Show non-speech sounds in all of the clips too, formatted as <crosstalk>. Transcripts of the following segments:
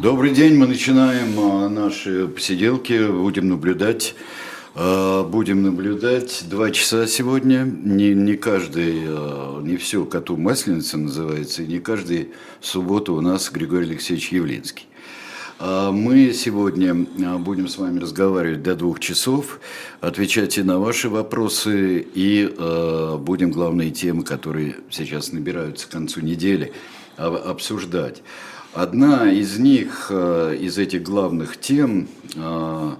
Добрый день, мы начинаем а, наши посиделки, будем наблюдать. а, Будем наблюдать два часа сегодня. Не, не каждый, а, не все коту масленица называется, и не каждый субботу у нас Григорий Алексеевич Явлинский. Мы сегодня будем с вами разговаривать до двух часов, отвечать и на ваши вопросы, и будем главные темы, которые сейчас набираются к концу недели, обсуждать. Одна из них, э, из этих главных тем, э,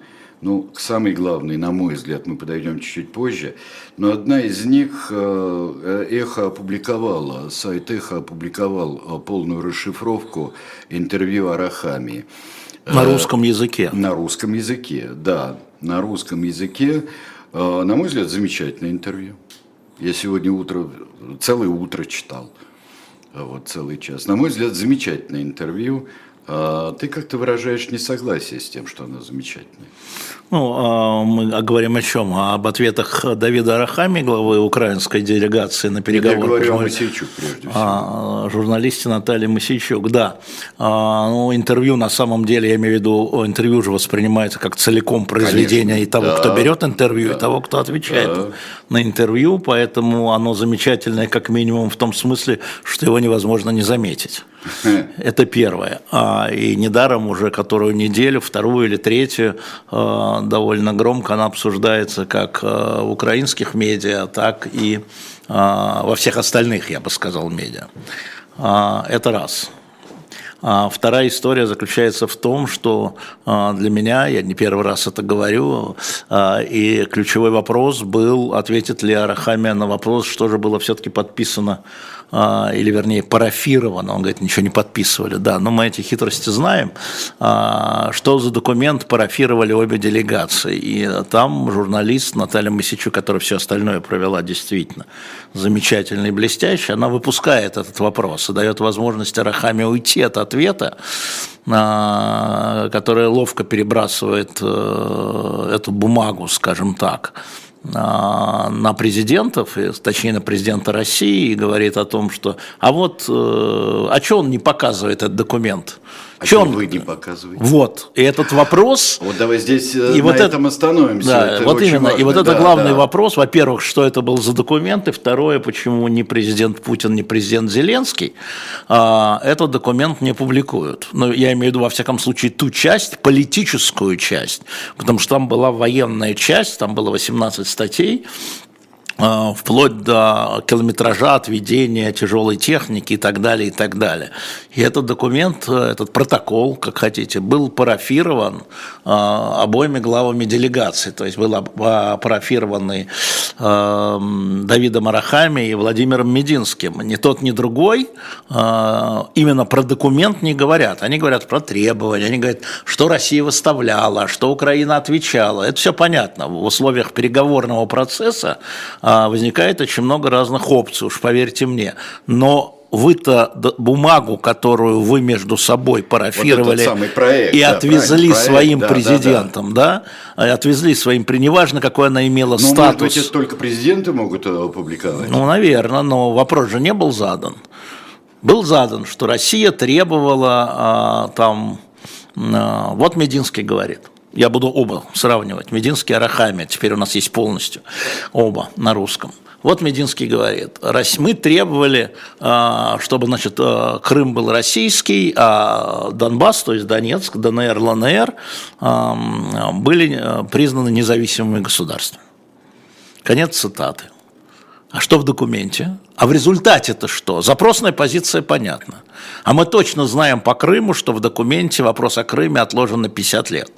ну, к самой главной, на мой взгляд, мы подойдем чуть-чуть позже, но одна из них, э, Эхо опубликовала, сайт Эхо опубликовал полную расшифровку интервью Арахами. На русском языке. На русском языке, да, на русском языке. На мой взгляд, замечательное интервью. Я сегодня утро, целое утро читал вот целый час. На мой взгляд, замечательное интервью. А Ты как-то выражаешь несогласие с тем, что оно замечательное. Ну, а мы говорим о чем? Об ответах Давида Арахами, главы украинской делегации на переговоры. Я говорю о Масейчук, прежде всего. А, журналисте Наталье Масейчук, да. Ну, интервью на самом деле, я имею в виду, интервью же воспринимается как целиком произведение Конечно, и того, да, кто берет интервью, да, и того, кто отвечает да. на интервью, поэтому оно замечательное как минимум в том смысле, что его невозможно не заметить. <laughs> Это первое. А, И недаром уже которую неделю, вторую или третью, а, довольно громко она обсуждается как а, в украинских медиа, так и во всех остальных, я бы сказал, медиа. Это раз. А вторая история заключается в том, что а, для меня, я не первый раз это говорю, а, и ключевой вопрос был, ответит ли Арахамия на вопрос, что же было все-таки подписано, или вернее парафировано, он говорит, ничего не подписывали, да, но мы эти хитрости знаем, что за документ парафировали обе делегации, и там журналист Наталья Масичу, которая все остальное провела действительно замечательно и блестяще, она выпускает этот вопрос и дает возможность Арахаме уйти от ответа, а, которая ловко перебрасывает э, эту бумагу, скажем так, а, на президентов, точнее на президента России, и говорит о том, что а вот, э, а что он не показывает этот документ? А он- вы не показываете? Вот, и этот вопрос... Вот давай здесь э, И на вот это- этом остановимся. Да, Это вот именно. И важно. вот это Да, главный да. вопрос. Во-первых, что это был за документ, и второе, почему ни президент Путин, ни президент Зеленский а, этот документ не публикуют. Ну, я имею в виду, во всяком случае, ту часть, политическую часть, потому что там была военная часть, там было 18 статей, вплоть до километража отведения тяжелой техники и так далее, и так далее. И этот документ, э, этот протокол, как хотите, был парафирован а, обоими главами делегации, то есть был а, парафированный эм, Давидом Арахами и Владимиром Мединским. Ни тот, ни другой именно про документ не говорят. Они говорят про требования, они говорят, что Россия выставляла, что Украина отвечала. Это все понятно. В условиях переговорного процесса возникает очень много разных опций, уж поверьте мне. Но вы-то бумагу, которую вы между собой парафировали самый проект, и да, отвезли проект, своим да, да, да. президентом, да, и отвезли своим, неважно, какой она имела Ну, может статус. быть, это только президенты могут э, опубликовать. Ну, наверное, но вопрос же не был задан. Был задан, что Россия требовала а, там, а, вот Мединский говорит, я буду оба сравнивать, Мединский и Арахами, теперь у нас есть полностью оба на русском. Вот Мединский говорит, «Рос- мы требовали, а, чтобы значит, а, Крым был российский, а Донбасс, то есть Донецк, ДНР, ЛНР а, были признаны независимыми государствами. Конец цитаты. А что в документе? А в результате-то что? Запросная позиция понятна. А мы точно знаем по Крыму, что в документе вопрос о Крыме отложен на 50 лет.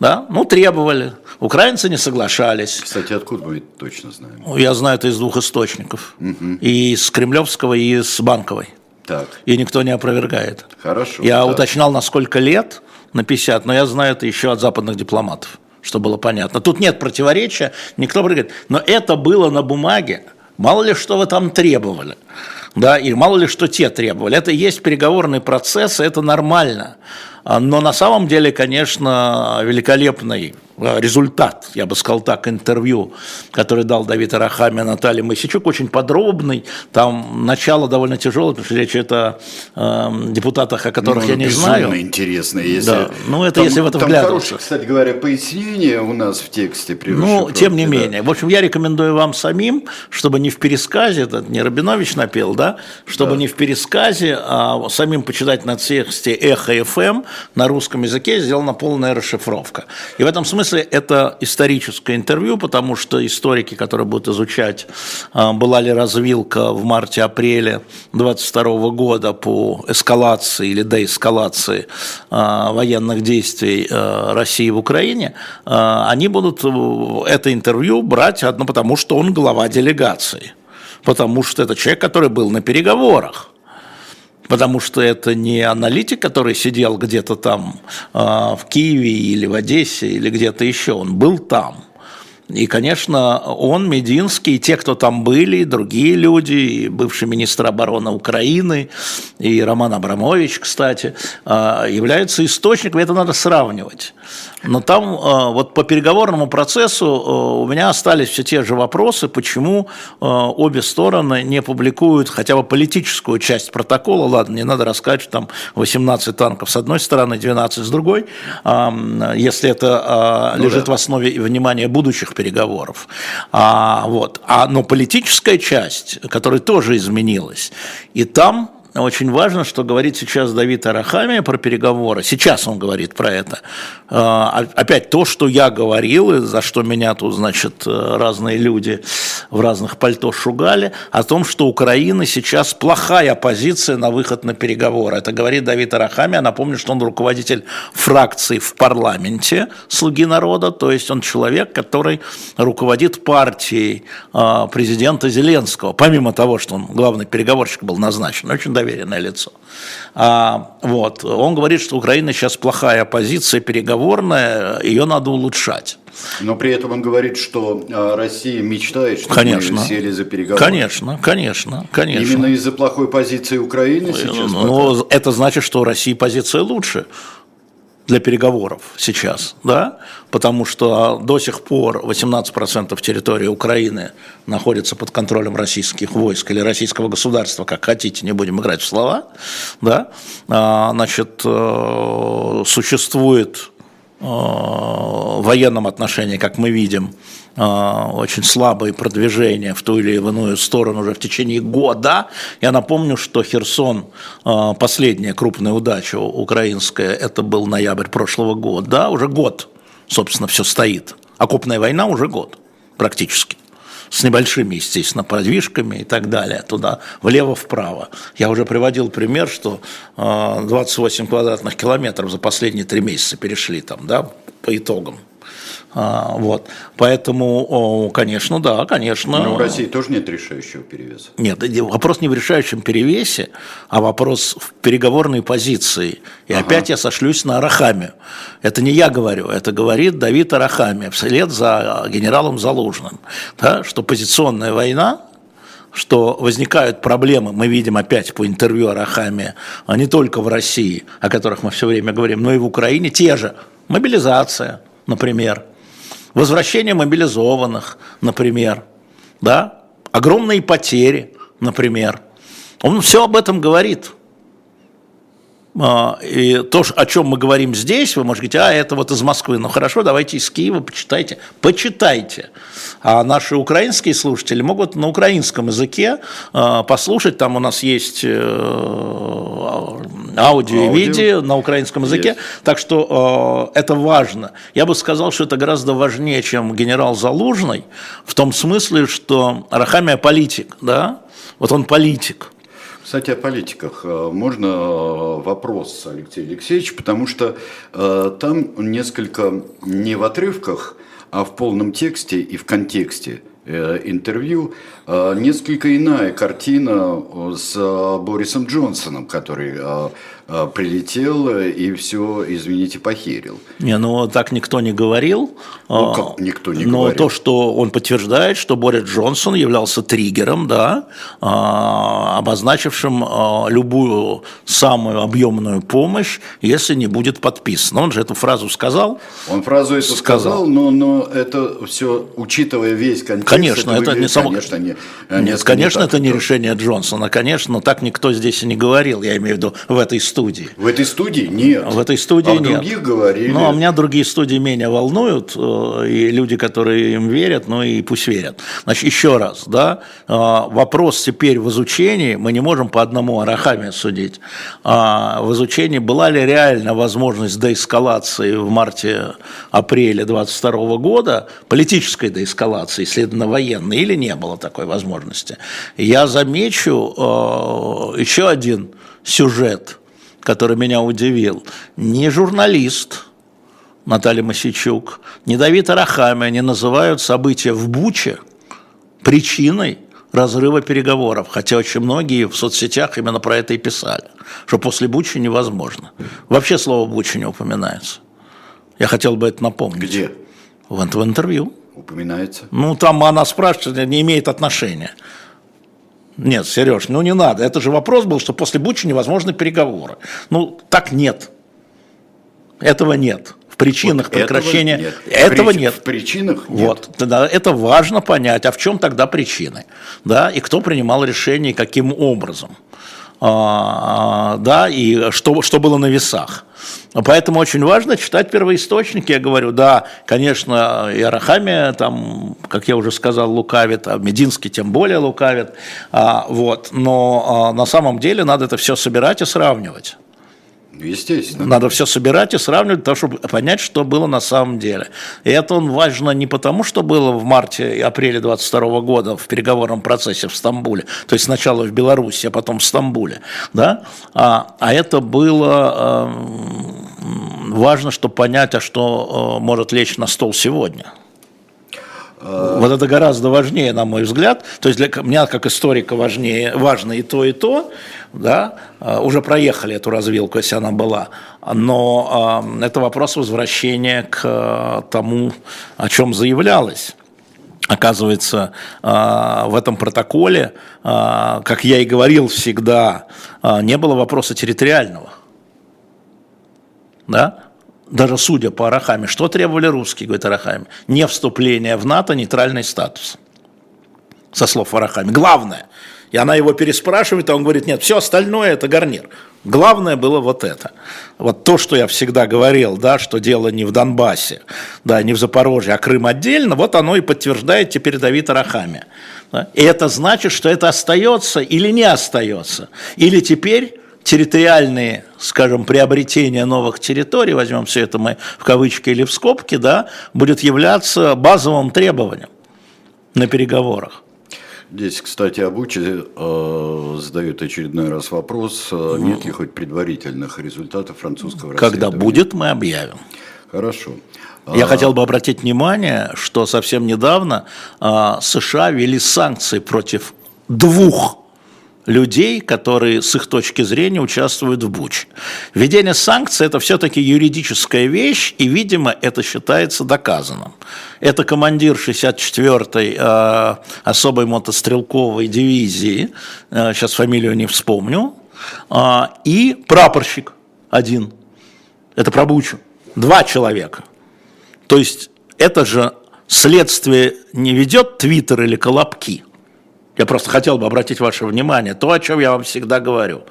Да? Ну, требовали. Украинцы не соглашались. Кстати, откуда мы это точно знаем? Ну, Я знаю это из двух источников. И из Кремлевского, и из Банковой. Так. И никто не опровергает. Хорошо. Я да. уточнял, на сколько лет, на 50, но я знаю это еще от западных дипломатов, чтобы было понятно. Тут нет противоречия, никто говорит, но это было на бумаге. Мало ли, что вы там требовали, да, и мало ли, что те требовали. Это и есть переговорный процесс, это нормально. А, но на самом деле, конечно, великолепный результат, я бы сказал так, интервью, который дал Давид Арахами Наталье Моисичук, очень подробный, там начало довольно тяжелое, потому что речь это э, депутатах, о которых ну, я не знаю. интересно, если... Да. Ну, это там, если в это там вглядываться. хорошее, кстати говоря, пояснение у нас в тексте. При Ну, тем не да. менее. В общем, я рекомендую вам самим, чтобы не в пересказе, это не Рабинович напел, да, чтобы Да. не в пересказе, а самим почитать на тексте «Эхо ФМ» на русском языке сделана полная расшифровка. И в этом смысле это историческое интервью, потому что историки, которые будут изучать, а, была ли развилка в марте-апреле 22 года по эскалации или деэскалации а, военных действий а, России в Украине, они будут это интервью брать, одно потому что он глава делегации, потому что это человек, который был на переговорах. Потому что это не аналитик, который сидел где-то там э, в Киеве или в Одессе или где-то еще, он был там. И, конечно, он, Мединский, и те, кто там были, и другие люди, и бывший министр обороны Украины, и Роман Абрамович, кстати, э, являются источником, это надо сравнивать. Но там э, вот по переговорному процессу э, у меня остались все те же вопросы, почему э, обе стороны не публикуют хотя бы политическую часть протокола. Ладно, не надо рассказывать, что там 18 танков с одной стороны, 12 с другой, если это Ну лежит да. в основе внимания будущих переговоров. А, вот. а, но политическая часть, которая тоже изменилась, и там очень важно, что говорит сейчас Давид Арахами про переговоры. Сейчас он говорит про это. А, Опять то, что я говорил, и за что меня тут, значит, разные люди в разных пальто шугали, о том, что Украина сейчас плохая позиция на выход на переговоры. Это говорит Давид Арахами. Я напомню, что он руководитель фракции в парламенте «Слуги народа», то есть он человек, который руководит партией а, президента Зеленского, помимо того, что он главный переговорщик был назначен, очень доверенное лицо. А, вот. Он говорит, что Украина сейчас плохая позиция переговорная, ее надо улучшать. Но при этом он говорит, что а, Россия мечтает, чтобы Конечно. мы сели за переговоры. Конечно, конечно, конечно. Именно из-за плохой позиции Украины сейчас. пока? Но это значит, что у России позиция лучше для переговоров сейчас, да, потому что до сих пор 18% территории Украины находится под контролем российских войск или российского государства, как хотите, не будем играть в слова, да, А, значит, э, существует э, в военном отношении, как мы видим, очень слабые продвижения в ту или иную сторону уже в течение года. Я напомню, что Херсон, э, последняя крупная удача украинская, это был ноябрь прошлого года, да, уже год, собственно, все стоит. Окопная война уже год практически с небольшими, естественно, продвижками и так далее, туда, влево-вправо. Я уже приводил пример, что э, 28 квадратных километров за последние три месяца перешли там, да, по итогам. А, вот. Поэтому, конечно, да, конечно. Но у России тоже нет решающего перевеса. Нет, вопрос не в решающем перевесе, а вопрос в переговорной позиции. И опять я сошлюсь на Арахами. Это не я говорю, это говорит Давид Арахами вслед за генералом Залужным, да, что позиционная война что возникают проблемы, мы видим опять по интервью Арахами, а не только в России, о которых мы все время говорим, но и в Украине те же. Мобилизация, например, возвращение мобилизованных, например, да, огромные потери, например. Он все об этом говорит. А, И то, о чем мы говорим здесь, вы можете говорить, а это вот из Москвы. Ну хорошо, давайте из Киева почитайте. Почитайте. А наши украинские слушатели могут на украинском языке а, послушать. Там у нас есть э, аудио и видео на украинском языке. Есть. Так что э, это важно. Я бы сказал, что это гораздо важнее, чем генерал Залужный, в том смысле, что Рахамия политик, да? Вот он политик. Кстати, о политиках. Э, Можно э, вопрос, Алексей Алексеевич, потому что э, там несколько не в отрывках, а в полном тексте и в контексте интервью, несколько иная картина с Борисом Джонсоном, который прилетел и все, извините, похерил. Не, ну так никто не говорил. Ну, а, как никто не но говорил. то, что он подтверждает, что Борис Джонсон являлся триггером, да, а, обозначившим любую самую объемную помощь, если не будет подписано. Он же эту фразу сказал. Он фразу эту сказал, сказал но, но это все, учитывая весь контекст, конечно, это, это не само... конечно, не, Нет, конечно, не это не решение Джонсона, конечно, так никто здесь и не говорил, я имею в виду в этой истории студии. В этой студии нет. В этой студии а нет. других говорили. Ну, а меня другие студии менее волнуют, э, и люди, которые им верят, ну и пусть верят. Значит, еще раз, да, э, вопрос теперь в изучении, мы не можем по одному арахаме судить, а в изучении была ли реально возможность деэскалации в марте-апреле 22 года, политической деэскалации, следовательно, военной, или не было такой возможности. Я замечу э, еще один сюжет – который меня удивил, не журналист Наталья Масичук, не Давид Арахами, они называют события в Буче причиной разрыва переговоров, хотя очень многие в соцсетях именно про это и писали, что после Бучи невозможно. Вообще слово Буча не упоминается. Я хотел бы это напомнить. Где? В, в интервью. Упоминается? Ну, там она спрашивает, не имеет отношения. Нет, Сереж, ну не надо. Это же вопрос был, что после Бучи невозможны переговоры. Ну, так нет. Этого нет. В причинах вот прекращения этого нет. Этого Прич... нет. В причинах нет. Вот, тогда это важно понять, а в чем тогда причины, да, и кто принимал решение, каким образом, да, и что, что было на весах. Поэтому очень важно читать первоисточники. Я говорю, да, конечно, и Арахамия, там, как я уже сказал, лукавит, а Мединский тем более лукавит. А, вот, но а, на самом деле надо это все собирать и сравнивать. Естественно. Надо все собирать и сравнивать, того, чтобы понять, что было на самом деле. И это он важно не потому, что было в марте и апреле 22 года в переговорном процессе в Стамбуле, то есть сначала в Беларуси, а потом в Стамбуле, да? а, а это было э, важно, чтобы понять, а что э, может лечь на стол сегодня. Вот это гораздо важнее, на мой взгляд. То есть для меня, как историка, важнее, важно и то, и то. Да? А, уже проехали эту развилку, если она была. Но э, это вопрос возвращения к э, тому, о чем заявлялось. Оказывается, э, в этом протоколе, э, как я и говорил всегда, э, не было вопроса территориального. Да? Даже судя по Арахаме, что требовали русские, говорит Арахами? Не вступление в НАТО, нейтральный статус. Со слов Арахами. Главное. И она его переспрашивает, а он говорит, нет, все остальное это гарнир. Главное было вот это. Вот то, что я всегда говорил, да, что дело не в Донбассе, да, не в Запорожье, а Крым отдельно, вот оно и подтверждает теперь Давид Арахами. Да? И это значит, что это остается или не остается. Или теперь территориальные, скажем, приобретения новых территорий, возьмем все это мы в кавычки или в скобки, да, будет являться базовым требованием на переговорах. Здесь, кстати, об Уче э, задают очередной раз вопрос, э, нет ли хоть предварительных результатов французского Когда будет, мы объявим. Хорошо. Я а... хотел бы обратить внимание, что совсем недавно э, США ввели санкции против двух людей, которые с их точки зрения участвуют в Буч. Введение санкций – это все-таки юридическая вещь, и, видимо, это считается доказанным. Это командир 64-й э, особой мотострелковой дивизии, э, сейчас фамилию не вспомню, э, и прапорщик один. Это про Бучу. Два человека. То есть это же следствие не ведет Твиттер или Колобки – я просто хотел бы обратить ваше внимание, то, о чем я вам всегда говорю.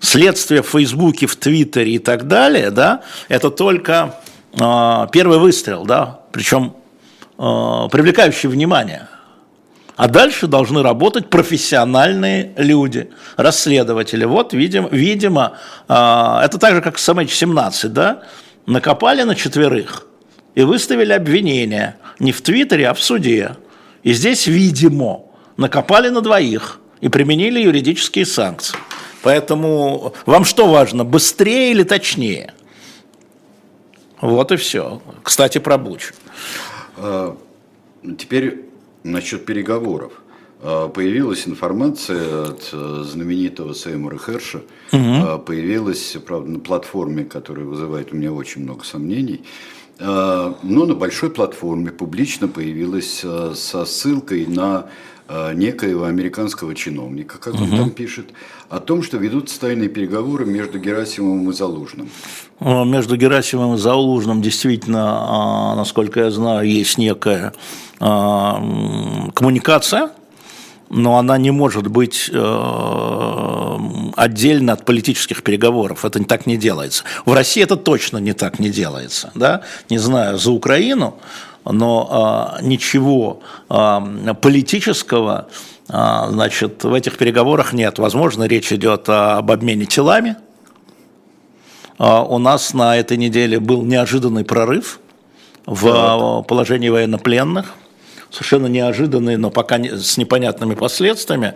Следствие в Фейсбуке, в Твиттере и так далее, да, это только э, первый выстрел, да, причем э, привлекающий внимание. А дальше должны работать профессиональные люди, расследователи. Вот, видимо, видимо э, это так же, как с MH17, да, накопали на четверых и выставили обвинение не в Твиттере, а в суде. И здесь, видимо, накопали на двоих и применили юридические санкции. Поэтому вам что важно, быстрее или точнее? Вот и все. Кстати, про Буч. А, теперь насчет переговоров. А, появилась информация от э, знаменитого Сеймура Херша, угу. появилась, правда, на платформе, которая вызывает у меня очень много сомнений, но на большой платформе публично появилась э, со ссылкой на некоего американского чиновника, как он угу. там пишет, о том, что ведутся тайные переговоры между Герасимовым и Залужным. Между Герасимовым и Залужным действительно, насколько я знаю, есть некая коммуникация, но она не может быть э, отдельно от политических переговоров. Это так не делается. В России это точно не так не делается. Да? Не знаю, за Украину, но э, ничего э, политического значит, в этих переговорах нет. Возможно, речь идет об обмене телами. У нас на этой неделе был неожиданный прорыв в положении военнопленных совершенно неожиданные, но пока с непонятными последствиями.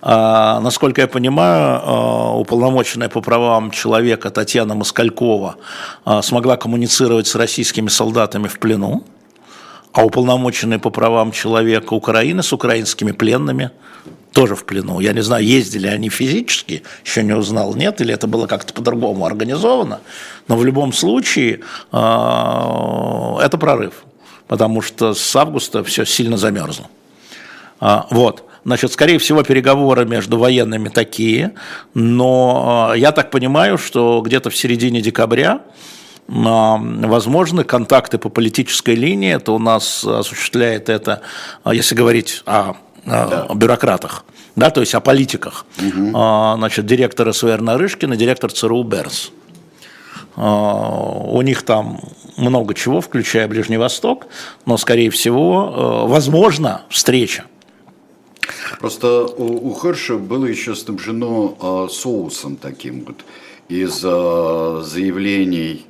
А, насколько я понимаю, а, уполномоченная по правам человека Татьяна Москалькова а, смогла коммуницировать с российскими солдатами в плену, а уполномоченные по правам человека Украины с украинскими пленными тоже в плену. Я не знаю, ездили они физически, еще не узнал, нет, или это было как-то по-другому организовано. Но в любом случае э, это прорыв потому что с августа все сильно замерзло. А, вот. Значит, скорее всего, переговоры между военными такие, но а, я так понимаю, что где-то в середине декабря а, возможны контакты по политической линии. Это у нас осуществляет это, если говорить о, да. бюрократах, да, то есть о политиках. Угу. Значит, директор СВР Нарышкин и директор ЦРУ Бернс. У них там много чего, включая Ближний Восток, но, скорее всего, возможно, встреча. Просто у, у Херша было еще снабжено э, соусом таким вот из э, заявлений а,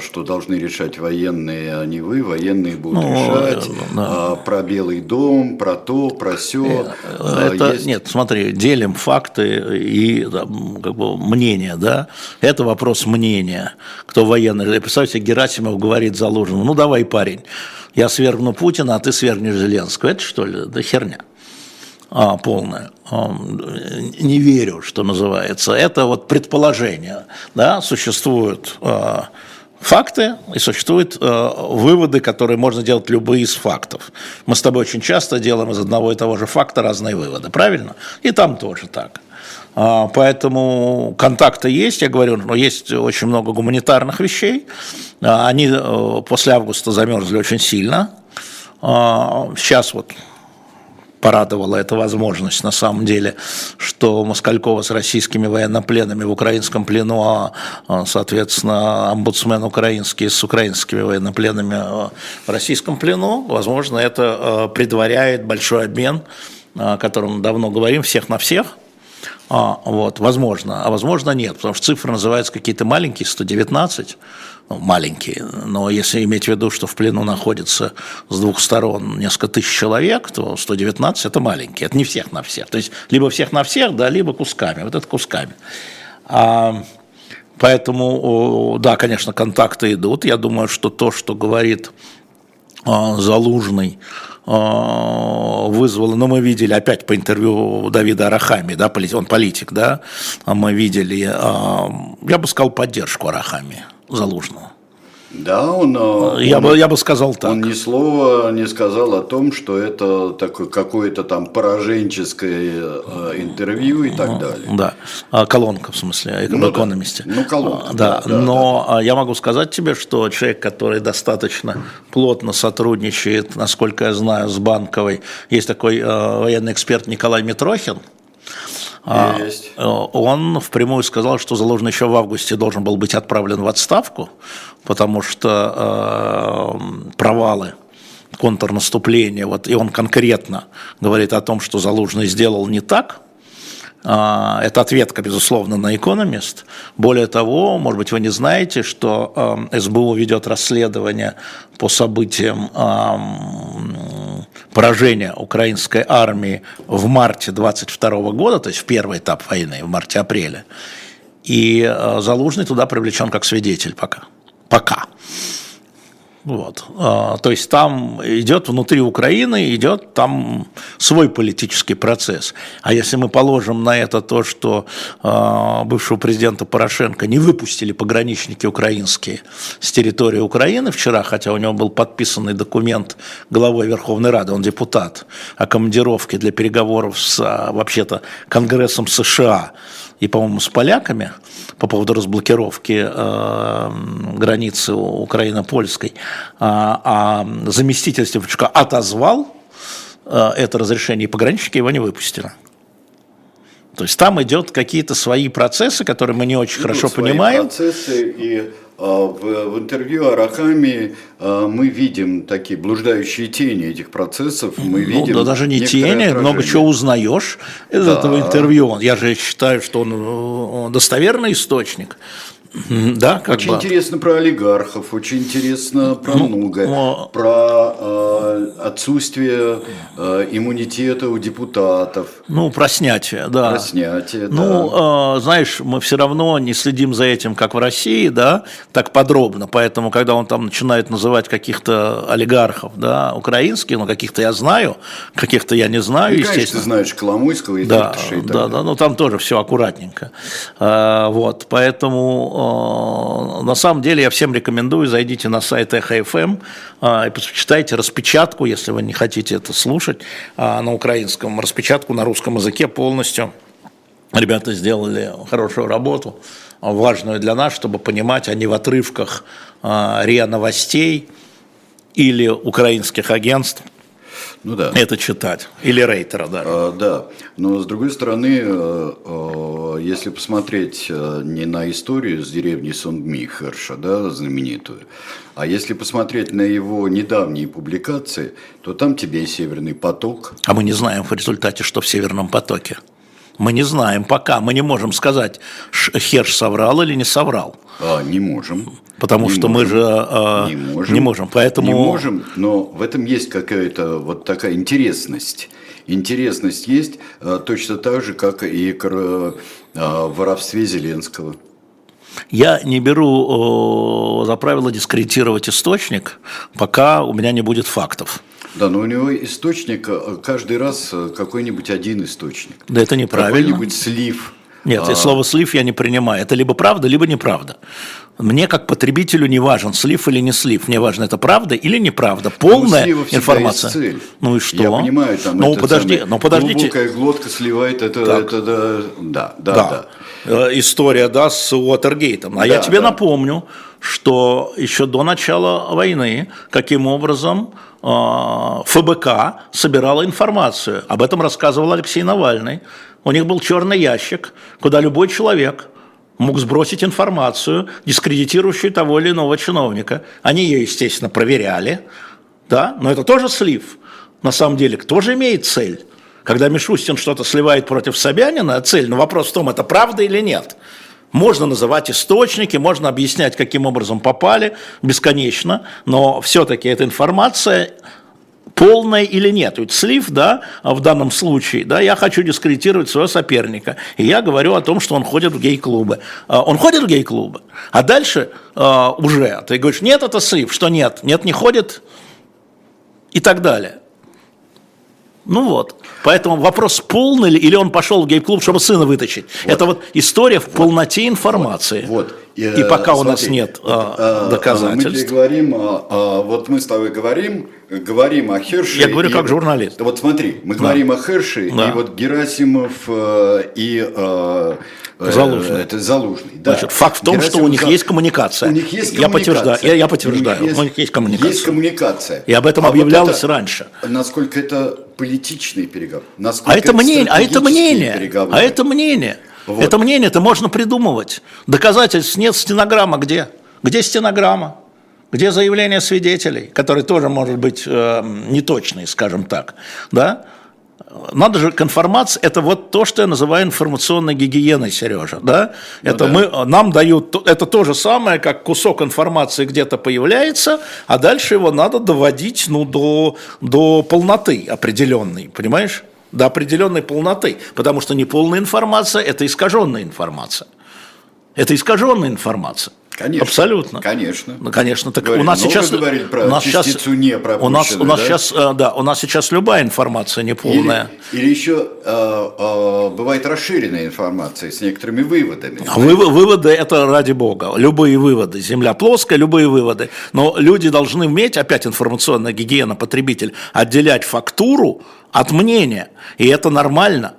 что должны решать военные, а не вы. Военные будут ну, решать да. А, про Белый дом, про то, про все. Э, это, Есть... Нет, смотри, делим факты и как бы, мнение. Да? Это вопрос мнения. Кто военный. Представьте, Герасимов говорит Залужному, ну давай, парень, я свергну Путина, а ты свергнешь Зеленского. Это что ли? Да херня а, полная. Не верю, что называется. Это вот предположение. Да? Существуют а, факты и существуют э, выводы, которые можно делать любые из фактов. Мы с тобой очень часто делаем из одного и того же факта разные выводы, правильно? И там тоже так. А, поэтому контакты есть, я говорю, но есть очень много гуманитарных вещей. А, они э, после августа замерзли очень сильно. А, сейчас вот порадовала эта возможность на самом деле, что Москалькова с российскими военнопленными в украинском плену, а, а соответственно, омбудсмен украинский с украинскими военнопленными а, в российском плену, возможно, это а, предваряет большой обмен, о котором давно говорим, всех на всех, а, вот, возможно, а возможно нет, потому что цифры называются какие-то маленькие, 119, ну, маленькие, но если иметь в виду, что в плену находится с двух сторон несколько тысяч человек, то 119 это маленькие, это не всех на всех, то есть либо всех на всех, да, либо кусками, вот это кусками. А, поэтому, да, конечно, контакты идут, я думаю, что то, что говорит Залужный, а, вызвало, но мы видели опять по интервью Давида Арахами, да, он политик, да, а мы видели, а, я бы сказал, поддержку Арахами Залужного. Да, он, я, он, бы, я бы сказал так. Он ни слова не сказал о том, что это такое какое-то там пораженческое э, интервью и так далее. Да, а, колонка в смысле, ну, экономисте. Да. Ну, колонка. Да, да, да но да. я могу сказать тебе, что человек, который достаточно плотно сотрудничает, насколько я знаю, с Банковой, есть такой э, военный эксперт Николай Митрохин, а, Есть. Он впрямую сказал, что Залужный еще в августе должен был быть отправлен в отставку, потому что э, провалы контрнаступления, вот, и он конкретно говорит о том, что Залужный сделал не так, а, это ответка, безусловно, на «Экономист». Более того, может быть, вы не знаете, что э, СБУ ведет расследование по событиям поражения украинской армии в марте 22 года, то есть в первый этап войны, в марте-апреле. И э, Залужный туда привлечен как свидетель пока. Пока. Вот. А, то есть там идет внутри Украины, идет там свой политический процесс. А если мы положим на это то, что а, бывшего президента Порошенко не выпустили пограничники украинские с территории Украины вчера, хотя у него был подписанный документ главой Верховной Рады, он депутат, о командировке для переговоров с а, вообще-то Конгрессом США и, по-моему, с поляками по поводу разблокировки э, границы Украины-Польской, а, а заместитель Стефанчука отозвал э, это разрешение, и пограничники его не выпустили. То есть там идет какие-то свои процессы, которые мы не очень идут хорошо свои понимаем. процессы и в, в интервью Арахами а, мы видим такие блуждающие тени этих процессов. Мы ну, видим да даже не тени, отражение. много чего узнаешь из да. этого интервью. Я же считаю, что он, он достоверный источник. Да, как очень бы. интересно про олигархов, очень интересно про ну, многое, но... про э, отсутствие э, иммунитета у депутатов. Ну, про снятие, да. Про снятие, ну, да. э, знаешь, мы все равно не следим за этим, как в России, да, так подробно, поэтому, когда он там начинает называть каких-то олигархов, да, украинских, ну, каких-то я знаю, каких-то я не знаю, ну, естественно. Конечно, ты знаешь Коломойского и да, Фирташа и так Да, да, но там тоже все аккуратненько. Э, вот, поэтому На самом деле я всем рекомендую, зайдите на сайт ЭХФМ э, и почитайте распечатку, если вы не хотите это слушать э, на украинском, распечатку на русском языке полностью. Ребята сделали хорошую работу, важную для нас, чтобы понимать, а не в отрывках РИА новостей или украинских агентств – ну, да. это читать. Или Рейтера, да. А, да, но с другой стороны, э, э, если посмотреть э, не на историю с деревни Сонгми Херша, да, знаменитую, а если посмотреть на его недавние публикации, то там тебе и «Северный поток». А мы не знаем в результате, что в «Северном потоке». Мы не знаем пока, мы не можем сказать, Херш соврал или не соврал. А, не можем. Потому не что можем. мы же а, не, можем. не можем. Поэтому... Не можем, но в этом есть какая-то вот такая интересность. Интересность есть а, точно так же, как и а, в воровстве Зеленского. Я не беру за правило дискредитировать источник, пока у меня не будет фактов. Да, но у него источник каждый раз какой-нибудь один источник. Да это неправильно. Какой-нибудь слив. Нет, а... слово слив я не принимаю. Это либо правда, либо неправда. Мне как потребителю не важен, слив или не слив. Мне важно, это правда или неправда. Полная ну, информация. Есть цель. Ну и что? Я понимаю, там ну, подожди, самое, ну подождите. Глубокая глотка сливает, это, это да, да, да, да. да. Э, история, да, с Уотергейтом. А да, я тебе да. напомню, что еще до начала войны, каким образом э, ФБК собирала информацию. Об этом рассказывал Алексей Навальный. У них был черный ящик, куда любой человек мог сбросить информацию, дискредитирующую того или иного чиновника. Они ее, естественно, проверяли, да, но это тоже слив. На самом деле, кто же имеет цель? Когда Мишустин что-то сливает против Собянина, цель, но вопрос в том, это правда или нет. Можно называть источники, можно объяснять, каким образом попали, бесконечно, но все-таки эта информация полное или нет. Ведь слив, да, в данном случае, да, я хочу дискредитировать своего соперника, и я говорю о том, что он ходит в гей-клубы. А, он ходит в гей-клубы, а дальше а, уже ты говоришь, нет, это слив, что нет, нет, не ходит, и так далее. Ну вот. Поэтому вопрос, полный ли, или он пошел в гей-клуб, чтобы сына вытащить. Вот. Это вот история в полноте информации. Вот. вот. И, и пока смотри, у нас нет а, доказательств. Мы говорим, а, а, вот мы с тобой говорим, говорим о Херше. Я говорю и, как журналист. Вот смотри, мы да. говорим о Херше, да. и вот Герасимов э, и э, э, Залужный. Это Залужный. Да. Значит, факт в том, Герасимов, что у них есть коммуникация. У них есть коммуникация. Я подтверждаю. Я, я подтверждаю. У них есть, у них есть коммуникация. Есть коммуникация. И об этом а объявлялось вот это, раньше. Насколько это политичные переговоры. Насколько а это, это мнение, а это мнение, переговоры. а это мнение. Вот. Это мнение это можно придумывать. Доказательств нет, стенограмма где? Где стенограмма? Где заявление свидетелей, которые тоже может быть э, неточные, скажем так, да? Надо же к информации, это вот то, что я называю информационной гигиеной, Сережа, да? Ну, это да. мы, нам дают, это то же самое, как кусок информации где-то появляется, а дальше его надо доводить, ну, до, до полноты определенной, понимаешь? До определенной полноты, потому что неполная информация – это искаженная информация. Это искаженная информация. Конечно. Абсолютно. Конечно. Ну, конечно. Так Говорили, у нас но сейчас про у нас сейчас не у нас у нас да? сейчас э, да у нас сейчас любая информация неполная. Или, или еще э, э, бывает расширенная информация с некоторыми выводами. А вы- выводы это ради бога. Любые выводы. Земля плоская, любые выводы. Но люди должны уметь, опять информационная гигиена, потребитель, отделять фактуру от мнения. И это нормально.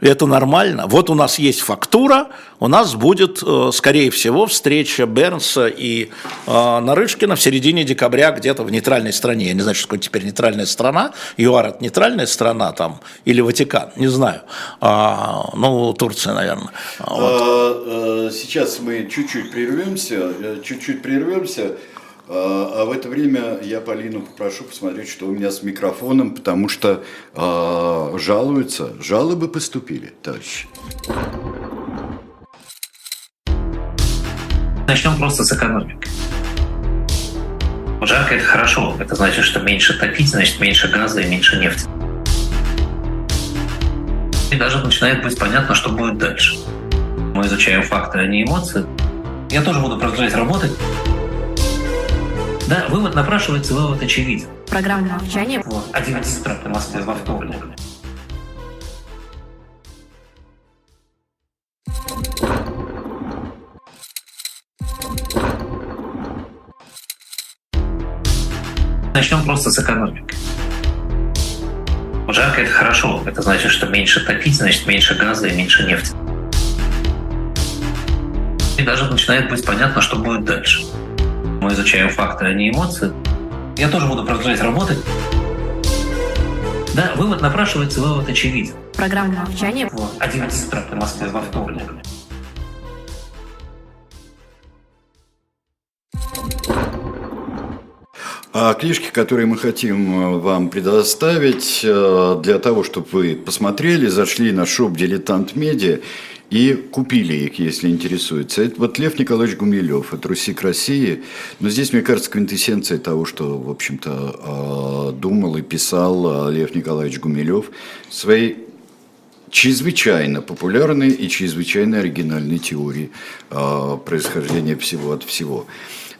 Это нормально. Вот у нас есть фактура, у нас будет, э, скорее всего, встреча Бернса и э, Нарышкина в середине декабря где-то в нейтральной стране. Я не знаю, что такое теперь нейтральная страна. ЮАР – это нейтральная страна там или Ватикан, не знаю. А, ну, Турция, наверное. Вот. А, э, Сейчас мы чуть-чуть прервемся, чуть-чуть прервемся. А а в это время я Полину попрошу посмотреть, что у меня с микрофоном, потому что а, жалуются, жалобы поступили, товарищи. Начнем просто с экономики. Жарко – это хорошо. Это значит, что меньше топить, значит меньше газа и меньше нефти. И даже начинает быть понятно, что будет дальше. Мы изучаем факты, а не эмоции. Я тоже буду продолжать работать. Да, вывод напрашивается, вывод очевиден. Программа молчания. Вот, 11 утра по Москве во вторник. Начнем просто с экономики. Жарко – это хорошо. Это значит, что меньше топить, значит меньше газа и меньше нефти. И даже начинает быть понятно, что будет дальше. Мы изучаем факты, а не эмоции. Я тоже буду продолжать работать. Да, вывод напрашивается, вывод очевиден. Программа молчания. Вот, 11 утра по Москве во вторник. А книжки, которые мы хотим э, вам предоставить, э, для того, чтобы вы посмотрели, зашли на шоп «Дилетант Медиа» и купили их, если интересуется. Это вот Лев Николаевич Гумилев, это «Русик России». Но здесь, мне кажется, квинтэссенция того, что, в общем-то, э, думал и писал Лев Николаевич Гумилев своей чрезвычайно популярной и чрезвычайно оригинальной теории э, происхождения всего от всего.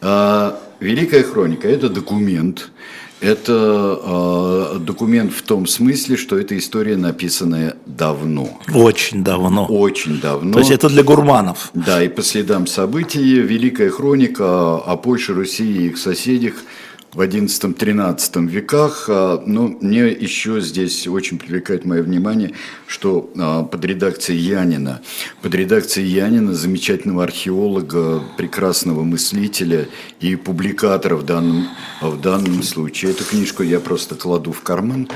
А, Великая хроника – это документ, это э, документ в том смысле, что это история, написанная давно, Очень давно. очень давно. То есть это для гурманов. Да, и по следам событий Великая хроника о Польше, Руси и их соседях в XI-XIII веках. А, Но мне еще здесь очень привлекает мое внимание, что а, под редакцией Янина, под редакцией Янина, замечательного археолога, прекрасного мыслителя и публикатора в данном, в данном случае. Эту книжку я просто кладу в карман.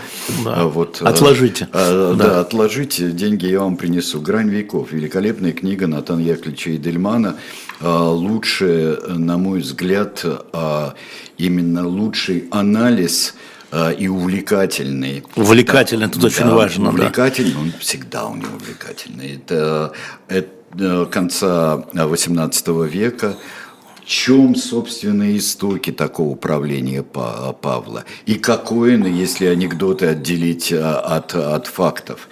Да. А Вот, Отложите. а, Да. да. отложите, деньги я вам принесу. «Грань веков». Великолепная книга Натана Яковлевича Эдельмана. А, Лучшая, на мой взгляд, а, именно лучший анализ а, и увлекательный. Увлекательный, тут очень важно, да. Увлекательный, он всегда у него увлекательный. Это, это конца XVIII века. В чем, собственно, истоки такого правления Па- Павла? И какое, если анекдоты отделить от, от фактов?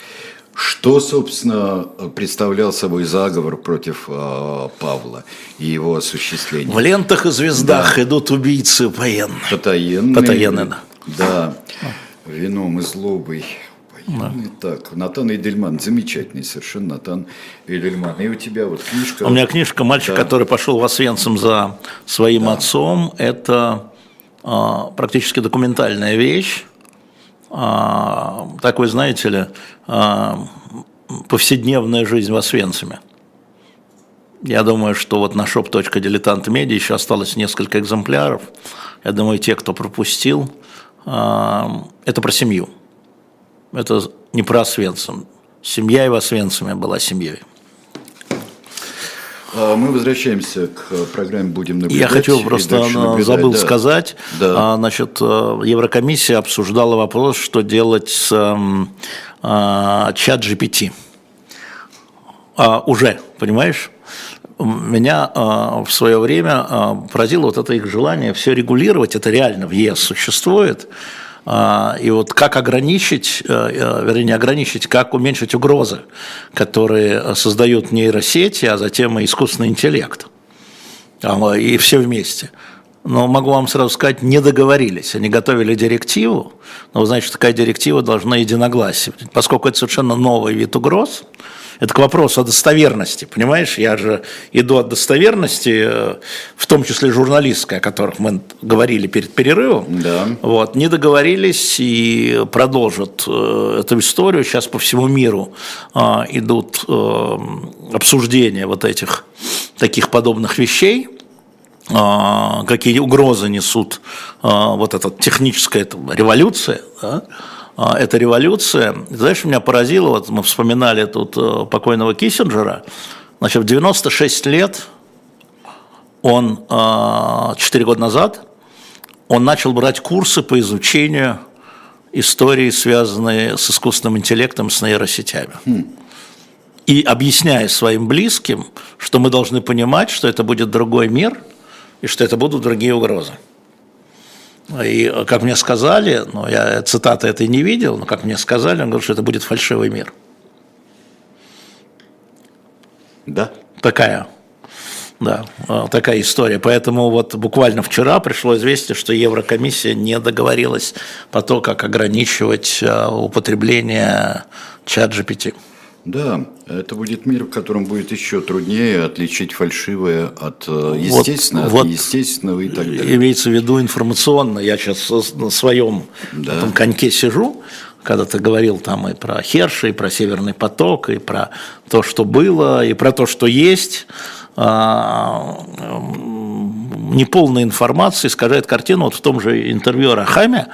Что, собственно, представлял собой заговор против а, Павла и его осуществления? В лентах и звездах идут убийцы военные. Потаенный. Потаенный, да. Да. Вином и злобой. Военный. Так, Натан Эдельман, замечательный совершенно Натан Эдельман. И у тебя вот книжка. У меня книжка «Мальчик, Да. который пошел в Освенцим за своим отцом» – это а, практически документальная вещь. А, такой, знаете ли, а, повседневная жизнь в Освенциме. Я думаю, что вот на shop.diletant.media еще осталось несколько экземпляров. Я думаю, те, кто пропустил, а, это про семью. Это не про Освенцим. Семья и в Освенциме была семьей. А, Мы возвращаемся к программе «Будем наблюдать». Я и просто а, забыл Да. сказать, Да. а, значит, э, Еврокомиссия обсуждала вопрос, что делать с эм, а, чат GPT. А, уже, понимаешь? Меня а, в свое время а, поразило вот это их желание все регулировать, это реально в ЕС существует. А, И вот как ограничить, э, э, вернее, не ограничить, как уменьшить угрозы, которые создают нейросети, а затем и искусственный интеллект. а, и все вместе. Но могу вам сразу сказать, не договорились. Они готовили директиву, но, значит, такая директива должна единогласие. Поскольку это совершенно новый вид угроз, это к вопросу о достоверности, понимаешь? Я же иду от достоверности, э, в том числе журналистской, о которых мы говорили перед перерывом. Да. Вот, не договорились и продолжат э, эту историю. Сейчас по всему миру э, идут обсуждения вот этих таких подобных вещей какие угрозы несут вот эта техническая это, революция, да? А, эта революция. Знаешь, меня поразило, вот мы вспоминали тут э, покойного Киссинджера, значит, в 96 лет он, 4 а, года назад, он начал брать курсы по изучению истории, связанные с искусственным интеллектом, с нейросетями. И объясняя своим близким, что мы должны понимать, что это будет другой мир, и что это будут другие угрозы. И как мне сказали, ну, я цитаты этой не видел, но как мне сказали, он говорит, что это будет фальшивый мир. Да. Такая, да, такая история. Поэтому вот буквально вчера пришло известие, что Еврокомиссия не договорилась по то, как ограничивать а, употребление чат GPT. Да, это будет мир, в котором будет еще труднее отличить фальшивое от э, естественного, вот, от естественного и так далее. Имеется в виду информационно. Я сейчас на своем да. этом коньке сижу, когда ты говорил там и про Херша, и про Северный поток, и про то, что было, и про то, что есть. А, неполная информация искажает картину. Вот в том же интервью Рахаме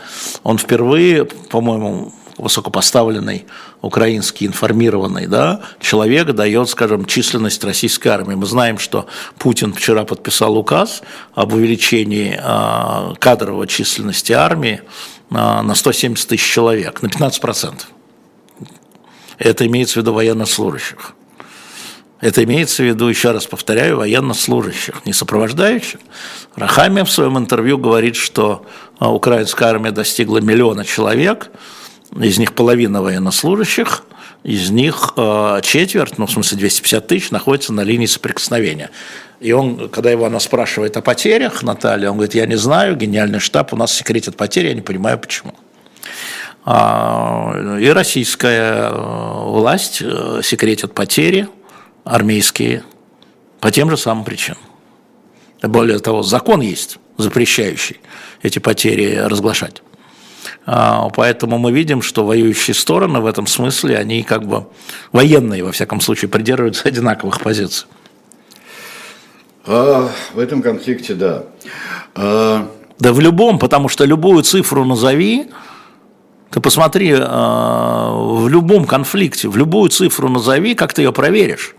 он впервые, по-моему, высокопоставленный украинский информированный да, человек дает, скажем, численность российской армии. Мы знаем, что Путин вчера подписал указ об увеличении а, кадровой численности армии а, на 170 тысяч человек, на 15%. Это имеется в виду военнослужащих. Это имеется в виду, еще раз повторяю, военнослужащих, не сопровождающих. Рахамия в своем интервью говорит, что а, украинская армия достигла миллиона человек – из них половина военнослужащих, из них э, четверть, ну, в смысле 250 тысяч, находится на линии соприкосновения. И он, когда его она спрашивает о потерях, Наталья, он говорит, я не знаю, гениальный штаб, у нас секретит потери, я не понимаю, почему. А, и российская э, власть э, секретит потери армейские по тем же самым причинам. Более того, закон есть, запрещающий эти потери разглашать. А, поэтому мы видим, что воюющие стороны в этом смысле, они как бы военные, во всяком случае, придерживаются <laughs> одинаковых позиций. А, в этом конфликте, да. А... Да в любом, потому что любую цифру назови, ты посмотри, а, в любом конфликте, в любую цифру назови, как ты ее проверишь.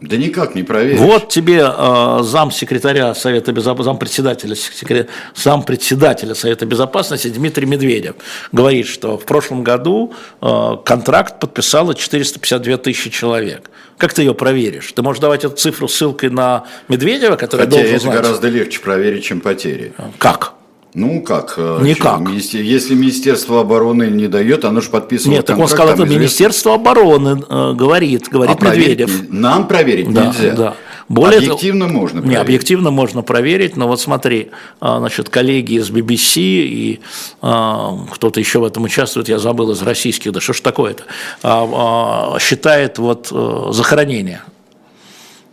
Да никак не проверишь. Вот тебе э, зам секретаря Совета Безопасности, зам председателя, секрет, зам председателя Совета Безопасности Дмитрий Медведев говорит, что в прошлом году э, контракт подписало 452 тысячи человек. Как ты ее проверишь? Ты можешь давать эту цифру ссылкой на Медведева, который Хотя должен это знать. гораздо легче проверить, чем потери. Как? Ну как? Э, Никак. Если Министерство обороны не дает, оно же подписывает Нет, так он сказал, это Министерство обороны э, говорит, говорит а Медведев. Проверить, нам проверить да, нельзя. Да. Более объективно того, можно проверить. Не, объективно можно проверить, но вот смотри, а, значит, коллеги из BBC и а, кто-то еще в этом участвует, я забыл, из российских, да что ж такое-то, а, считает вот э, захоронение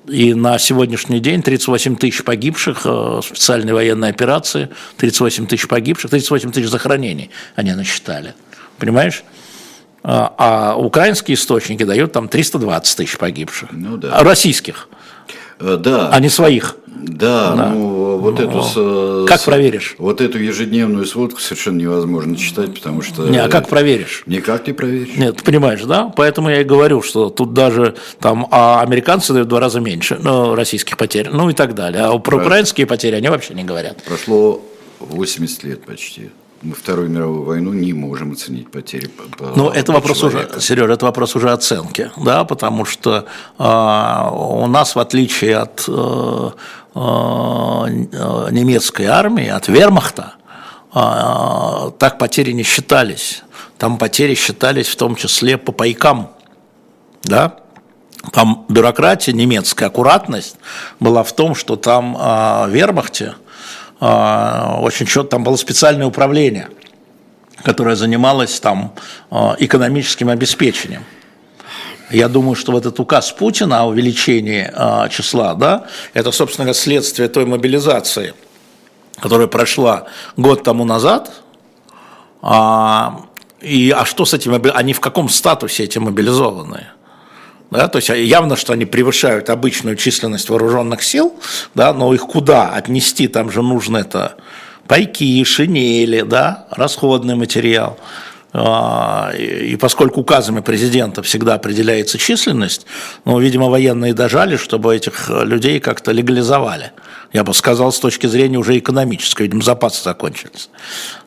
и на сегодняшний день 38 тысяч погибших в э, специальной военной операции, 38 тысяч погибших, 38 тысяч захоронений они насчитали. Понимаешь? А, а украинские источники дают там 320 тысяч погибших. Ну, да. А российских. Э, да. А не своих. Да, да. ну вот ну, эту... Как с, проверишь? Вот эту ежедневную сводку совершенно невозможно читать, потому что... Не, а как проверишь? Никак не проверишь. Нет, понимаешь, да? Поэтому я и говорю, что тут даже там а американцы дают в два раза меньше ну, российских потерь, ну и так далее. А про украинские потери они вообще не говорят. Прошло 80 лет почти мы Вторую мировую войну не можем оценить потери. По, Но это вопрос человека. уже, Сережа, это вопрос уже оценки, да, потому что э, у нас, в отличие от э, э, немецкой армии, от вермахта, э, так потери не считались. Там потери считались в том числе по пайкам, да, там бюрократия, немецкая аккуратность была в том, что там э, в Вермахте э, очень четко, там было специальное управление, которое занималось там э, экономическим обеспечением. Я думаю, что вот этот указ Путина о увеличении э, числа, да, это, собственно следствие той мобилизации, которая прошла год тому назад. А, и, а что с этими, они в каком статусе эти мобилизованные? Да, то есть явно, что они превышают обычную численность вооруженных сил, да, но их куда отнести? Там же нужно это пайки, шинели, да, расходный материал. А, и поскольку указами президента всегда определяется численность, ну, видимо, военные дожали, чтобы этих людей как-то легализовали. Я бы сказал, с точки зрения уже экономической, видимо, запасы закончились.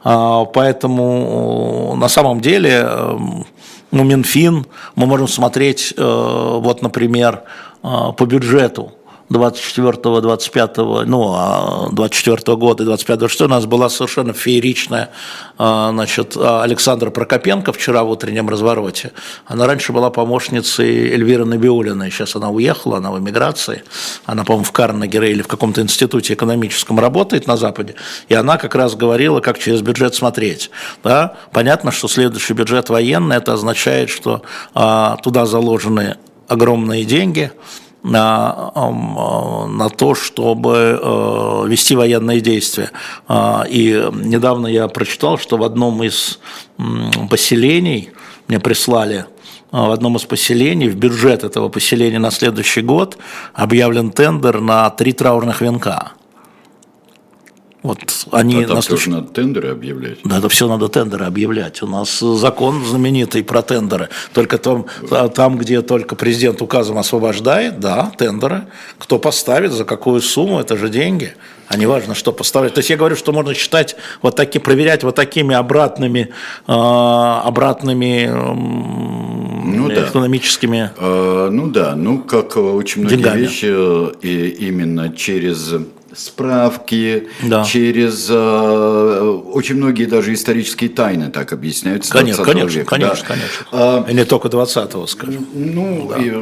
А, поэтому на самом деле эм, ну, Минфин, мы можем смотреть, э, вот, например, э, по бюджету 24 25 ну, 24 а года и 25 26 у нас была совершенно фееричная а, значит, Александра Прокопенко вчера в утреннем развороте. Она раньше была помощницей Эльвиры Набиулиной, сейчас она уехала, она в эмиграции, она, по-моему, в Карнегере или в каком-то институте экономическом работает на Западе, и она как раз говорила, как через бюджет смотреть. Да? Понятно, что следующий бюджет военный, это означает, что а, туда заложены огромные деньги, на, э, на то, чтобы э, вести военные действия. А, и недавно я прочитал, что в одном из поселений мне прислали а, в одном из поселений, в бюджет этого поселения на следующий год объявлен тендер на три траурных венка. Вот они а там нас тоже надо тендеры объявлять. Да, это все надо тендеры объявлять. У нас закон знаменитый про тендеры. Только там, там, где только президент указом освобождает, да, тендеры. Кто поставит, за какую сумму, это же деньги. А не важно, что поставить. То есть я говорю, что можно считать вот такие, проверять вот такими обратными, э, обратными ну, да. экономическими. Э, ну да, ну как очень многие деньгами. вещи э, и именно через справки, да. через э, очень многие даже исторические тайны так объясняются. Конечно, конечно, века, конечно, да. конечно. А, и не только 20-го, скажем. Ну, да. и,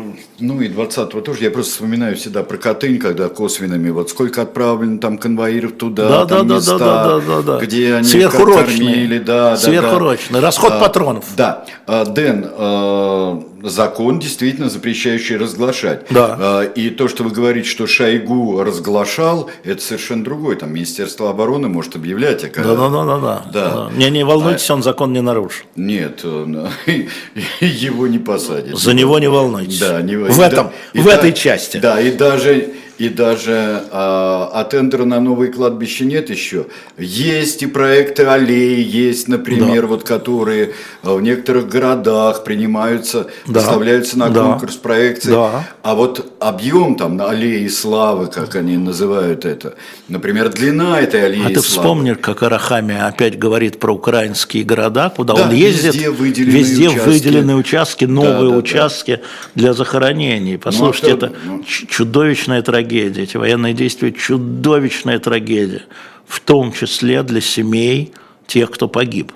ну и 20-го тоже. Я просто вспоминаю всегда про Катынь, когда косвенными, вот сколько отправлено там конвоиров туда, да, там да, места, да, да, да, да, где они кормили. Да, Сверхурочные, да, да. расход а, патронов. Да. А, Дэн, а, закон, действительно запрещающий разглашать. Да. А, и то, что вы говорите, что Шойгу разглашал, это совершенно другое. Там Министерство обороны может объявлять. А когда... да, да, да, да, да. Не, не волнуйтесь, а... он закон не нарушит. Нет, он... <laughs> его не посадят. За него не волнуйтесь. Да, не... В, этом, и в да, этой части. Да, и даже и даже а, а тендера на новые кладбища нет еще. Есть и проекты аллеи, есть, например, да. вот которые а, в некоторых городах принимаются, да. выставляются на да. конкурс проекции. Да. А вот объем там на аллеи славы, как они называют это, например, длина этой аллеи А ты вспомни, как Арахами опять говорит про украинские города, куда да, он ездит. Везде выделенные везде участки. выделенные участки, новые да, да, участки да. для захоронений. Послушайте, ну, а это ну... чудовищная трагедия трагедия, эти военные действия – чудовищная трагедия, в том числе для семей тех, кто погиб.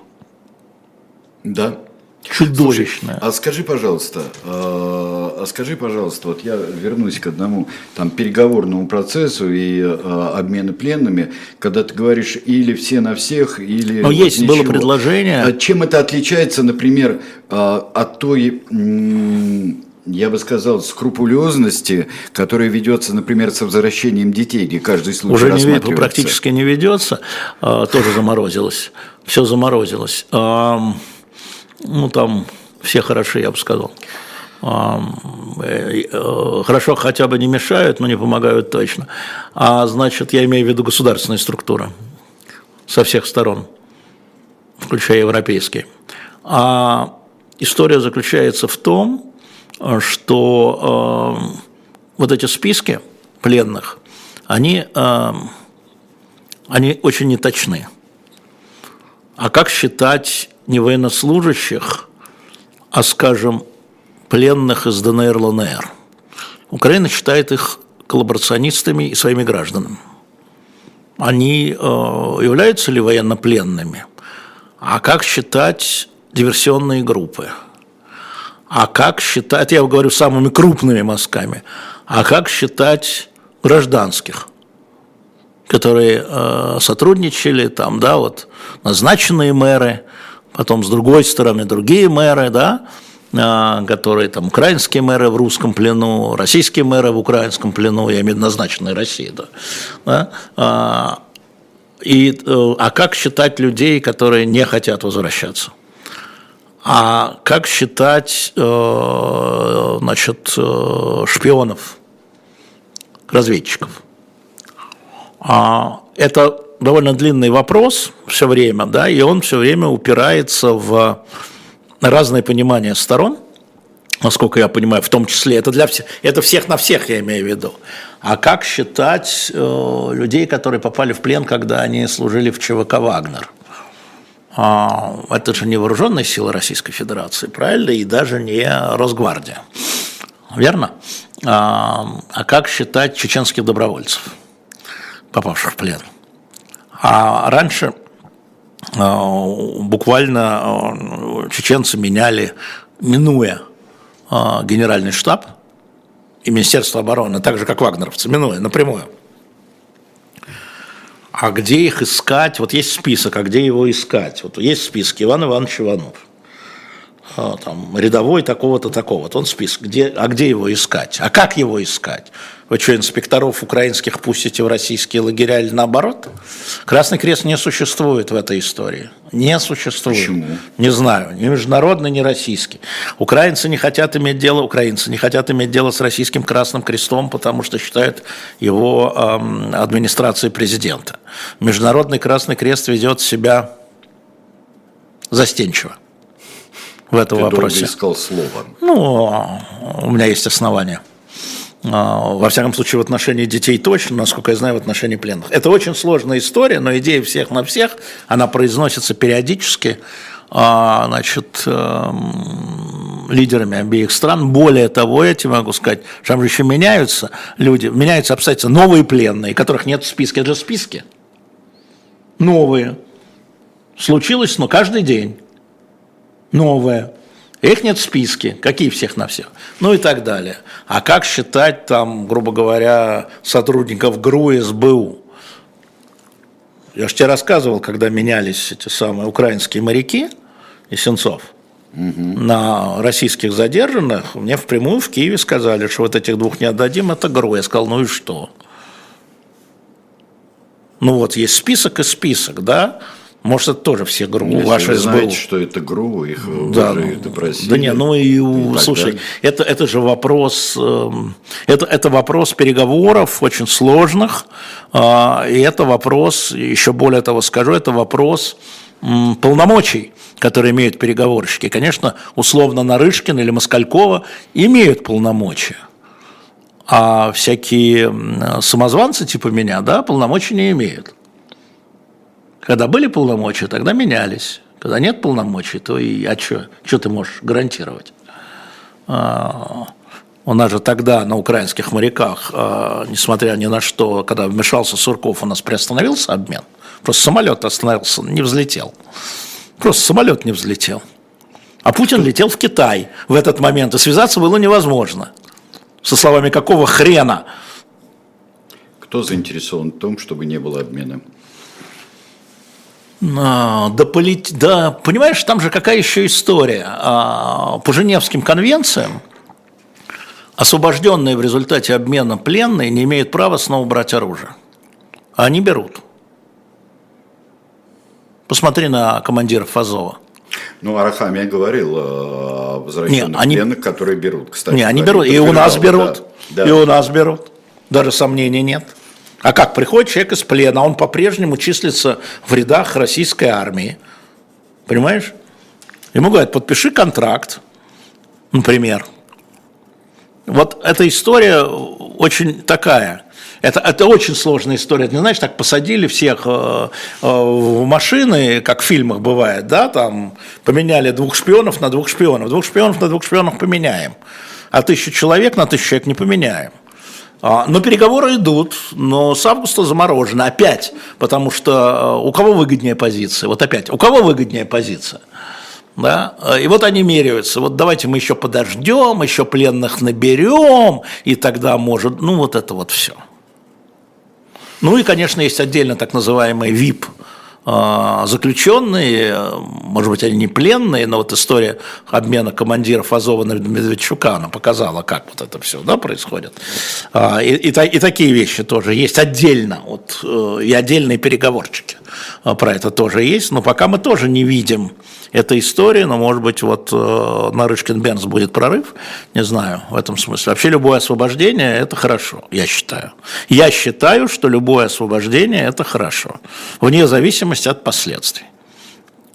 Да. Чудовищная. а скажи, пожалуйста, а, а скажи, пожалуйста, вот я вернусь к одному там переговорному процессу и а, обмены пленными, когда ты говоришь или все на всех, или Но вот есть ничего. было предложение. А чем это отличается, например, а, от той я бы сказал, скрупулезности, которая ведется, например, с возвращением детей, где каждый случай Уже не, практически не ведется, а, тоже заморозилось. Все заморозилось. Ну, там все хороши, я бы сказал. Э, э, хорошо хотя бы не мешают, но не помогают точно. А значит, я имею в виду государственные структуры со всех сторон, включая европейские. А история заключается в том, что э, вот эти списки пленных, они, э, они очень неточны. А как считать не военнослужащих, а, скажем, пленных из ДНР, ЛНР? Украина считает их коллаборационистами и своими гражданами. Они э, являются ли военнопленными? А как считать диверсионные группы? А как считать, я говорю самыми крупными мазками, а как считать гражданских, которые э, сотрудничали, там, да, вот назначенные мэры, потом с другой стороны другие мэры, да, э, которые там украинские мэры в русском плену, российские мэры в украинском плену, я имею в виду назначенные России, да, да а, и, э, а как считать людей, которые не хотят возвращаться? А как считать э, значит, э, шпионов, разведчиков? А, это довольно длинный вопрос все время, да, и он все время упирается в разное понимание сторон, насколько я понимаю, в том числе, это для всех, это всех на всех я имею в виду. А как считать э, людей, которые попали в плен, когда они служили в ЧВК «Вагнер»? А, это же не вооруженные силы Российской Федерации, правильно, и даже не Росгвардия, верно? А, а как считать чеченских добровольцев, попавших в плен? А раньше а, буквально чеченцы меняли, минуя генеральный штаб и Министерство обороны, так же как вагнеровцы, минуя напрямую – а где их искать? Вот есть список, а где его искать? Вот есть список Иван Иванович Иванов. А, там, рядовой такого-то, такого-то, он список, где, а где его искать? А как его искать? Вы что, инспекторов украинских пустите в российские лагеря или наоборот? Красный Крест не существует в этой истории. Не существует. Почему? Не знаю. Ни международный, ни российский. Украинцы не хотят иметь дело, украинцы не хотят иметь дело с российским Красным Крестом, потому что считают его эм, администрацией президента. Международный Красный Крест ведет себя застенчиво в этом Ты вопросе. долго искал слово. Ну, у меня есть основания. А, во всяком случае, в отношении детей точно, насколько я знаю, в отношении пленных. Это очень сложная история, но идея всех на всех, она произносится периодически, а, значит, эм, лидерами обеих стран. Более того, я тебе могу сказать, там же еще меняются люди, меняются обстоятельства, новые пленные, которых нет в списке. Это же списки. Новые. Случилось, но каждый день новое. Их нет в списке. Какие всех на всех? Ну и так далее. А как считать там, грубо говоря, сотрудников ГРУ и СБУ? Я же тебе рассказывал, когда менялись эти самые украинские моряки и Сенцов угу. на российских задержанных, мне впрямую в Киеве сказали, что вот этих двух не отдадим, это ГРУ. Я сказал, ну и что? Ну вот, есть список и список, да? Может, это тоже все ГРУ, Если ваши вы СБУ. знаете, что это ГРУ, их Да, уже ну, это просили. да не, ну и, так слушай, это, это же вопрос, эм, это, это вопрос переговоров очень сложных, а, и это вопрос, еще более того скажу, это вопрос полномочий, которые имеют переговорщики. Конечно, условно Нарышкин или Москалькова имеют полномочия, а всякие самозванцы типа меня, да, полномочий не имеют. Когда были полномочия, тогда менялись. Когда нет полномочий, то и а что? Что ты можешь гарантировать? А, у нас же тогда на украинских моряках, а, несмотря ни на что, когда вмешался Сурков, у нас приостановился обмен. Просто самолет остановился, не взлетел. Просто самолет не взлетел. А Путин летел в Китай в этот момент, и связаться было невозможно. Со словами «какого хрена?» Кто заинтересован в том, чтобы не было обмена? А, Да, полит... да, понимаешь, там же какая еще история. А, По Женевским конвенциям освобожденные в результате обмена пленные не имеют права снова брать оружие. А они берут. Посмотри на командиров Азова. Ну, Арахамия говорил о возвращенных Не, они- пленных, которые берут. Кстати, Не, они берут, и у нас берут, да, да. и у нас берут. Даже сомнений нет. А как приходит человек из плена, он по-прежнему числится в рядах российской армии. Понимаешь? Ему говорят, подпиши контракт, например. Вот эта история очень такая. Это, это очень сложная история. Это не знаешь, так посадили всех э, э, в машины, как в фильмах бывает, да, там поменяли двух шпионов на двух шпионов. Двух шпионов на двух шпионов поменяем. А тысячу человек на тысячу человек не поменяем. А, Но переговоры идут, но с августа заморожено опять, потому что э, у кого выгоднее позиция? Вот опять, у кого выгоднее позиция? Да? И вот они меряются. Вот давайте мы еще подождем, еще пленных наберем, и тогда может... Ну, вот это вот все. Ну и, конечно, есть отдельно так называемый ВИП а, заключенные, может быть, они не пленные, но вот история обмена командиров Азова на Медведчука, она показала, как вот это все да, происходит. А, и, и, и такие вещи тоже есть отдельно, вот, э, и отдельные переговорчики про это тоже есть, но пока мы тоже не видим эта история, но, может быть, вот э, на Рычкин-Бенц будет прорыв, не знаю, в этом смысле. Вообще любое освобождение – это хорошо, я считаю. Я считаю, что любое освобождение – это хорошо, вне зависимости от последствий,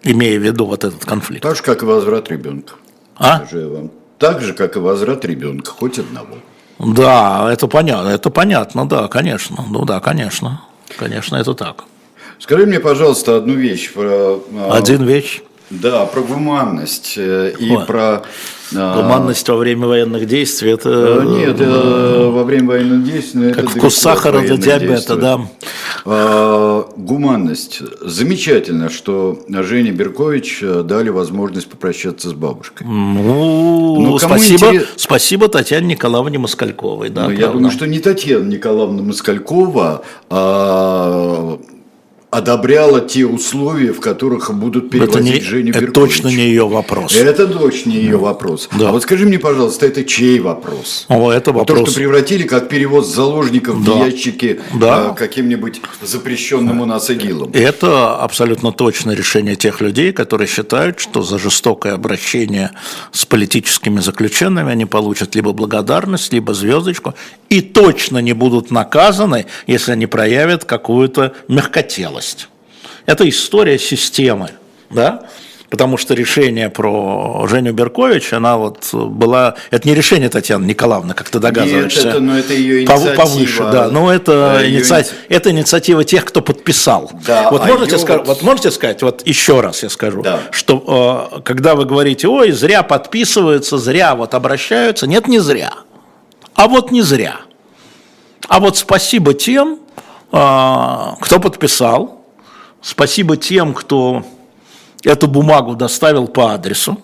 имея в виду вот этот конфликт. Так же, как и возврат ребенка. А? вам. Так же, как и возврат ребенка, хоть одного. Да, это понятно, это понятно, да, конечно. Ну да, конечно. Конечно, это так. Скажи мне, пожалуйста, одну вещь. Про, а, Один вещь. Да, про гуманность э, и Ой. про... А, гуманность во время военных действий это... Э, нет, э, во время военных действий... Как вкус сахара до диабета, действий. да. А, гуманность. Замечательно, что Жене Беркович дали возможность попрощаться с бабушкой. Ну, Но спасибо, интерес... спасибо Татьяне Николаевне Москальковой. Да, Но я думаю, что не Татьяна Николаевна Москалькова, а одобряла те условия, в которых будут перевозить это не, Женю Это точно не ее вопрос. Это точно не ее вопрос. Да. А вот скажи мне, пожалуйста, это чей вопрос? О, это вопрос. То, что превратили как перевоз заложников да. в ящики да. каким-нибудь запрещенным у нас ИГИЛом. Это абсолютно точное решение тех людей, которые считают, что за жестокое обращение с политическими заключенными они получат либо благодарность, либо звездочку, и точно не будут наказаны, если они проявят какую-то мягкотелость. Это история системы, да? потому что решение про Женю Беркович, она вот была, это не решение Татьяны Николаевны, как ты догадываешься. Нет, это, но это ее инициатива. Повыше, да, но это, да, инициатива, ее... это инициатива тех, кто подписал. Да, вот, а можете ее... сказать, вот можете сказать, вот еще раз я скажу, да. что э, когда вы говорите, ой, зря подписываются, зря вот обращаются, нет, не зря. А вот не зря. А вот спасибо тем, кто подписал, спасибо тем, кто эту бумагу доставил по адресу.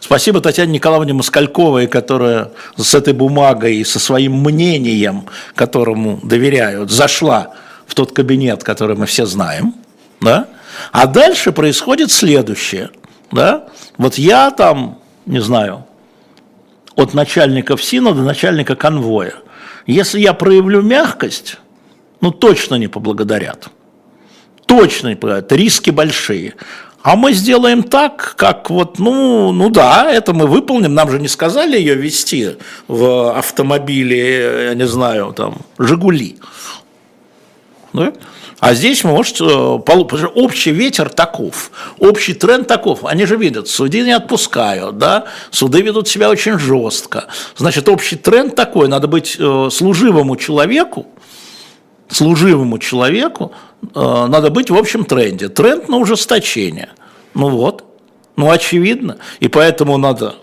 Спасибо Татьяне Николаевне Москальковой, которая с этой бумагой и со своим мнением, которому доверяют, зашла в тот кабинет, который мы все знаем. Да? А дальше происходит следующее. Да? Вот я там, не знаю, от начальника ФСИНа до начальника конвоя. Если я проявлю мягкость, ну точно не поблагодарят. Точно не поблагодарят. Риски большие. А мы сделаем так, как вот, ну, ну да, это мы выполним. Нам же не сказали ее вести в автомобиле, я не знаю, там, «Жигули». Да? А здесь может, э, общий ветер таков, общий тренд таков. Они же видят, суды не отпускают, да, суды ведут себя очень жестко. Значит, общий тренд такой, надо быть э, служивому человеку, служивому человеку э, надо быть в общем тренде. Тренд на ужесточение. Ну вот, ну очевидно. И поэтому надо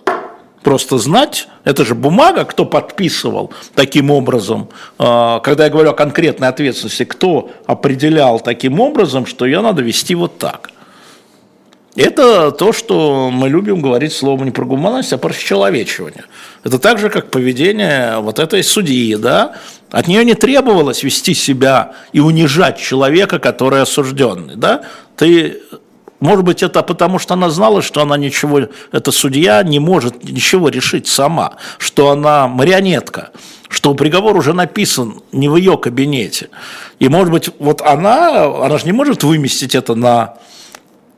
просто знать, это же бумага, кто подписывал таким образом, а, когда я говорю о конкретной ответственности, кто определял таким образом, что ее надо вести вот так. Это то, что мы любим говорить словом не про гуманность, а про расчеловечивание. Это так же, как поведение вот этой судьи, да? От нее не требовалось вести себя и унижать человека, который осужденный, да? Ты может быть, это потому, что она знала, что она ничего, эта судья не может ничего решить сама, что она марионетка, что приговор уже написан не в ее кабинете. И, может быть, вот она, она же не может выместить это на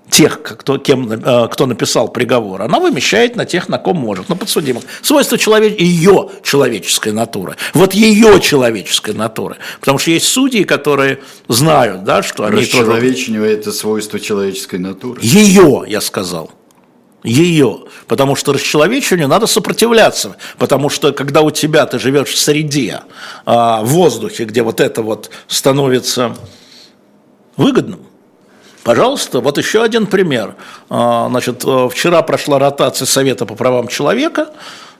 тех, кто, кем, э, кто написал приговор, она вымещает на тех, на ком может, на подсудимых. Свойство человек, ее человеческой натуры. Вот ее человеческой натуры. Потому что есть судьи, которые знают, да, что они тоже... это свойство человеческой натуры? Ее, я сказал. Ее. Потому что расчеловечиванию надо сопротивляться. Потому что когда у тебя, ты живешь в среде, а, в воздухе, где вот это вот становится выгодным, Пожалуйста, вот еще один пример. А, значит, э, вчера прошла ротация Совета по правам человека.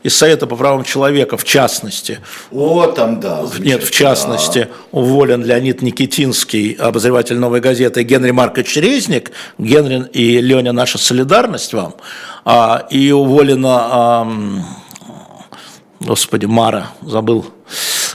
из Совета по правам человека, в частности. О, там да. Нет, в частности, уволен Леонид Никитинский, обозреватель «Новой газеты», Генри Маркович Резник, Генри и Леня, наша солидарность вам, а, и уволена, господи, Мара, забыл,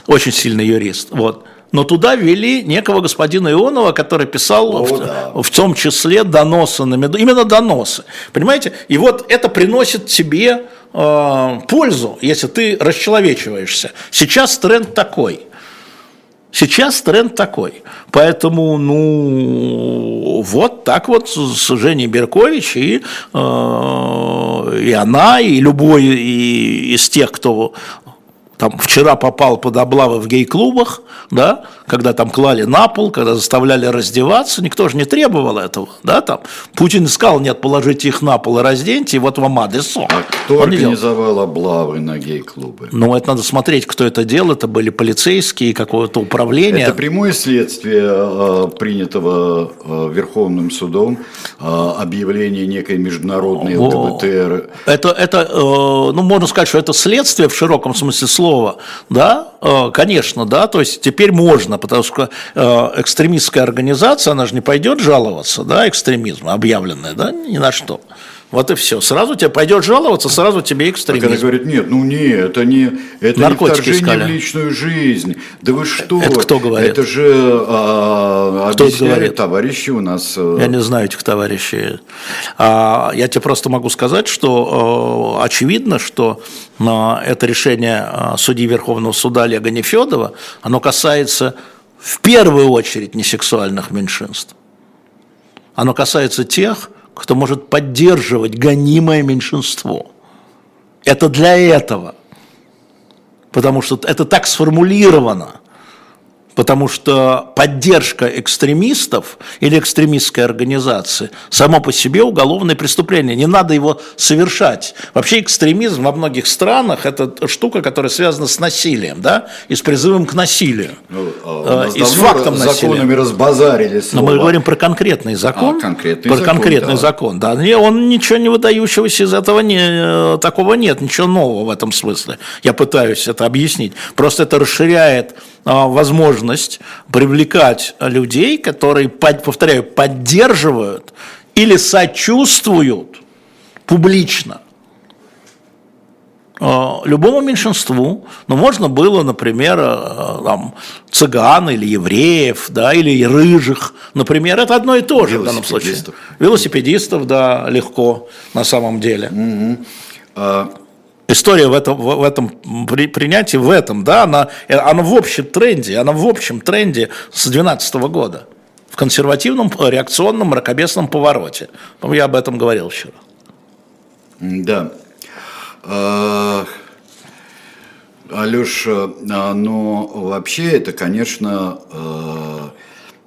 очень сильный юрист, вот но туда ввели некого господина Ионова, который писал О, в, да. в том числе доносы, на меду, именно доносы. Понимаете? И вот это приносит тебе э, пользу, если ты расчеловечиваешься. Сейчас тренд такой. Сейчас тренд такой. Поэтому, ну, вот так вот с Женей Беркович и, э, и она, и любой и, из тех, кто там вчера попал под облавы в гей-клубах, да, когда там клали на пол, когда заставляли раздеваться, никто же не требовал этого, да, там. Путин сказал, нет, положите их на пол и разденьте, и вот вам адресо. А кто Он организовал облавы на гей-клубы? Ну, это надо смотреть, кто это делал, это были полицейские, какое-то управление. Это прямое следствие э, принятого э, Верховным судом э, объявления некой международной ЛГБТ. Это, это, ну, можно сказать, что это следствие в широком смысле слова, да, конечно, да, то есть теперь можно, потому что экстремистская организация, она же не пойдет жаловаться, да, экстремизм объявленный, да, ни на что. Вот и все. Сразу тебе пойдет жаловаться, сразу тебе экстремизм. А когда говорит, нет, ну нет, это не, это не вторжение искали. в личную жизнь. Да вы что? Это кто говорит? Это же а, кто это говорит? товарищи у нас. Э, я не знаю этих товарищей. А, я тебе просто могу сказать, что а, очевидно, что а, это решение а, судьи Верховного суда Олега Нефедова, оно касается в первую очередь несексуальных меньшинств. Оно касается тех, кто может поддерживать гонимое меньшинство. Это для этого. Потому что это так сформулировано потому что поддержка экстремистов или экстремистской организации само по себе уголовное преступление, не надо его совершать. Вообще экстремизм во многих странах – это штука, которая связана с насилием, да, и с призывом к насилию, ну, а и с фактом насилия. законами разбазарили слово. Но мы говорим про конкретный закон, а, конкретный про закон, конкретный да. закон, да, он ничего не выдающегося из этого не, такого нет, ничего нового в этом смысле. Я пытаюсь это объяснить. Просто это расширяет а, возможность привлекать людей, которые, повторяю, поддерживают или сочувствуют публично а, любому меньшинству, но можно было, например, а, там, цыган или евреев, да, или рыжих, например, это одно и то же в данном случае. Велосипедистов, да, легко на самом деле. Угу. История в этом, в этом при, принятии, в этом, да, она, она в общем тренде, она в общем тренде с 2012 года. В консервативном, реакционном, мракобесном повороте. Я об этом говорил вчера. Да. А, Алеша, а, но вообще это, конечно, а,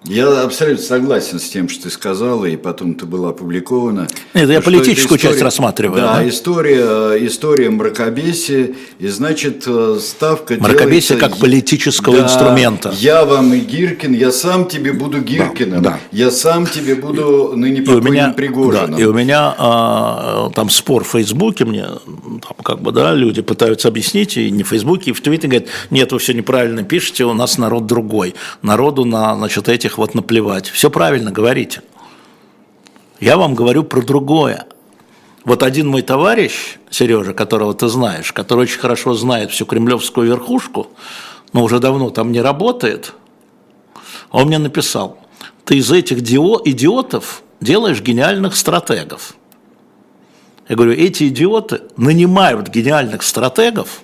я абсолютно согласен с тем, что ты сказала, и потом это было опубликовано. Нет, я политическую история, часть рассматриваю. Да, да, история, история мракобесия, и значит э, ставка Мракобесие делается, как политического да, инструмента. Я вам и Гиркин, я сам тебе буду Гиркиным, да, да. я сам тебе буду ныне покойным меня, Пригожиным. Да, и у меня а, там спор в Фейсбуке, мне там, как бы, да, люди пытаются объяснить, и не в Фейсбуке, и в Твиттере говорят, нет, вы все неправильно пишете, у нас народ другой. Народу на, значит, этих вот наплевать. Все правильно говорите. Я вам говорю про другое. Вот один мой товарищ, Сережа, которого ты знаешь, который очень хорошо знает всю кремлевскую верхушку, но уже давно там не работает, он мне написал, ты из этих идиотов делаешь гениальных стратегов. Я говорю, эти идиоты нанимают гениальных стратегов,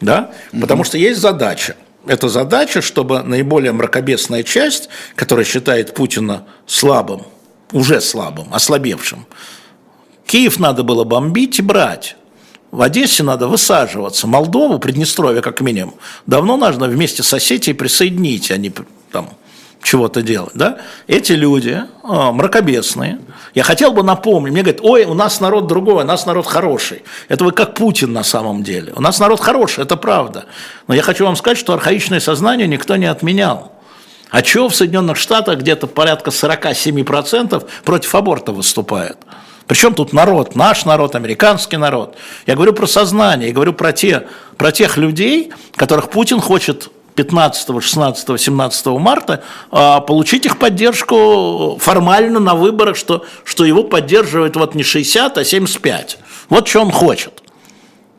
да, угу. потому что есть задача эта задача, чтобы наиболее мракобесная часть, которая считает Путина слабым, уже слабым, ослабевшим, Киев надо было бомбить и брать. В Одессе надо высаживаться. Молдову, Приднестровье, как минимум, давно нужно вместе с Осетией присоединить, а не там чего-то делать. Да? Эти люди а, мракобесные. Я хотел бы напомнить, мне говорят, ой, у нас народ другой, у нас народ хороший. Это вы как Путин на самом деле. У нас народ хороший, это правда. Но я хочу вам сказать, что архаичное сознание никто не отменял. А чего в Соединенных Штатах где-то порядка 47% против аборта выступает? Причем тут народ, наш народ, американский народ. Я говорю про сознание, я говорю про, те, про тех людей, которых Путин хочет 15, 16, 17 марта а, получить их поддержку формально на выборах, что, что его поддерживает вот не 60, а 75. Вот что он хочет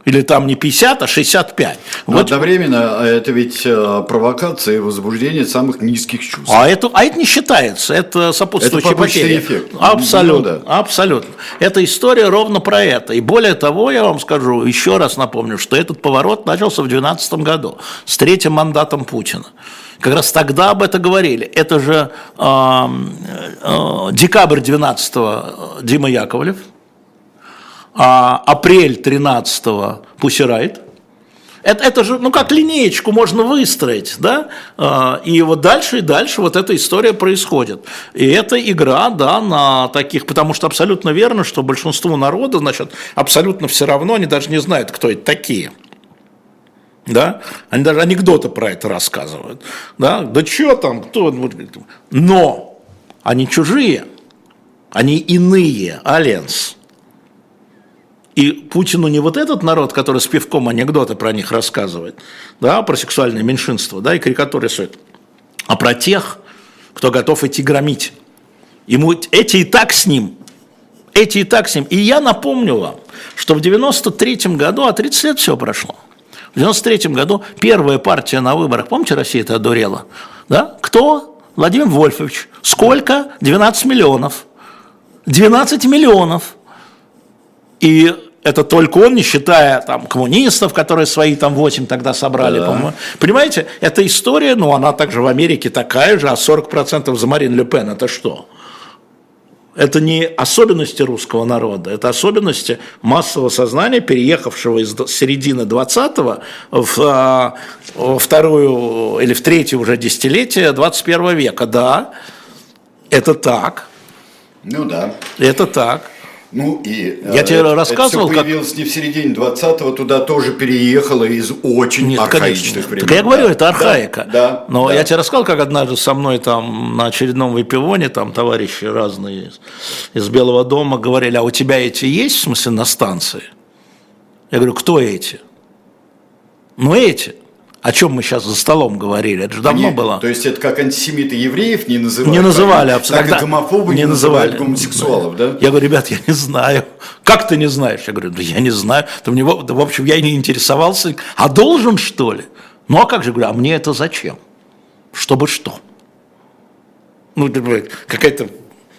или там не 50, а 65. Но вот. одновременно это ведь э, провокация и возбуждение самых низких чувств. А это, а это не считается, это сопутствующий это потеря. эффект. Абсолютно, ну, да. абсолютно. Эта история ровно про это. И более того, я вам скажу, еще раз напомню, что этот поворот начался в 2012 году с третьим мандатом Путина. Как раз тогда об этом говорили. Это же э, э, декабрь 12 Дима Яковлев – а, апрель 13-го Пусирайт. Это, это же, ну как линеечку можно выстроить, да, а, и вот дальше и дальше вот эта история происходит. И это игра, да, на таких, потому что абсолютно верно, что большинству народа, значит, абсолютно все равно, они даже не знают, кто это такие. Да? Они даже анекдоты про это рассказывают. Да, да что там, кто? Но они чужие, они иные, Аленс. И Путину не вот этот народ, который с пивком анекдоты про них рассказывает, да, про сексуальное меньшинство, да, и карикатуры рисует, а про тех, кто готов идти громить. Ему эти и так с ним, эти и так с ним. И я напомню вам, что в 93 году, а 30 лет все прошло, в 93 году первая партия на выборах, помните, Россия это одурела, да? Кто? Владимир Вольфович. Сколько? 12 миллионов. 12 миллионов. И это только он, не считая там коммунистов, которые свои там 8 тогда собрали, да. по-моему. Понимаете, эта история, ну, она также в Америке такая же, а 40% за Марин Ле Пен, это что? Это не особенности русского народа, это особенности массового сознания, переехавшего из середины 20-го в, а, во вторую или в третье уже десятилетие 21 века. Да, это так. Ну да. Это так. Ну и я тебе это, рассказывал, это появилось как... не в середине 20-го, туда тоже переехало из очень Нет, архаичных конечно. времен. Так я говорю, это архаика. Да, да, Но да. я тебе рассказал, как однажды со мной там на очередном выпивоне, там товарищи разные из, из Белого дома говорили, а у тебя эти есть, в смысле, на станции? Я говорю, кто эти? Ну эти о чем мы сейчас за столом говорили, это же давно Они, было. То есть это как антисемиты евреев не называли? Не называли абсолютно. Так и гомофобы не, не называли гомосексуалов, да? Я говорю, ребят, я не знаю. Как ты не знаешь? Я говорю, да я не знаю. Да мне, да, в общем, я не интересовался. А должен, что ли? Ну, а как же, говорю, а мне это зачем? Чтобы что? Ну, какая-то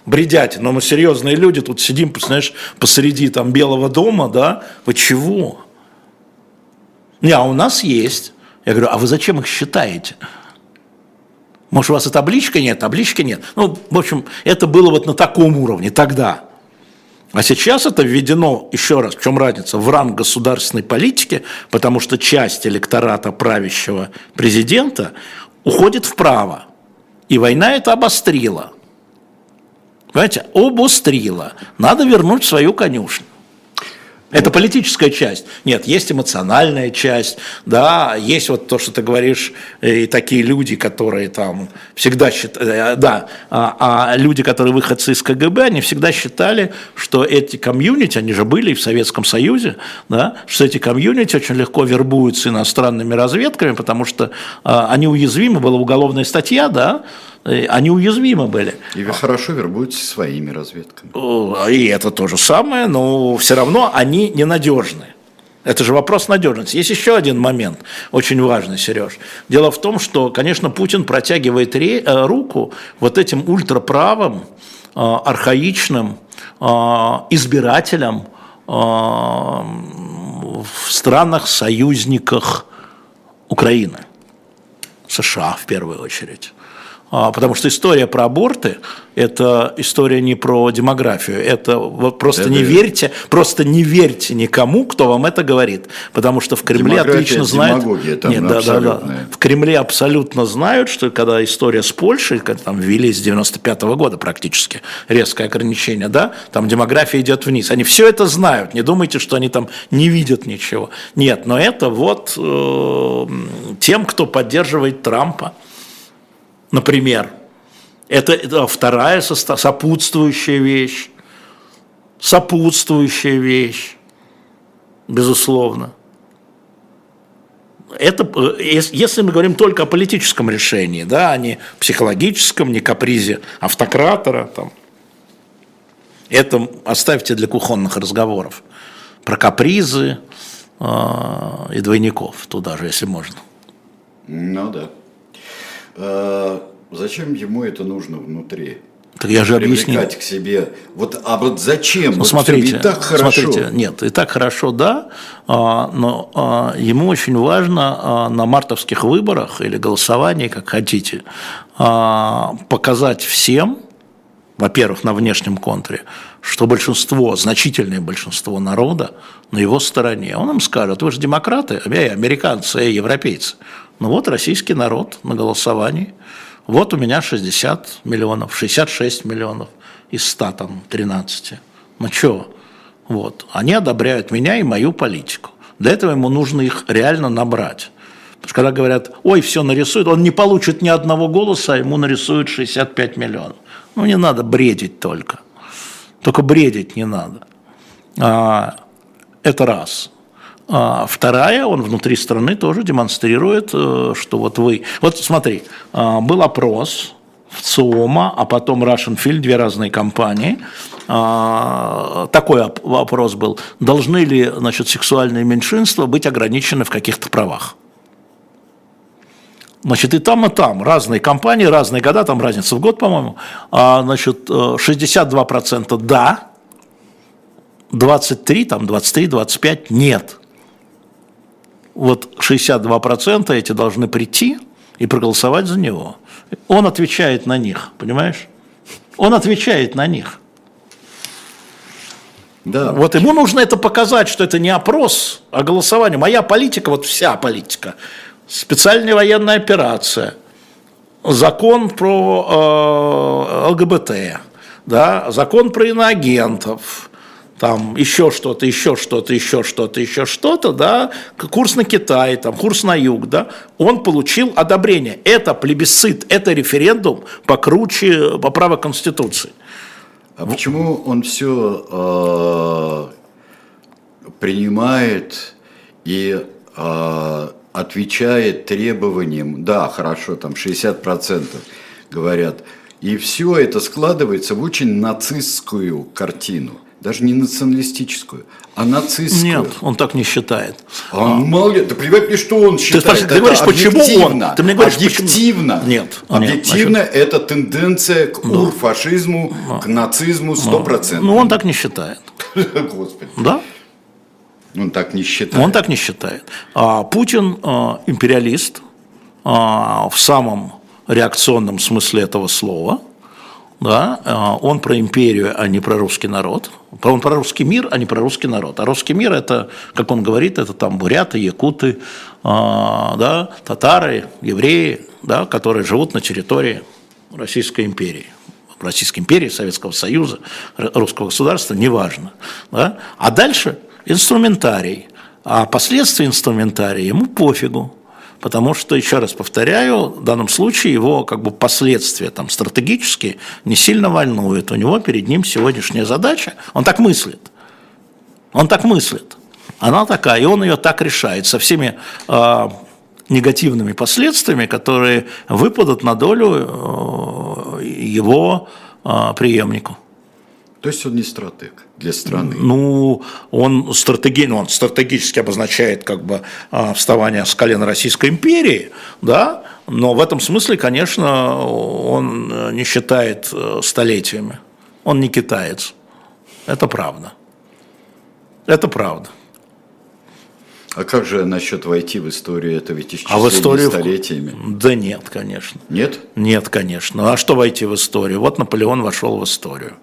бредятина. Но мы серьезные люди, тут сидим, знаешь, посреди там Белого дома, да? Вы чего? Не, а у нас есть. Я говорю, а вы зачем их считаете? Может, у вас и табличка нет, таблички нет. Ну, в общем, это было вот на таком уровне тогда. А сейчас это введено, еще раз, в чем разница, в ранг государственной политики, потому что часть электората правящего президента уходит вправо. И война это обострила. Понимаете, обострила. Надо вернуть свою конюшню. Это политическая часть. Нет, есть эмоциональная часть, да, есть вот то, что ты говоришь, и такие люди, которые там всегда считали, э, да, а, а люди, которые выходцы из КГБ, они всегда считали, что эти комьюнити, они же были и в Советском Союзе, да, что эти комьюнити очень легко вербуются иностранными разведками, потому что а, они уязвимы, была уголовная статья, да, Э, они уязвимы были. И вы хорошо вербуетесь своими разведками. И это то же самое, но все равно они ненадежны. Это же вопрос надежности. Есть еще один момент, очень важный, Сереж. Дело в том, что, конечно, Путин протягивает ре, э, руку вот этим ультраправым, э, архаичным избирателям в странах-союзниках Украины. США в первую очередь. А, потому что история про аборты – это история не про демографию. Это вот просто это... не верьте, просто не верьте никому, кто вам это говорит. Потому что в Кремле Демография, отлично знают… там Нет, да, да, да. В Кремле абсолютно знают, что когда история с Польшей, когда там ввели с 95 -го года практически резкое ограничение, да, там демография идет вниз. Они все это знают. Не думайте, что они там не видят ничего. Нет, но это вот э, тем, кто поддерживает Трампа например. Это, это вторая сопутствующая вещь. сопутствующая вещь, безусловно. Это, э, если мы говорим только о политическом решении, да, а не психологическом, не капризе автократора, там, это оставьте для кухонных разговоров. Про капризы э, и двойников туда же, если можно. Ну да. А, зачем ему это нужно внутри? Так я же объяснил. к себе. Вот, а вот зачем? Ну, вот смотрите, и так хорошо. смотрите, нет, и так хорошо, да, а, но а, ему очень важно а, на мартовских выборах или голосовании, как хотите, показать всем, во-первых, на внешнем контуре, что большинство, значительное большинство народа на его стороне. Он им скажет, вы же демократы, эй, американцы, эй, европейцы. Ну вот российский народ на голосовании. Вот у меня 60 миллионов, 66 миллионов из 100 там 13. Ну что? Вот. Они одобряют меня и мою политику. Для этого ему нужно их реально набрать. Потому что когда говорят, ой, все нарисует, он не получит ни одного голоса, а ему нарисуют 65 миллионов. Ну, не надо бредить только. Только бредить не надо. А, это раз. А вторая, он внутри страны тоже демонстрирует, э, что вот вы... Вот смотри, а, был опрос в ЦИОМа, а потом Russian Field, две разные компании. А, такой вопрос был. Должны ли значит, сексуальные меньшинства быть ограничены в каких-то правах? Значит, и там, и там разные компании, разные года, там разница в год, по-моему. А, значит, 62% э, да, 23, там 23, 25 нет. Вот 62% эти должны прийти и проголосовать за него. Он отвечает на них, понимаешь? Он отвечает на них. Да. Вот ему нужно это показать, что это не опрос, а голосование. Моя политика, вот вся политика – специальная военная операция, закон про э, ЛГБТ, да, закон про иноагентов, там еще что-то, еще что-то, еще что-то, еще что-то, да, курс на Китай, там, курс на юг, да, он получил одобрение. Это плебисцит, это референдум покруче по праву Конституции. А почему он все э, принимает и э, отвечает требованиям, да, хорошо, там 60% говорят, и все это складывается в очень нацистскую картину. Даже не националистическую, а нацистскую. Нет, он так не считает. А он а. мало ли, да плевать мне, что он считает. Ты, спрашиваешь, ты говоришь, почему он? Ты мне говоришь, объективно. Почему? Нет. Объективно нет, это тенденция к да. урфашизму, да. к нацизму 100%. Ну, он так не считает. <laughs> Господи. Да? Он так не считает. Он так не считает. А Путин а, империалист а, в самом реакционном смысле этого слова. Да, а, он про империю, а не про русский народ. Он про русский мир, а не про русский народ. А русский мир это, как он говорит, это там буряты, якуты, да, татары, евреи, да, которые живут на территории Российской империи. Российской империи, Советского Союза, русского государства, неважно. Да? А дальше инструментарий. А последствия инструментария ему пофигу. Потому что, еще раз повторяю, в данном случае его как бы последствия там, стратегические не сильно волнуют. У него перед ним сегодняшняя задача, он так мыслит. Он так мыслит. Она такая, и он ее так решает со всеми э, негативными последствиями, которые выпадут на долю э, его э, преемнику. То есть он не стратег для страны? Ну, он, стратеги, ну, он стратегически обозначает как бы а, вставание с колена Российской империи, да, но в этом смысле, конечно, он э, не считает э, столетиями. Он не китаец. Это правда. Это правда. А как же насчет войти в историю? Это ведь исчисление а в историю... столетиями. Да нет, конечно. Нет? Нет, конечно. А что войти в историю? Вот Наполеон вошел в историю.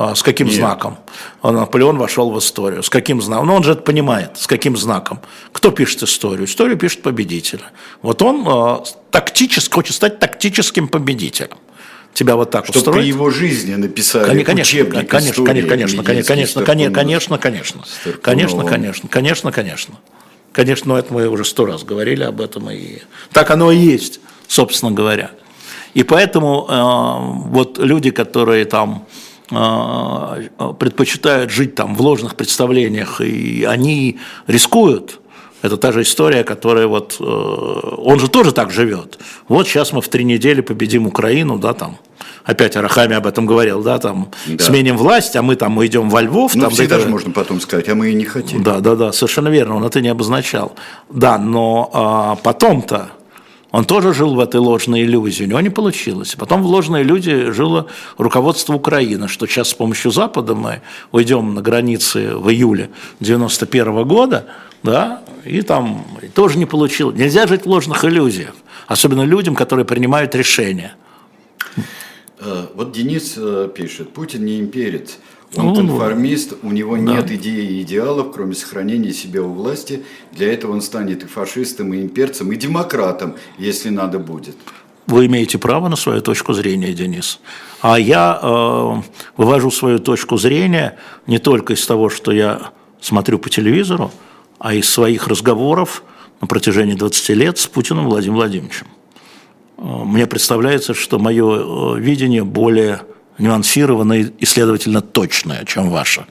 А, с каким Нет. знаком? А Наполеон вошел в историю. С каким знаком? Ну, он же это понимает. С каким знаком? Кто пишет историю? Историю пишет победитель. Вот он э, тактически, хочет стать тактическим победителем. Тебя вот так Чтобы устроить? при его жизни написали конечно, учебник конечно, истории, конечно, конечно, конечно, конечно, конечно, конечно, конечно, конечно, конечно, конечно. Конечно, но это мы уже сто раз говорили об этом, и так оно и есть, собственно говоря. И поэтому э, вот люди, которые там предпочитают жить там в ложных представлениях, и они рискуют. Это та же история, которая вот, э, он же тоже так живет. Вот сейчас мы в три недели победим Украину, да, там, опять Арахами об этом говорил, да, там, Да. сменим власть, а мы там уйдем во Львов. Ну, там, всегда да, же можно потом сказать, а мы и не хотели. Да, да, да, совершенно верно, он это не обозначал. Да, но а, потом-то он тоже жил в этой ложной иллюзии, у него не получилось. Потом в ложной иллюзии жило руководство Украины, что сейчас с помощью Запада мы уйдем на границы в июле 91 года, да, и там и тоже не получилось. Нельзя жить в ложных иллюзиях, особенно людям, которые принимают решения. Э, Вот Денис э, пишет, Путин не имперец, он Ну, конформист, у него нет идей и идеалов, кроме сохранения себя у власти. Для этого он станет и фашистом, и имперцем, и демократом, если надо будет. Вы имеете право на свою точку зрения, Денис. А я э, вывожу свою точку зрения не только из того, что я смотрю по телевизору, а из своих разговоров на протяжении 20 лет с Путиным Владимиром Владимировичем. Э, Мне представляется, что мое э, видение более нюансированное и, следовательно, точное, чем ваше.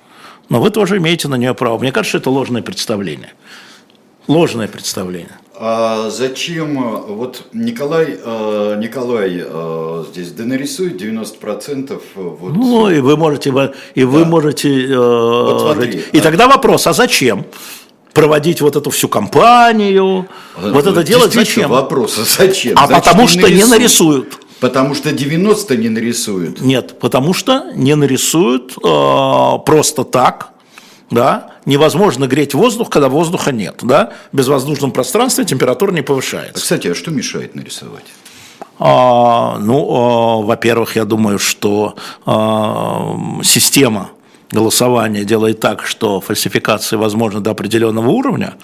Но вы тоже имеете на нее право. Мне кажется, это ложное представление. Ложное представление. А зачем, э, вот Николай, э, Николай э, здесь да нарисует 90% вот, Ну, и вы можете, и вы Да. можете, э, смотри, и а- тогда вопрос, а зачем проводить вот эту всю кампанию, вот это делать зачем? Вопрос, а зачем? А Значит, потому что не нарисуют. Потому что 90 не нарисуют. Нет, потому что не нарисуют э, просто так, да, невозможно греть воздух, когда воздуха нет, да, в безвоздушном пространстве температура не повышается. Кстати, а что мешает нарисовать? А, ну, а, во-первых, я думаю, что а, система голосования делает так, что фальсификации возможны до определенного уровня.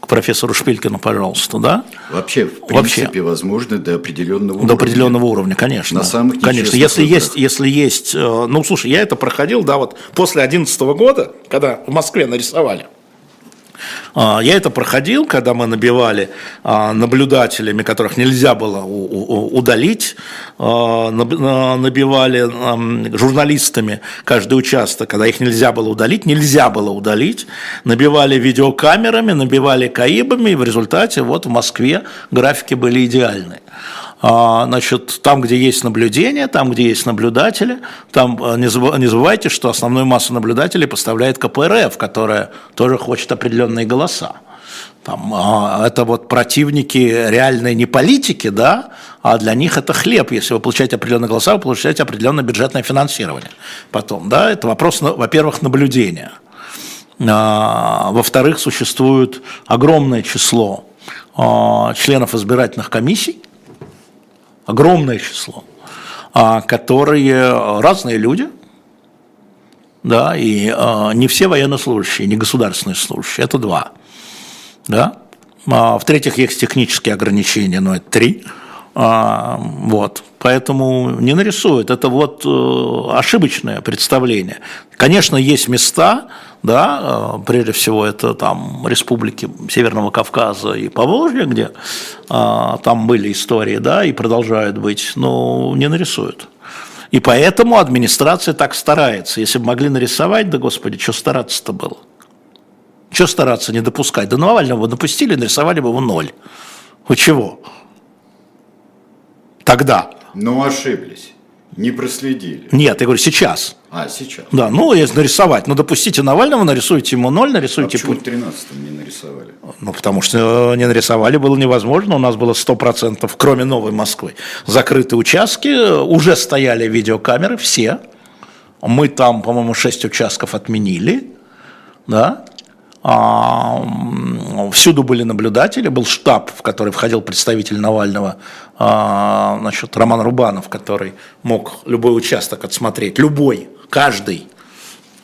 К профессору Шпилькину, пожалуйста, да? Вообще, в Вообще. принципе, возможно, до определенного уровня. До определенного уровня, конечно. На самых конечно. Если выборах. есть, если есть, э, ну, слушай, я это проходил, да, вот после 2011 года, когда в Москве нарисовали. А, Я это проходил, когда мы набивали а, наблюдателями, которых нельзя было удалить, а, наб- на- набивали ам, журналистами каждый участок, когда их нельзя было удалить, нельзя было удалить, набивали видеокамерами, набивали каибами, и в результате вот в Москве графики были идеальные. А, Значит, там, где есть наблюдение, там, где есть наблюдатели, там э, не забы- не забывайте, что основную массу наблюдателей поставляет КПРФ, которая тоже хочет определенные голоса. Там, а, это вот противники реальной не политики, да, а для них это хлеб. Если вы получаете определенные голоса, вы получаете определенное бюджетное финансирование. Потом, да, это вопрос, на- во-первых, наблюдения. А, Во-вторых, существует огромное число а, членов избирательных комиссий, огромное число, а, которые разные люди, да, и а, не все военнослужащие, не государственные служащие, это два, да. А, В-третьих, есть технические ограничения, но это три, А, вот, поэтому не нарисуют, это вот э, ошибочное представление. Конечно, есть места, да, э, прежде всего это там республики Северного Кавказа и Поволжья, где а, там были истории, да, и продолжают быть, но не нарисуют. И поэтому администрация так старается. Если бы могли нарисовать, да господи, что стараться-то было? Что стараться не допускать? Да Навального допустили, нарисовали бы его ноль. Вы чего? Тогда. Но ошиблись. Не проследили. Нет, я говорю, сейчас. А, сейчас. Да, ну, если нарисовать, ну, допустите Навального, нарисуйте ему ноль, А нарисуйте почему в Путина. 13 не нарисовали? Ну, потому что э, не нарисовали, было невозможно. У нас было 100%, кроме Новой Москвы, закрытые участки. Уже стояли видеокамеры, все. Мы там, по-моему, 6 участков отменили. Да? А, всюду были наблюдатели, был штаб, в который входил представитель Навального, а, значит, Роман Рубанов, который мог любой участок отсмотреть, любой, каждый.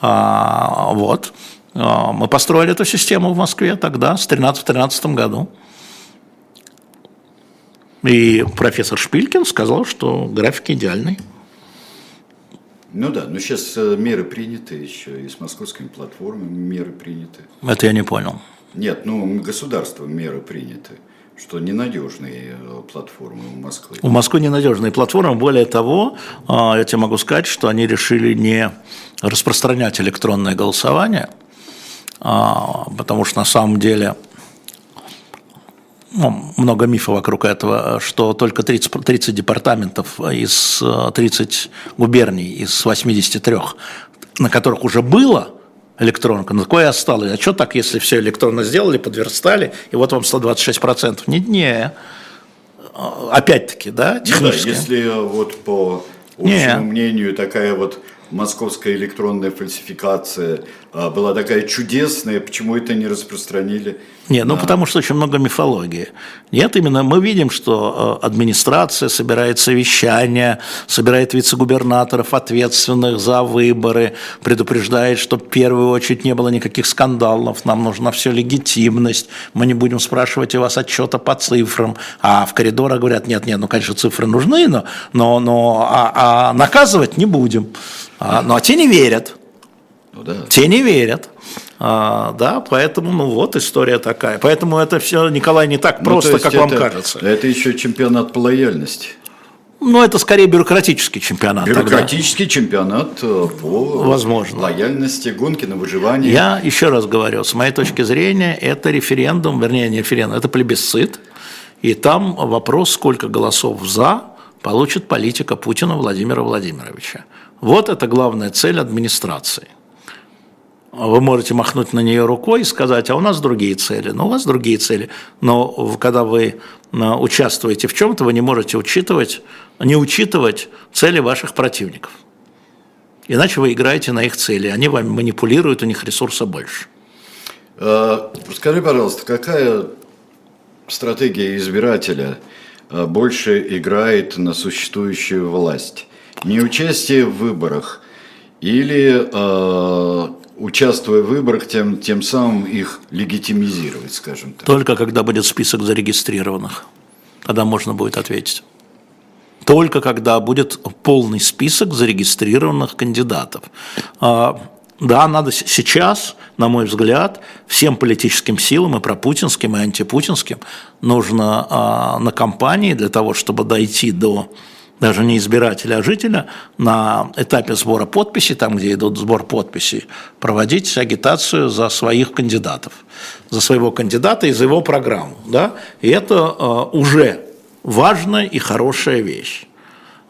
А, вот. А, Мы построили эту систему в Москве тогда, с 13 году. И профессор Шпилькин сказал, что график идеальный. Ну да, но сейчас э, меры приняты еще, и с московскими платформами меры приняты. Это я не понял. Нет, ну государством меры приняты, что ненадежные э, платформы у Москвы. У Москвы ненадежные платформы. Более того, а, я тебе могу сказать, что они решили не распространять электронное голосование, а, потому что на самом деле ну, много мифов вокруг этого, что только 30, 30 департаментов из 30 губерний из 83, на которых уже было электронка, но такое осталось. А что так, если все электронно сделали, подверстали, и вот вам 126%? Не, не. Опять-таки, да, технически. Ну да, если вот по общему не. мнению такая вот московская электронная фальсификация была такая чудесная, почему это не распространили? Не, ну а... потому что очень много мифологии. Нет, именно мы видим, что а, администрация собирает совещания, собирает вице-губернаторов, ответственных за выборы, предупреждает, что в первую очередь не было никаких скандалов, нам нужна все легитимность, мы не будем спрашивать у вас отчета по цифрам, а в коридорах говорят, нет, нет, ну, конечно, цифры нужны, но, но, но а, а наказывать не будем. А, ну, а те не верят. Ну, да. Те не верят. А, да, поэтому, ну вот история такая. Поэтому это все, Николай, не так ну, просто, ну, как это, вам кажется. Это еще чемпионат по лояльности. Ну, это скорее бюрократический чемпионат. Бюрократический тогда. чемпионат э, по Возможно. лояльности, гонки на выживание. Я еще раз говорю, с моей точки зрения, это референдум, вернее, не референдум, это плебисцит. И там вопрос, сколько голосов за получит политика Путина Владимира Владимировича. Вот это главная цель администрации. Вы можете махнуть на нее рукой и сказать, а у нас другие цели. Ну, у вас другие цели. Но когда вы а, участвуете в чем-то, вы не можете учитывать, не учитывать цели ваших противников. Иначе вы играете на их цели. Они вами манипулируют, у них ресурса больше. А, скажи, пожалуйста, какая стратегия избирателя а, больше играет на существующую власть? неучастие в выборах или участвуя в выборах, тем, тем самым их легитимизировать, скажем так. Только когда будет список зарегистрированных, тогда можно будет ответить. Только когда будет полный список зарегистрированных кандидатов. А, да, надо сейчас, на мой взгляд, всем политическим силам, и пропутинским, и антипутинским, нужно а, на кампании для того, чтобы дойти до даже не избирателя, а жителя, на этапе сбора подписей, там, где идут сбор подписей, проводить агитацию за своих кандидатов, за своего кандидата и за его программу. Да? И это э, уже важная и хорошая вещь.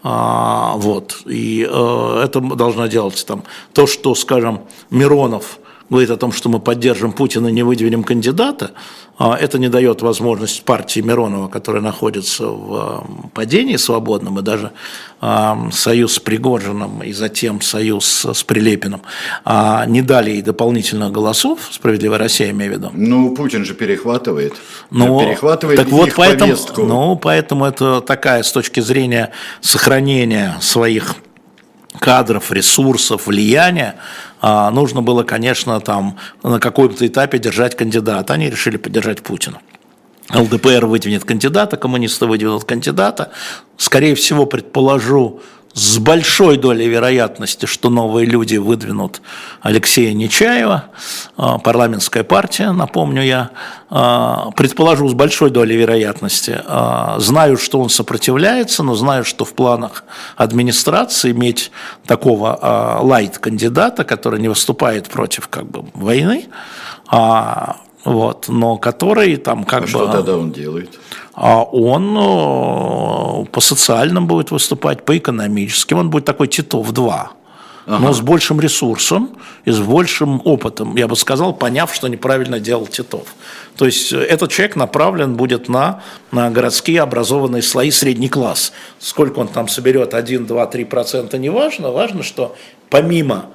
А, вот. И э, это должна делать там, то, что, скажем, Миронов говорит о том, что мы поддержим Путина, не выдвинем кандидата, а, это не дает возможность партии Миронова, которая находится в а, падении свободном, и даже а, союз с Пригожиным и затем союз с Прилепиным, не дали ей дополнительных голосов, «Справедливая Россия» имею в виду. Ну, Путин же перехватывает. Но, перехватывает так вот поэтому, повестку. Ну, поэтому это такая с точки зрения сохранения своих кадров, ресурсов, влияния, а, нужно было, конечно, там на каком-то этапе держать кандидата. Они решили поддержать Путина. ЛДПР выдвинет кандидата, коммунисты выдвинут кандидата. Скорее всего, предположу, с большой долей вероятности, что новые люди выдвинут Алексея Нечаева, а, парламентская партия, напомню я, а, предположу с большой долей вероятности, а, знаю, что он сопротивляется, но знаю, что в планах администрации иметь такого лайт-кандидата, который не выступает против как бы, войны, вот, но который там как а бы... что тогда он делает? А он э, по социальным будет выступать, по экономическим, он будет такой Титов-2. Ага. но с большим ресурсом и с большим опытом, я бы сказал, поняв, что неправильно делал Титов. То есть э, этот человек направлен будет на, на городские образованные слои средний класс. Сколько он там соберет, 1, 2, 3 процента, не важно. Важно, что помимо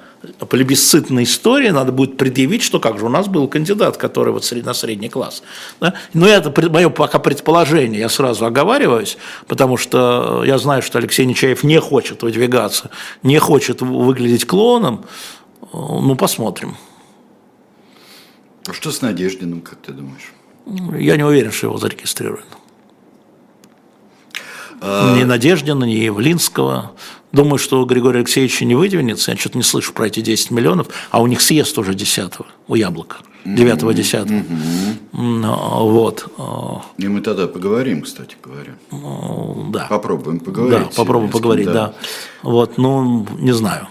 плебисцитной истории надо будет предъявить, что как же у нас был кандидат, который вот на средний класс. Да? Но это мое пока предположение, я сразу оговариваюсь, потому что я знаю, что Алексей Нечаев не хочет выдвигаться, не хочет выглядеть клоном. Ну, посмотрим. А что с Надеждиным, как ты думаешь? Я не уверен, что его зарегистрируют. А... Ни Надеждина, ни Явлинского. Думаю, что Григорий Алексеевич не выдвинется, я что-то не слышу про эти 10 миллионов, а у них съезд уже 10 у Яблока. 9-10. Вот. И мы тогда поговорим, кстати говоря. Да. Попробуем поговорить. Да, попробуем поговорить, да. Вот, ну, не знаю.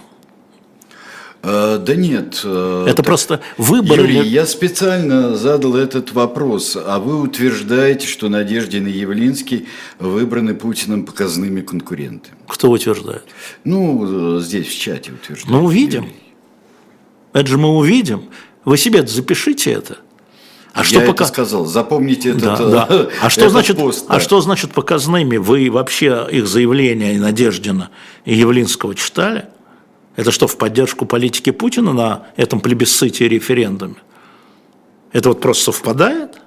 А, да нет. э, Это так, просто выбор. Юрий, или- я специально задал этот вопрос, а вы утверждаете, что Надеждин и Явлинский выбраны Путиным показными конкуренты. Кто утверждает? Ну, э, здесь в чате утверждают. Ну, увидим. Юрий. Это же мы увидим. Вы себе запишите это. А что я пока... это сказал. Запомните этот, Да, э, да. А что этот значит, пост. а да. что значит показными? Вы вообще их заявления и Надеждина и Явлинского читали? Это что, в поддержку политики Путина на этом плебисците референдуме? Это вот просто совпадает?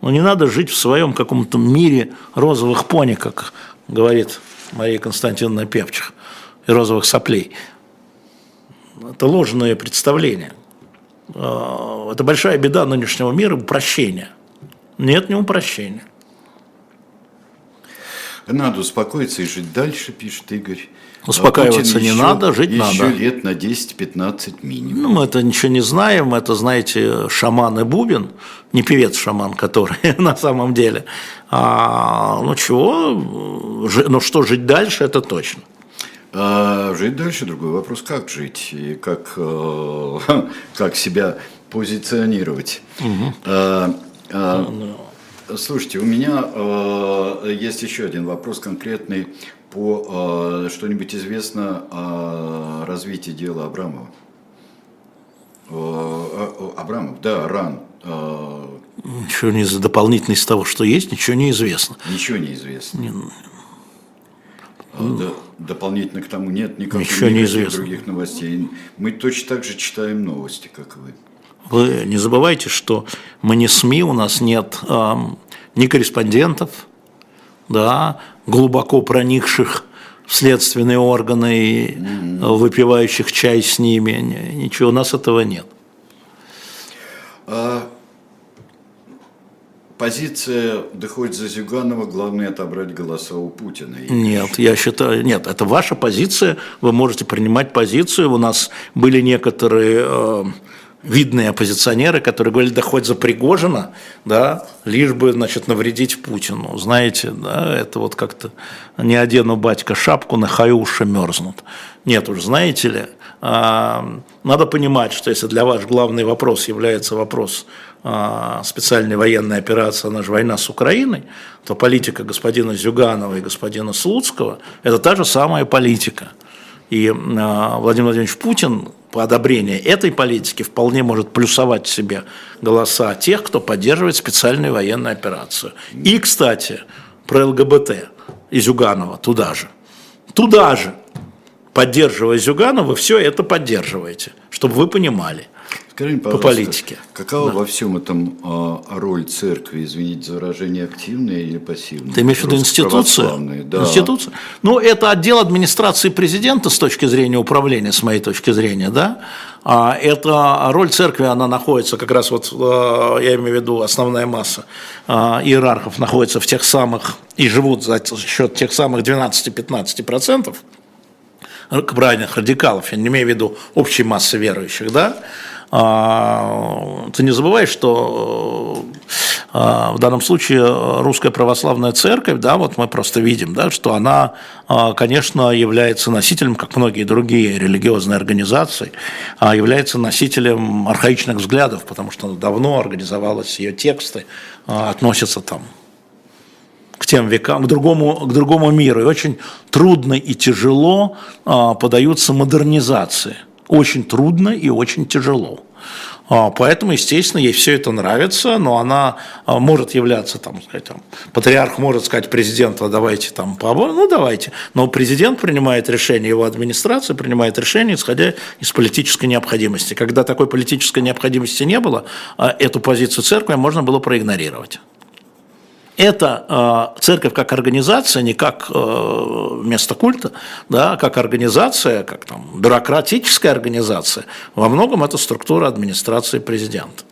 Ну, не надо жить в своем каком-то мире розовых пони, как говорит Мария Константиновна Певчих, и розовых соплей. Это ложное представление. А, Это большая беда нынешнего мира – упрощение. Нет, не упрощение. Надо успокоиться и жить дальше, пишет Игорь. Успокаиваться А не еще- надо, жить еще надо. лет на 10-15 минимум. Ну, мы это ничего не знаем, это, знаете, шаман и Бубин, не певец-шаман, который <laughs> на самом деле. А, ну чего, ну что, жить дальше, это точно. А жить дальше другой вопрос, как жить и как, э, <laughs> как себя позиционировать. А, а, Слушайте, у меня э, есть еще один вопрос конкретный по э, что-нибудь известно о развитии дела Абрамова. Э, э, Абрамов, да, РАН. Э, Ничего не за дополнительно из того, что есть, ничего не известно. Ничего не известно. А, да, дополнительно к тому нет никаких, Ничего не известно. других новостей. Мы точно так же читаем новости, как и вы. Вы не забывайте, что мы не СМИ, у нас нет ам, ни корреспондентов, да, глубоко проникших в следственные органы и выпивающих чай с ними. Ни- Ничего, у нас этого нет. А позиция доходит за Зюганова, главное отобрать голоса у Путина. И Нет, я считаю, нет, это ваша позиция, вы можете принимать позицию. У нас были некоторые э, видные оппозиционеры, которые говорили, да хоть за Пригожина, да, лишь бы, значит, навредить Путину. Знаете, да, это вот как-то не одену батька шапку, на уши мерзнут. Нет уж, знаете ли, а, надо понимать, что если для вас главный вопрос является вопрос а, специальной военной операции, она же война с Украиной, то политика господина Зюганова и господина Слуцкого – это та же самая политика. И а, Владимир Владимирович Путин по одобрению этой политики вполне может плюсовать себе голоса тех, кто поддерживает специальную военную операцию. И, кстати, про ЛГБТ и Зюганова туда же. Туда же, поддерживая Зюганова, вы все это поддерживаете, чтобы вы понимали. Скажи, по политике. Какова во всем этом а, роль церкви, извините за выражение, активная или пассивная? Ты имеешь в виду институцию? Да. Институцию? Ну, это отдел администрации президента с точки зрения управления, с моей точки зрения, да. А это роль церкви, она находится как раз вот, э, я имею в виду, основная масса э, иерархов находится в тех самых, и живут за счет тех самых 12-15% правильных радикалов, я не имею в виду общей массы верующих, да, а, ты не забывай, что а, в данном случае русская православная церковь, да, вот мы просто видим, да, что она, а, конечно, является носителем, как многие другие религиозные организации, а, является носителем архаичных взглядов, потому что давно организовалась ее тексты, а, относятся там к тем векам, к другому, к другому миру. И очень трудно и тяжело а, подаются модернизации. Очень трудно и очень тяжело. А, Поэтому, естественно, ей все это нравится, но она а, может являться, там, сказать, там, патриарх может сказать президенту, «А давайте там, ну давайте. Но президент принимает решение, его администрация принимает решение, исходя из политической необходимости. Когда такой политической необходимости не было, эту позицию церкви можно было проигнорировать. Это э, церковь как организация, не как э, место культа, да, как организация, как там бюрократическая организация, во многом это структура администрации президента.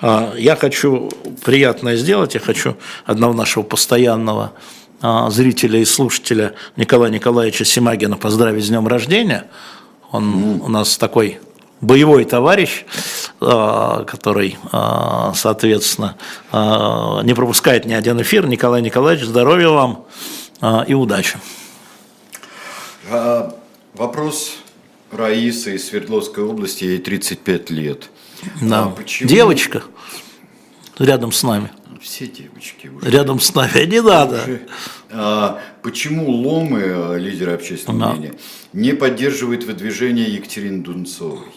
А, Я хочу приятное сделать, я хочу одного нашего постоянного а, зрителя и слушателя Николая Николаевича Симагина поздравить с днем рождения. Он у нас такой боевой товарищ, а, который, а, соответственно, а, не пропускает ни один эфир. Николай Николаевич, здоровья вам и удачи. Вопрос Раисы из Свердловской области, ей 35 лет. Да. А почему... Девочка рядом с нами. Все девочки уже. Рядом с нами, не надо. Уже. А, почему Ломы, лидер общественного да. мнения, не поддерживает выдвижение Екатерины Дунцовой?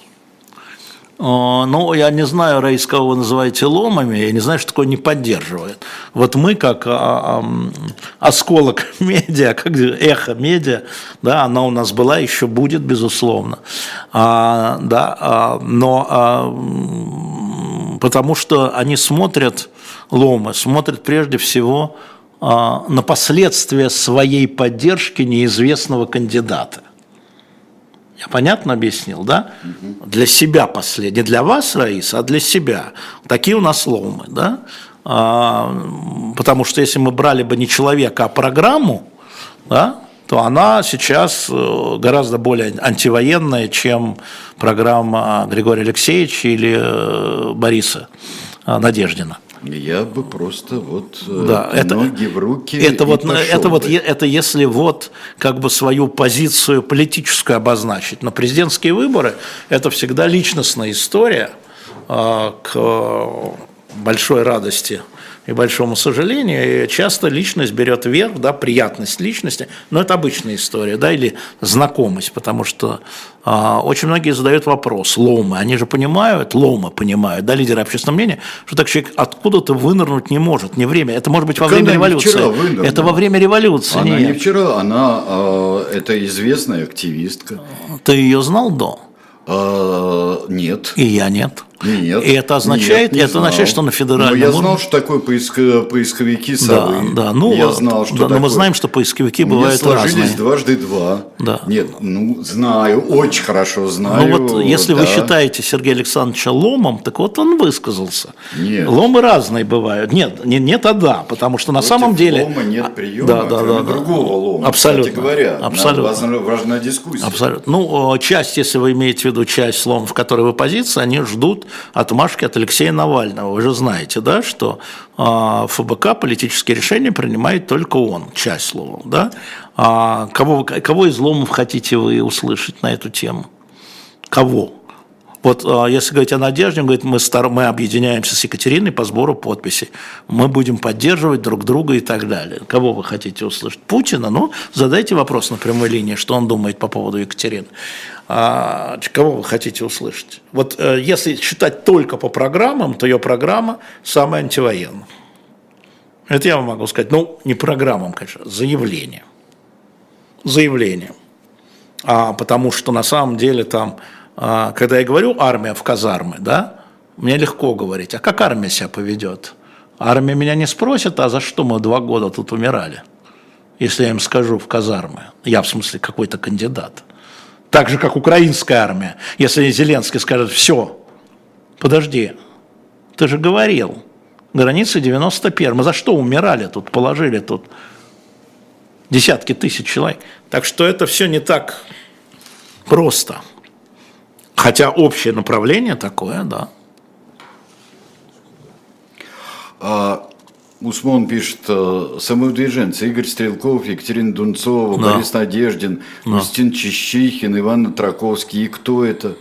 Ну, я не знаю, Раис, кого вы называете ломами, я не знаю, что такое не поддерживает. Вот мы, как а, а, осколок <laughs> медиа, как эхо медиа, да, она у нас была, еще будет, безусловно. А, да, а, но а, потому что они смотрят, ломы, смотрят прежде всего а, на последствия своей поддержки неизвестного кандидата. Я понятно объяснил, да? Угу. Для себя последнее, не для вас, Раиса, а для себя. Такие у нас ломы, да? А, потому что если мы брали бы не человека, а программу, да, то она сейчас э, гораздо более антивоенная, чем программа Григория Алексеевича или э, Бориса э, Надеждина. Я бы просто вот э, да, ноги это, в руки. Это вот, это вот, это если вот как бы свою позицию политическую обозначить. Но президентские выборы – это всегда личностная история а, к большой радости и большому сожалению, часто личность берет верх, да, приятность личности, но это обычная история, да, или знакомость, потому что а, очень многие задают вопрос, ломы, они же понимают, ломы понимают, да, лидеры общественного мнения, что так человек откуда-то вынырнуть не может, не время, это может быть во время революции. Это во время революции. Она нет. не вчера, она, э, это известная активистка. Ты ее знал до? Э, нет. И я нет. Нет. И это означает, нет, это означает, что на федеральном Но я знал, что такое поиск, поисковики совы. Да, да. Ну, я знал, что да, такое. Но мы знаем, что поисковики бывают Мне сложились разные. дважды два. Да. Нет, ну, знаю, очень хорошо знаю. Ну, вот если да. вы считаете Сергея Александровича ломом, так вот он высказался. Нет. Ломы разные бывают. Нет, не, нет, а да, потому что на Против самом деле... лома нет приема, да, да, да, другого лома, Абсолютно. кстати говоря. Абсолютно. Важна, важна дискуссия. Абсолютно. Ну, часть, если вы имеете в виду часть ломов, в которой вы позиции, они ждут отмашки от Алексея Навального. Вы же знаете, да, что а, ФБК политические решения принимает только он, часть слова. Да? А кого, кого из ломов хотите вы услышать на эту тему? Кого? Вот а, если говорить о Надежде, он говорит, мы, стар, мы объединяемся с Екатериной по сбору подписей, мы будем поддерживать друг друга и так далее. Кого вы хотите услышать? Путина? Ну, задайте вопрос на прямой линии, что он думает по поводу Екатерины. А, кого вы хотите услышать? Вот э, если считать только по программам, то ее программа самая антивоенная. Это я вам могу сказать. Ну, не программам, конечно, заявлением. Заявлением. А, потому что на самом деле там когда я говорю армия в казармы, да, мне легко говорить, а как армия себя поведет? Армия меня не спросит, а за что мы два года тут умирали? Если я им скажу в казармы, я в смысле какой-то кандидат. Так же, как украинская армия. Если Зеленский скажет, все, подожди, ты же говорил, границы 91 мы за что умирали тут, положили тут десятки тысяч человек. Так что это все не так просто. Хотя общее направление такое, да. А, Усмон пишет, э, самовыдвиженцы Игорь Стрелков, Екатерина Дунцова, да. Борис Надеждин, да. Устин Чищихин, Иван Траковский. И кто это?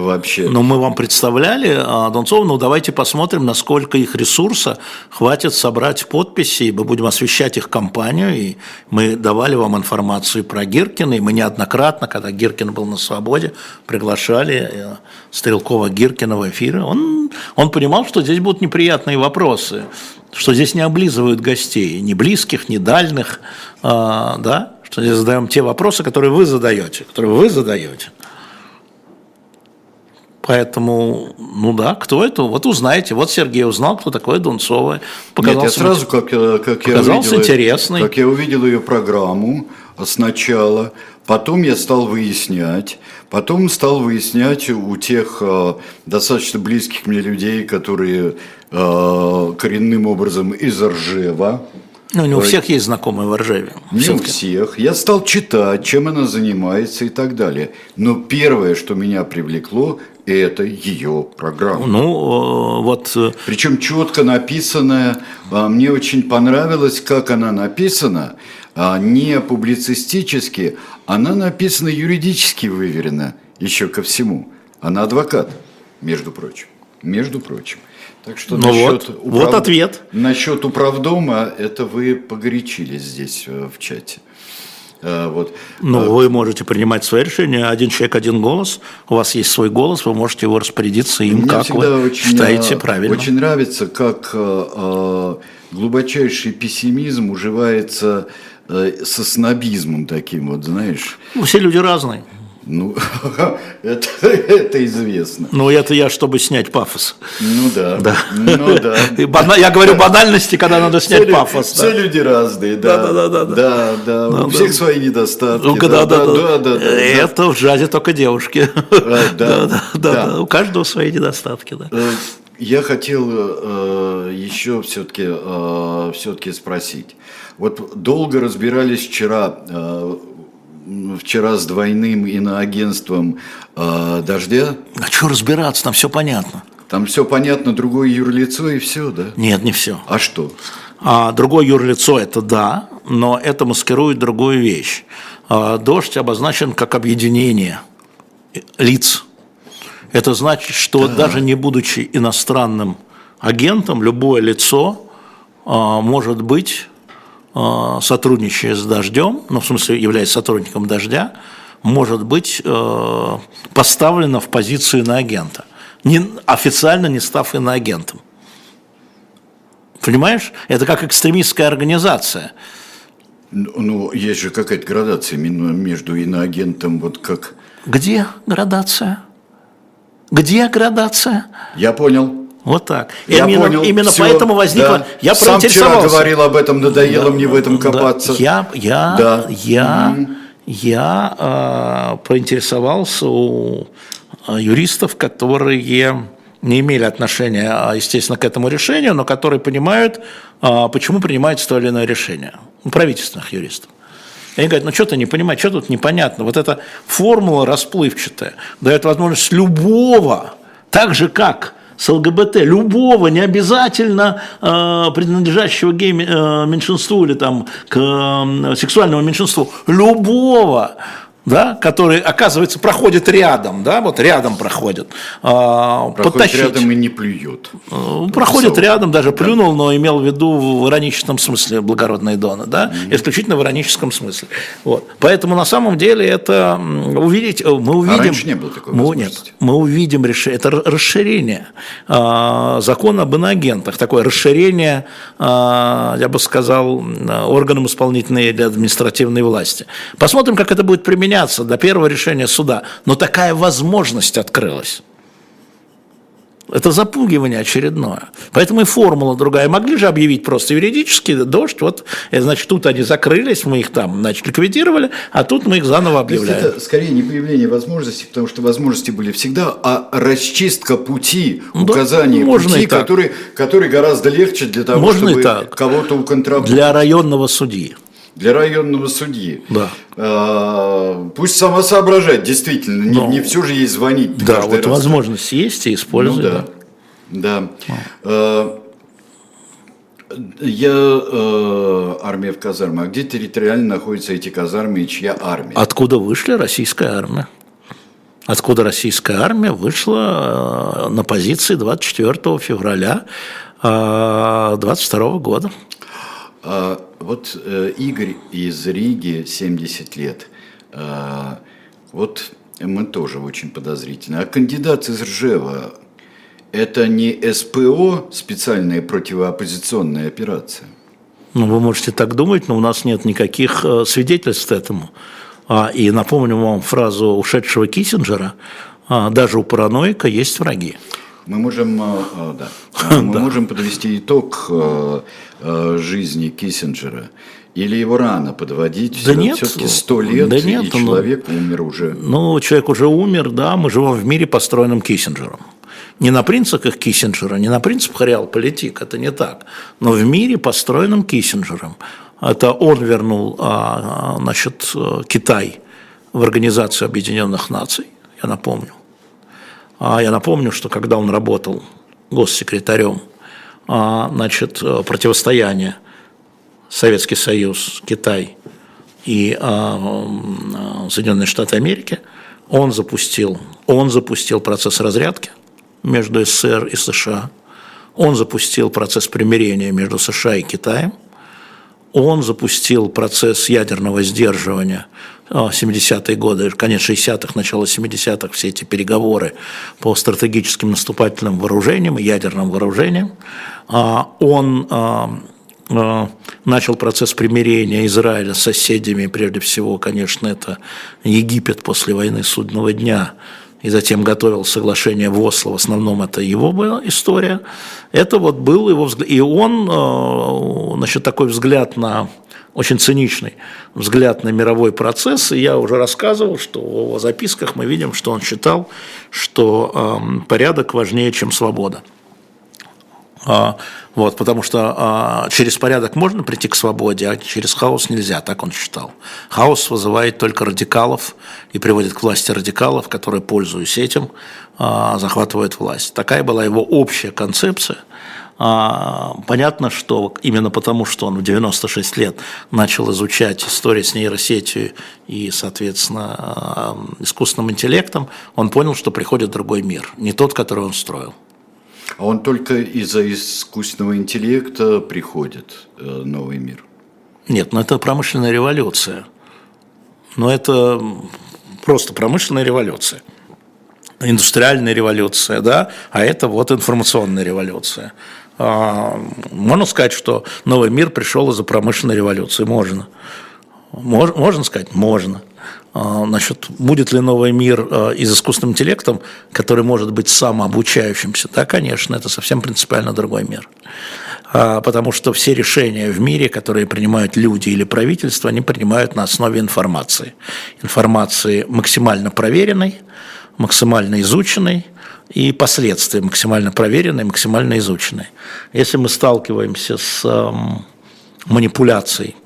Вообще. Но мы вам представляли а, Донцова, ну давайте посмотрим, насколько их ресурса хватит собрать подписи, и мы будем освещать их кампанию, и мы давали вам информацию про Гиркина, и мы неоднократно, когда Гиркин был на свободе, приглашали э, Стрелкова Гиркина в эфиры. Он, он понимал, что здесь будут неприятные вопросы, что здесь не облизывают гостей, ни близких, ни дальних, а, да, что здесь задаем те вопросы, которые вы задаете, которые вы задаете. Поэтому, ну да, кто это? Вот узнаете. Вот Сергей узнал, кто такой Дунцова. Показался, Нет, я сразу, как, как я увидел, интересный. Как я увидел ее программу сначала, потом я стал выяснять, потом стал выяснять у тех э, достаточно близких мне людей, которые э, коренным образом из Ржева, ну, не у всех есть знакомые в Ржеве. Не у всех. Я стал читать, чем она занимается и так далее. Но первое, что меня привлекло, это ее программа. Ну, э, вот... э, Причем четко написанная. А, Мне очень понравилось, как она написана. а, Не публицистически, она написана юридически выверена еще ко всему. Она адвокат, между прочим. Между прочим. Так что Ну насчет вот, вот ответ. Насчет управдома, это вы погорячились здесь э, в чате. А, Вот. Ну, вы можете принимать свои решения. Один человек, один голос. У вас есть свой голос, вы можете его распорядиться им, Мне как вы очень, считаете э, правильно. Очень нравится, как э, э, глубочайший пессимизм уживается э, со снобизмом таким, вот знаешь. Ну, Все люди разные. Ну, <laughs> это, это известно. Ну, это я, чтобы снять пафос. Ну да. Ну да. <laughs> И бана- Я говорю банальности, когда надо снять Все, пафос. все да. люди разные, да. Да-да-да-да. Да, да. У всех свои недостатки. Ну, да, да, да, да, да, да. Это в джазе только девушки. <laughs> да, Да, да, да. да. У каждого свои недостатки, да. Э, Я хотел э, еще все-таки э, все-таки спросить. Вот долго разбирались вчера, э, вчера с двойным иноагентством э, «Дождя». А что разбираться, там все понятно. Там все понятно, другое юрлицо и все, да? Нет, не все. А что? А другое юрлицо – это да, но это маскирует другую вещь. А Дождь обозначен как объединение лиц. Это значит, что даже не будучи иностранным агентом, любое лицо а, может быть, сотрудничая с «Дождем», ну, в смысле, являясь сотрудником «Дождя», может быть э, поставлено в позицию иноагента, не, официально не став иноагентом. Понимаешь? Это как экстремистская организация. Ну, ну, есть же какая-то градация между иноагентом, вот как... Где градация? Где градация? Я понял. Вот так. Я именно понял. именно Всё, поэтому возникло. да. Я Сам вчера говорил об этом, надоело мне в этом Да. копаться. Я, я, Да. я, я а, проинтересовался у а, юристов, которые не имели отношения, а, естественно, к этому решению, но которые понимают, а, почему принимается то или иное решение. У правительственных юристов. И они говорят, ну что ты не понимаешь, что тут непонятно. Вот эта формула расплывчатая дает возможность любого, так же как с ЛГБТ, любого, не обязательно э, принадлежащего гей-меньшинству или там, к э, сексуальному меньшинству, любого, да, который, оказывается, проходит рядом, да, вот рядом проходит, э, Проходит подтащить. рядом и не плюет. Ну, Проходит рядом, даже плюнул, но имел в виду в ироническом смысле благородные доны, да, исключительно в ироническом смысле. Вот. Поэтому на самом деле это увидеть, э, мы увидим. А раньше не было такой мы? Нет, мы увидим решение, это расширение а, закона об иноагентах, такое расширение, а, я бы сказал, органам исполнительной или административной власти. Посмотрим, как это будет применяться до первого решения суда. Но такая возможность открылась. Это запугивание очередное. Поэтому и формула другая. Могли же объявить просто юридически дождь. Вот, э, значит, тут они закрылись, мы их там, значит, ликвидировали, а тут мы их заново То есть объявляем. это скорее не появление возможностей, потому что возможности были всегда, а расчистка пути, Ну да, указание можно пути, который, который гораздо легче для того, Можно чтобы кого-то уконтрабандировать. Для районного судьи. Для районного судьи. Да. А, пусть сама соображает, действительно, не, Ну, не все же ей звонить. Да, вот раз. возможность есть и Ну используй. да. Да. А, Я э, армия в казарме. А где территориально находятся эти казармы и чья армия? Откуда вышла российская армия? Откуда российская армия вышла э, на позиции 24 февраля 22 года? А, вот э, Игорь из Риги, 70 лет. А, вот мы тоже очень подозрительны. А кандидат из Ржева, это не СПО, специальная противооппозиционная операция? Ну, вы можете так думать, но у нас нет никаких э, свидетельств этому. А, и напомню вам фразу ушедшего Киссинджера, а, даже у параноика есть враги. Мы можем, э, э, да, А, <laughs> мы можем подвести итог э, э, жизни Киссинджера. Или его рано подводить? Да нет. Все-таки сто лет, Да нет, и ну- человек умер уже. Ну, человек уже умер, да, мы живем в мире, построенном Киссинджером. Не на принципах Киссинджера, не на принципах реал-политик, это не так, но в мире, построенном Киссинджером. Это он вернул а, а, значит, э, Китай в Организацию Объединенных Наций, я напомню. А я напомню, что когда он работал госсекретарем, а, значит, противостояние Советский Союз, Китай и а, Соединенные Штаты Америки, он запустил, он запустил процесс разрядки между СССР и США, он запустил процесс примирения между США и Китаем, он запустил процесс ядерного сдерживания 70-е годы, конец 60-х, начало 70-х, все эти переговоры по стратегическим наступательным вооружениям, ядерным вооружениям. А, он а, а, начал процесс примирения Израиля с соседями, прежде всего, конечно, это Египет после войны Судного дня, и затем готовил соглашение в Осло, в основном это его была история. Это вот был его взгляд, и он, значит, такой взгляд на очень циничный взгляд на мировой процесс. И я уже рассказывал, что в его записках мы видим, что он считал, что э, порядок важнее, чем свобода. А, вот, потому что а, через порядок можно прийти к свободе, а через хаос нельзя, так он считал. Хаос вызывает только радикалов и приводит к власти радикалов, которые, пользуясь этим, а, захватывают власть. Такая была его общая концепция – понятно, что именно потому, что он в 96 лет начал изучать историю с нейросетью и, соответственно, а, искусственным интеллектом, он понял, что приходит другой мир, не тот, который он строил. А он только из-за искусственного интеллекта приходит э, новый мир? Нет, ну это промышленная революция. Но это просто промышленная революция индустриальная революция, да, а это вот информационная революция. А, можно сказать, что новый мир пришел из-за промышленной революции? Можно. Можно сказать? Можно. А, значит, будет ли новый мир а, из искусственным интеллектом, который может быть самообучающимся? Да, конечно, это совсем принципиально другой мир. Потому что все решения в мире, которые принимают люди или правительство, они принимают на основе информации. Информации максимально проверенной, максимально изученной, и последствия максимально проверенные, максимально изученные. Если мы сталкиваемся с эм, манипуляцией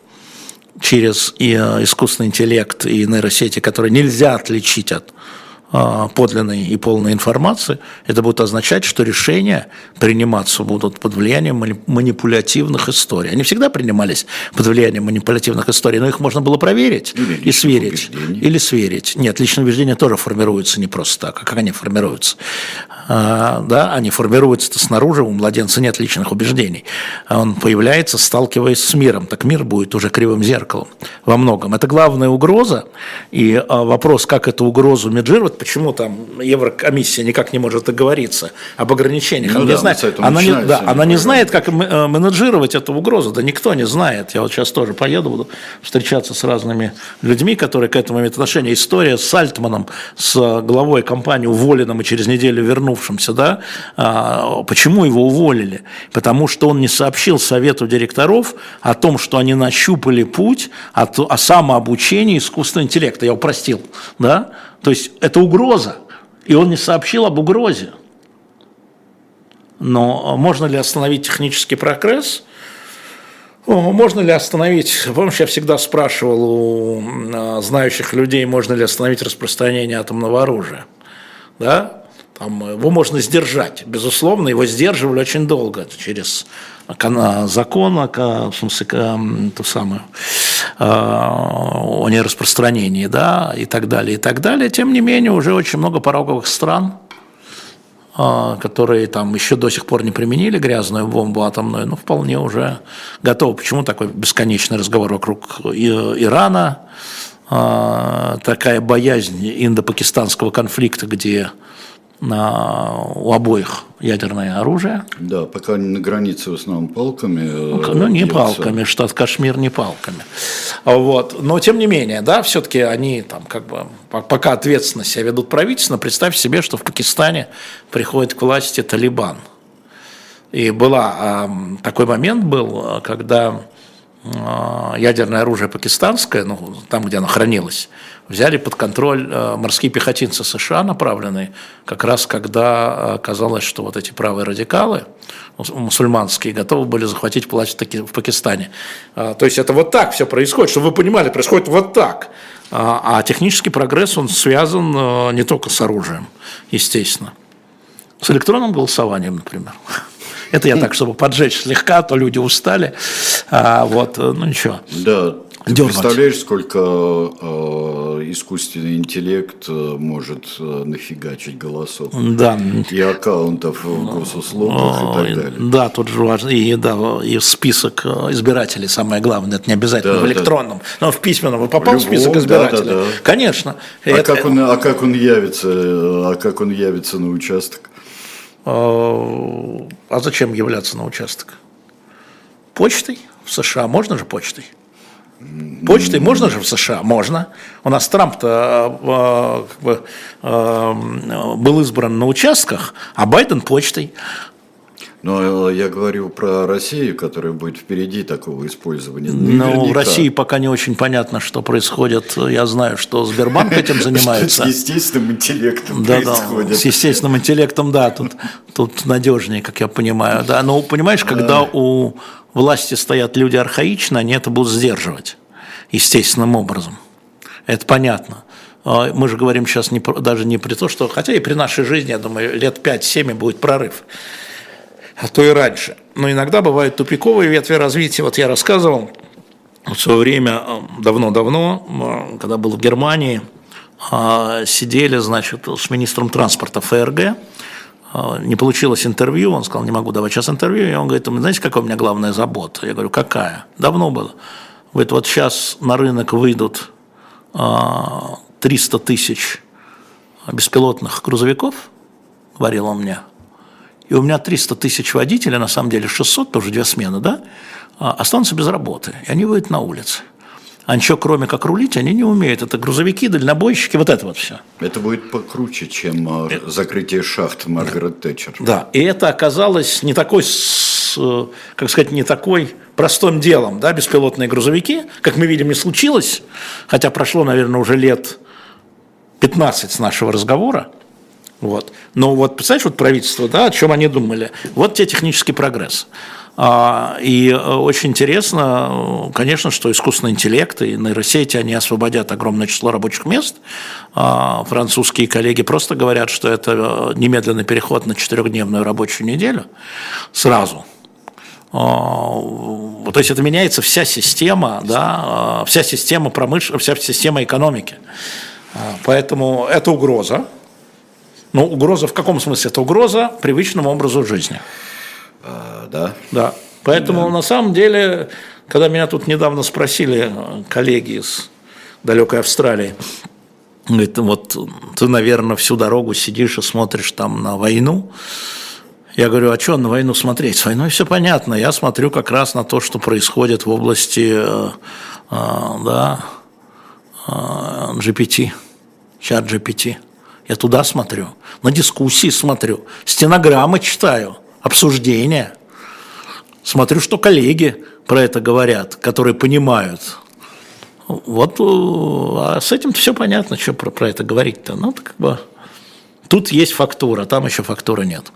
через э, искусственный интеллект и нейросети, которые нельзя отличить от подлинной и полной информации, это будет означать, что решения приниматься будут под влиянием манипулятивных историй. Они всегда принимались под влиянием манипулятивных историй, но их можно было проверить или и сверить. Убеждений. Или сверить. Нет, личные убеждения тоже формируются не просто так. А как они формируются? А, да, они формируются снаружи, у младенца нет личных убеждений. Он появляется, сталкиваясь с миром. Так мир будет уже кривым зеркалом во многом. Это главная угроза. И а, вопрос, как эту угрозу меджировать, почему там Еврокомиссия никак не может договориться об ограничениях. Ну, она, да, не знает, она, не, да, она не знает, как э, менеджировать эту угрозу. Да никто не знает. Я вот сейчас тоже поеду, буду встречаться с разными людьми, которые к этому имеют отношение. История с Альтманом, с главой компании, уволенным и через неделю вернувшимся. Да? А, почему его уволили? Потому что он не сообщил совету директоров о том, что они нащупали путь о, о самообучении искусственного интеллекта. Я упростил. Да? То есть это угроза, и он не сообщил об угрозе. Но можно ли остановить технический прогресс? Можно ли остановить, помнишь, я всегда спрашивал у а, знающих людей, можно ли остановить распространение атомного оружия. Да? Там его можно сдержать, безусловно, его сдерживали очень долго, через закон, в смысле, ту самую, о нераспространении, да, и так далее, и так далее. Тем не менее, уже очень много пороговых стран, а, которые там еще до сих пор не применили грязную бомбу атомную, но вполне уже готовы. Почему такой бесконечный разговор вокруг Ирана, а, такая боязнь индо-пакистанского конфликта, где на, у обоих ядерное оружие. Да, пока на границе в основном палками. Ну, ну не палками, штат Кашмир не палками. Вот. Но тем не менее, да, все-таки они там как бы пока ответственно себя ведут правительственно, представь себе, что в Пакистане приходит к власти Талибан. И была, такой момент был, когда ядерное оружие пакистанское, ну, там, где оно хранилось, взяли под контроль э, морские пехотинцы США, направленные как раз когда оказалось, что вот эти правые радикалы, мусульманские, готовы были захватить власть в Пакистане. А, то есть это вот так все происходит, чтобы вы понимали, происходит вот так. А, а технический прогресс, он связан э, не только с оружием, естественно. С электронным голосованием, например. <laughs> Это я так, чтобы поджечь слегка, а то люди устали. А, вот, э, ну ничего. Да, ты дернуть. представляешь, сколько э, искусственный интеллект э, может э, нафигачить голосов? Да. И аккаунтов в госуслугах и так далее. Да, тут же важно. И, да, и список э, избирателей самое главное. Это не обязательно да, в электронном, да. но в письменном. Вы попал в, в список избирателей? Да, да, да. Конечно. А, это... как он, а как он явится? А как он явится на участок? А зачем являться на участок? Почтой? В США можно же почтой? Почтой можно же в США? Можно. У нас Трамп-то э, как бы, э, был избран на участках, а Байден почтой. Но я говорю про Россию, которая будет впереди такого использования. Ну, в России пока не очень понятно, что происходит. Я знаю, что Сбербанк этим <laughs> занимается. С естественным интеллектом да, происходит. Да, с естественным интеллектом, да, тут, тут надежнее, как я понимаю. Да, но понимаешь, когда у власти стоят люди архаично, они это будут сдерживать естественным образом. Это понятно. А мы же говорим сейчас не даже не при то, что, хотя и при нашей жизни, я думаю, лет 5-7 будет прорыв, а то и раньше. Но иногда бывают тупиковые ветви развития. Вот я рассказывал в свое время, э, давно-давно, э, когда был в Германии, э, сидели, значит, с министром транспорта ФРГ, не получилось интервью, он сказал, не могу давать сейчас интервью, и он говорит, знаете, какая у меня главная забота? Я говорю, какая? Давно было. Говорит, вот сейчас на рынок выйдут 300 а, тысяч беспилотных грузовиков, говорил он мне, и у меня 300 тысяч водителей, на самом деле 600, тоже две смены, да, а, останутся без работы, и они выйдут на улицы. А ничего, кроме как рулить, они не умеют. Это грузовики, дальнобойщики, вот это вот все. Это будет покруче, чем а, закрытие шахт Маргарет да. Тэтчер. Да, и это оказалось не такой, как сказать, не такой простым делом, да, беспилотные грузовики, как мы видим, не случилось, хотя прошло, наверное, уже лет 15 с нашего разговора, вот. Но вот, представляешь, вот правительство, да, о чем они думали? Вот тебе технический прогресс. А, и э, очень интересно, конечно, что искусственный интеллект и нейросети, они освободят огромное число рабочих мест. А, французские коллеги просто говорят, что это э, немедленный переход на четырехдневную рабочую неделю сразу. А, то есть это меняется вся система, да, вся система промышленности, вся система экономики. Поэтому это угроза. Но угроза в каком смысле? Это угроза привычному образу жизни. А, да. Да. Поэтому да. на самом деле, когда меня тут недавно спросили коллеги из далекой Австралии, говорит, вот ты, наверное, всю дорогу сидишь и смотришь там на войну. Я говорю, а что на войну смотреть? С войной все понятно. Я смотрю как раз на то, что происходит в области э, э, да, э, GPT, чат GPT. Я туда смотрю, на дискуссии смотрю, стенограммы читаю – обсуждения. Смотрю, что коллеги про это говорят, которые понимают. Вот э, а с этим все понятно, что про, про это говорить-то. Ну, как бы, тут есть фактура, там еще фактуры нет.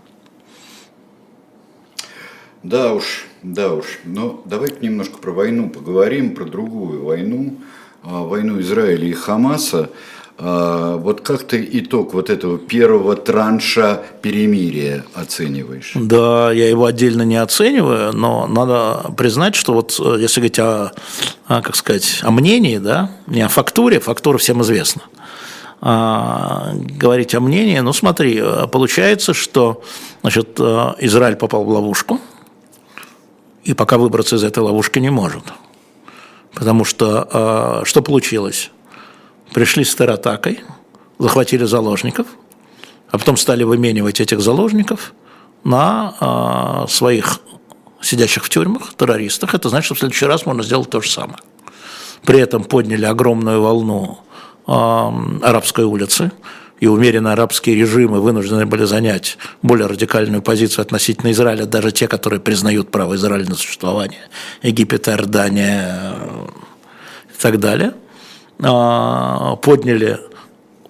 Да уж, да уж. Но давайте немножко про войну поговорим, про другую войну, а, войну Израиля и Хамаса. А, вот как ты итог вот этого первого транша перемирия оцениваешь? Да, я его отдельно не оцениваю, но надо признать, что вот э, если говорить о, о как сказать, о мнении, да, не о фактуре, фактура всем известна. А, говорить о мнении, ну смотри, э, получается, что значит, э, Израиль попал в ловушку, и пока выбраться из этой ловушки не может. Потому что что получилось? Пришли с тератакой, захватили заложников, а потом стали выменивать этих заложников на э, своих сидящих в тюрьмах, террористах. Это значит, что в следующий раз можно сделать то же самое. При этом подняли огромную волну э, арабской улицы, и умеренно арабские режимы вынуждены были занять более радикальную позицию относительно Израиля, даже те, которые признают право Израиля на существование, Египет, Иордания и так далее – подняли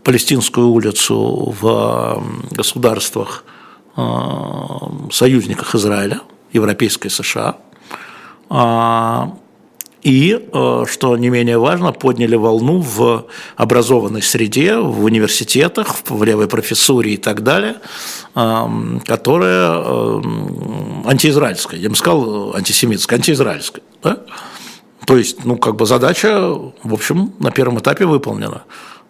Палестинскую улицу в государствах а, союзниках Израиля, Европейской США. А, и, что не менее важно, подняли волну в образованной среде, в университетах, в левой профессуре и так далее, которая антиизраильская, я бы сказал антисемитская, антиизраильская. Да? То есть, ну, как бы задача, в общем, на первом этапе выполнена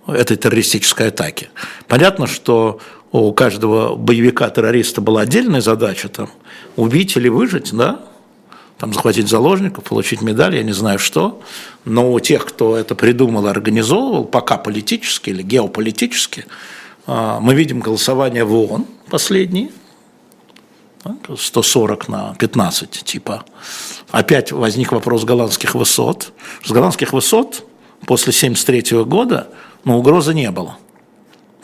этой террористической атаки. Понятно, что у каждого боевика-террориста была отдельная задача, там, убить или выжить, да, там, захватить заложников, получить медаль, я не знаю что, но у тех, кто это придумал и организовывал, пока политически или геополитически, а, мы видим голосование в ООН последние, 140 на 15 типа. Опять возник вопрос голландских высот. С голландских высот после 1973 года ну, угрозы не было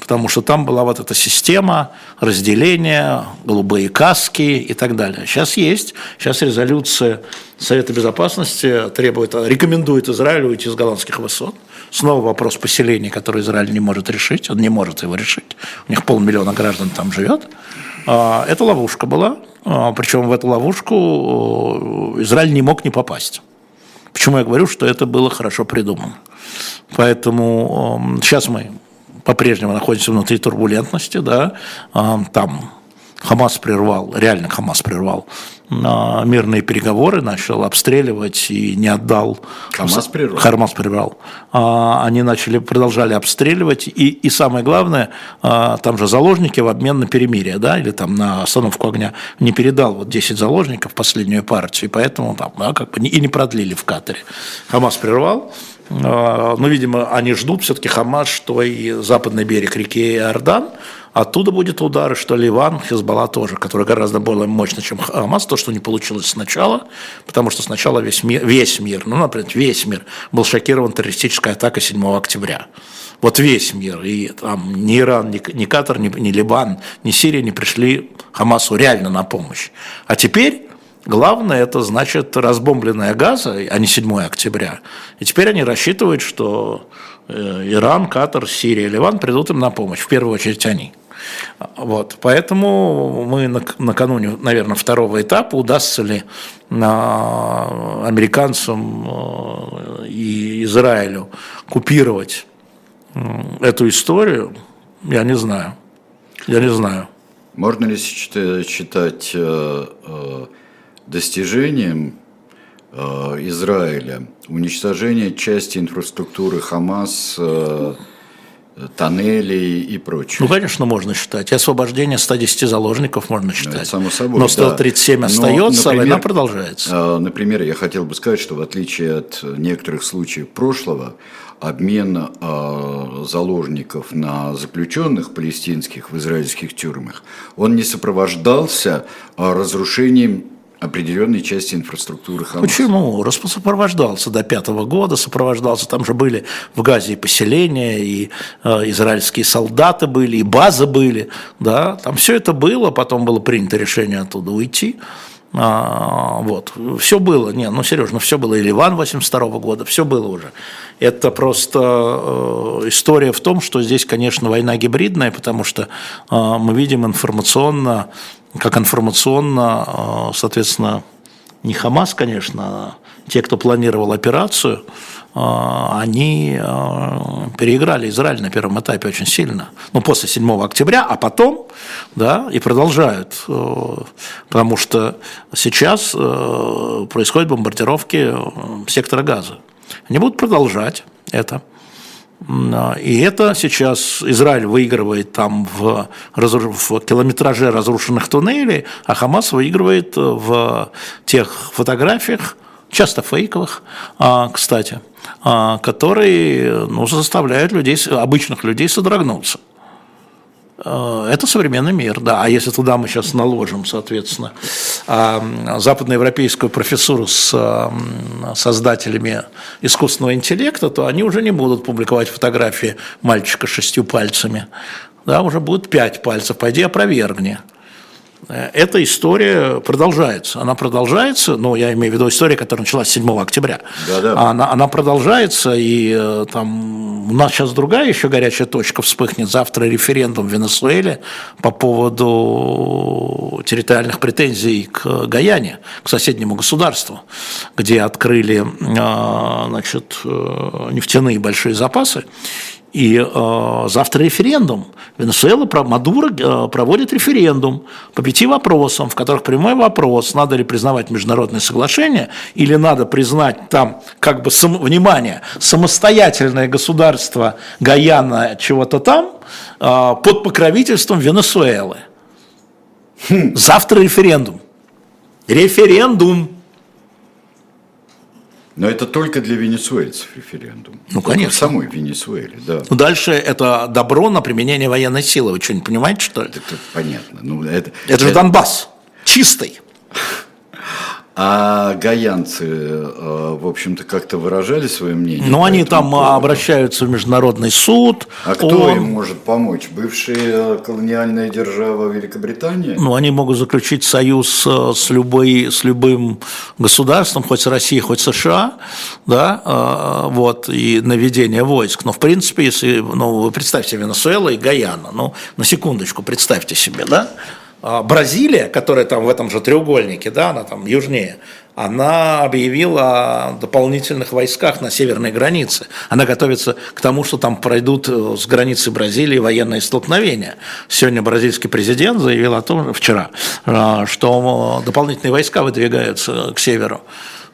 потому что там была вот эта система разделения, голубые каски и так далее. Сейчас есть, сейчас резолюция Совета Безопасности требует, рекомендует Израилю уйти с голландских высот. Снова вопрос поселения, который Израиль не может решить, он не может его решить. У них полмиллиона граждан там живет. А, это ловушка была, а, причем в эту ловушку э, Израиль не мог не попасть. Почему я говорю, что это было хорошо придумано. Поэтому сейчас мы по-прежнему находимся внутри турбулентности, да, а, там Хамас прервал, реально Хамас прервал а, мирные переговоры, начал обстреливать и не отдал. Хамас прервал? Хамас прервал. А, они начали, продолжали обстреливать, и, и самое главное, там же заложники в обмен на перемирие, да, или там на остановку огня, не передал вот 10 заложников последнюю партию, и поэтому там, да, как бы и не продлили в Катаре. Хамас прервал, а, ну, видимо, они ждут все-таки Хамас, что и западный берег реки Иордан, оттуда будет удар, что Ливан, Хизбалла тоже, который гораздо более мощный, чем Хамас, то, что не получилось сначала, потому что сначала весь мир, весь мир, ну, например, весь мир был шокирован террористической атакой 7 октября. Вот весь мир, и там ни Иран, ни, ни Катар, ни, ни Ливан, ни Сирия не пришли Хамасу реально на помощь. А теперь Главное, это значит разбомбленная Газа, а не 7 октября. И теперь они рассчитывают, что э, Иран, Катар, Сирия, Ливан придут им на помощь, в первую очередь они. Вот. Поэтому мы накануне, наверное, второго этапа, удастся ли американцам э, и Израилю купировать эту историю, я не знаю. Я не знаю. Можно ли считать э, достижением э, Израиля уничтожение части инфраструктуры Хамас, э, тоннелей и прочее. Ну, конечно, можно считать. И освобождение 110 заложников можно считать. Ну, это само собой, Но 137 да. остается, Но, например, а война продолжается. Э, например, я хотел бы сказать, что в отличие от некоторых случаев прошлого, обмен э, заложников на заключенных палестинских в израильских тюрьмах, он не сопровождался э, разрушением определенной части инфраструктуры Хамаса. Почему? Сопровождался до пятого года, сопровождался, там же были в Газе и поселения, и э, израильские солдаты были, и базы были, да, там все это было, потом было принято решение оттуда уйти. А, вот, все было, не, ну, Сереж, ну, все было, и Ливан 82 -го года, все было уже. Это просто э, история в том, что здесь, конечно, война гибридная, потому что э, мы видим информационно, как информационно, э, соответственно, не Хамас, конечно, а те, кто планировал операцию, э, они э, переиграли Израиль на первом этапе очень сильно. Ну, после 7 октября, а потом, да, и продолжают. Потому что сейчас происходят бомбардировки сектора газа. Они будут продолжать это. И это сейчас Израиль выигрывает там в, в километраже разрушенных туннелей, а Хамас выигрывает в тех фотографиях, часто фейковых, а, кстати, а, которые ну, заставляют людей, обычных людей содрогнуться. Э, это современный мир, да. А если туда мы сейчас наложим, соответственно, западноевропейскую профессуру с создателями искусственного интеллекта, то они уже не будут публиковать фотографии мальчика шестью пальцами. Да, уже будет пять пальцев. Пойди опровергни. Э, эта история продолжается. Она продолжается, ну, я имею в виду история, которая началась 7 октября. Да-да. Она, она продолжается, и э, там у нас сейчас другая еще горячая точка вспыхнет. Завтра референдум в Венесуэле по поводу территориальных претензий к Гаяне, к соседнему государству, где открыли э, значит, нефтяные большие запасы. И э, завтра референдум. Венесуэла, Мадуро э, проводит референдум по пяти вопросам, в которых прямой вопрос, надо ли признавать международные соглашения, или надо признать там, как бы, сам, внимание, самостоятельное государство Гаяна чего-то там э, под покровительством Венесуэлы. Хм. Завтра референдум. Референдум. Но это только для венесуэльцев референдум. Ну, конечно. В самой Венесуэле, да. Ну, дальше это добро на применение военной силы. Вы что, не понимаете, что ли? Это, это понятно. Ну, это, это, это же Донбасс. Чистый. А гаянцы, э, в общем-то, как-то выражали свое мнение? Ну, они там поводу? обращаются в международный суд. А кто Он... им может помочь? Бывшая колониальная держава Великобритания? Ну, они могут заключить союз э, с, любой, с любым государством, хоть с Россией, хоть с США, да, э, вот, и наведение войск. Но, в принципе, если, ну, вы представьте Венесуэла и Гаяна, ну, на секундочку, представьте себе, да, а Бразилия, которая там в этом же треугольнике, да, она там южнее, она объявила о дополнительных войсках на северной границе. Она готовится к тому, что там пройдут э, с границы Бразилии военные столкновения. Сегодня бразильский президент заявил о том, вчера, э, что дополнительные войска выдвигаются к северу.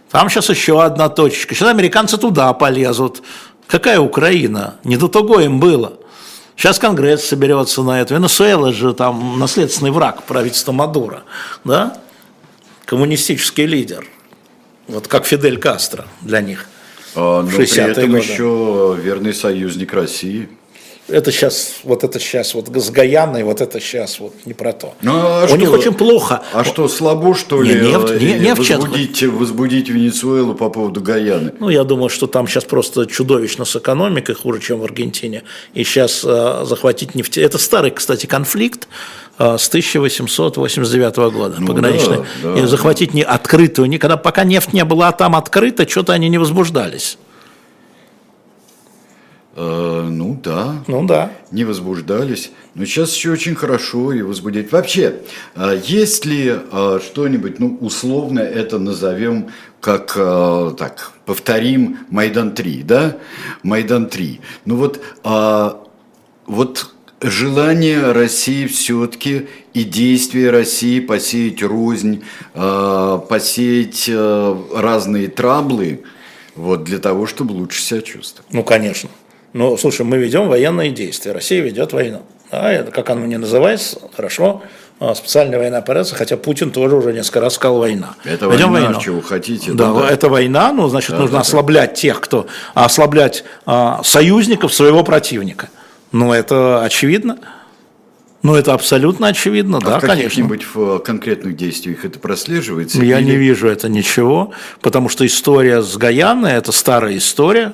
Там сейчас еще одна точечка. Сейчас американцы туда полезут. Какая Украина? Не до того им было. Сейчас Конгресс соберется на это. Венесуэла же там наследственный враг правительства Мадура, да? Коммунистический лидер. Вот как Фидель Кастро для них. А, но при этом годы. еще верный союзник России это сейчас, вот это сейчас, вот с Гаяной, вот это сейчас, вот не про то. Ну, а У что, них очень плохо. А что, слабо, что ли, не, нефть, не, нефть возбудить, возбудить Венесуэлу по поводу Гаяны? Ну, я думаю, что там сейчас просто чудовищно с экономикой, хуже, чем в Аргентине. И сейчас э, захватить нефть. Это старый, кстати, конфликт э, с 1889 года, ну, пограничный. Да, да, и захватить да. не открытую, никогда, пока нефть не была там открыта, что-то они не возбуждались. Э, ну да. Ну да. Не возбуждались. Но сейчас еще очень хорошо и возбудить. Вообще, э, есть ли э, что-нибудь, ну, условно это назовем как, так, повторим Майдан-3, да? Майдан-3. Ну вот, вот желание России все-таки и действия России посеять рознь, посеять разные траблы, вот для того, чтобы лучше себя чувствовать. Ну, конечно. Ну, слушай, мы ведем военные действия, Россия ведет войну. А это, как оно не называется, хорошо, а, специальная военная операция, хотя Путин тоже уже несколько раз сказал война. Это Ведем война, войну. чего хотите. Да, да, это война, ну, значит, да, нужно да, ослаблять да. тех, кто, ослаблять а, союзников своего противника. Ну, это очевидно. Ну, это абсолютно очевидно, а да, в конечно. каких-нибудь в конкретных действиях это прослеживается? Я или... не вижу это ничего, потому что история с Гаяной – это старая история,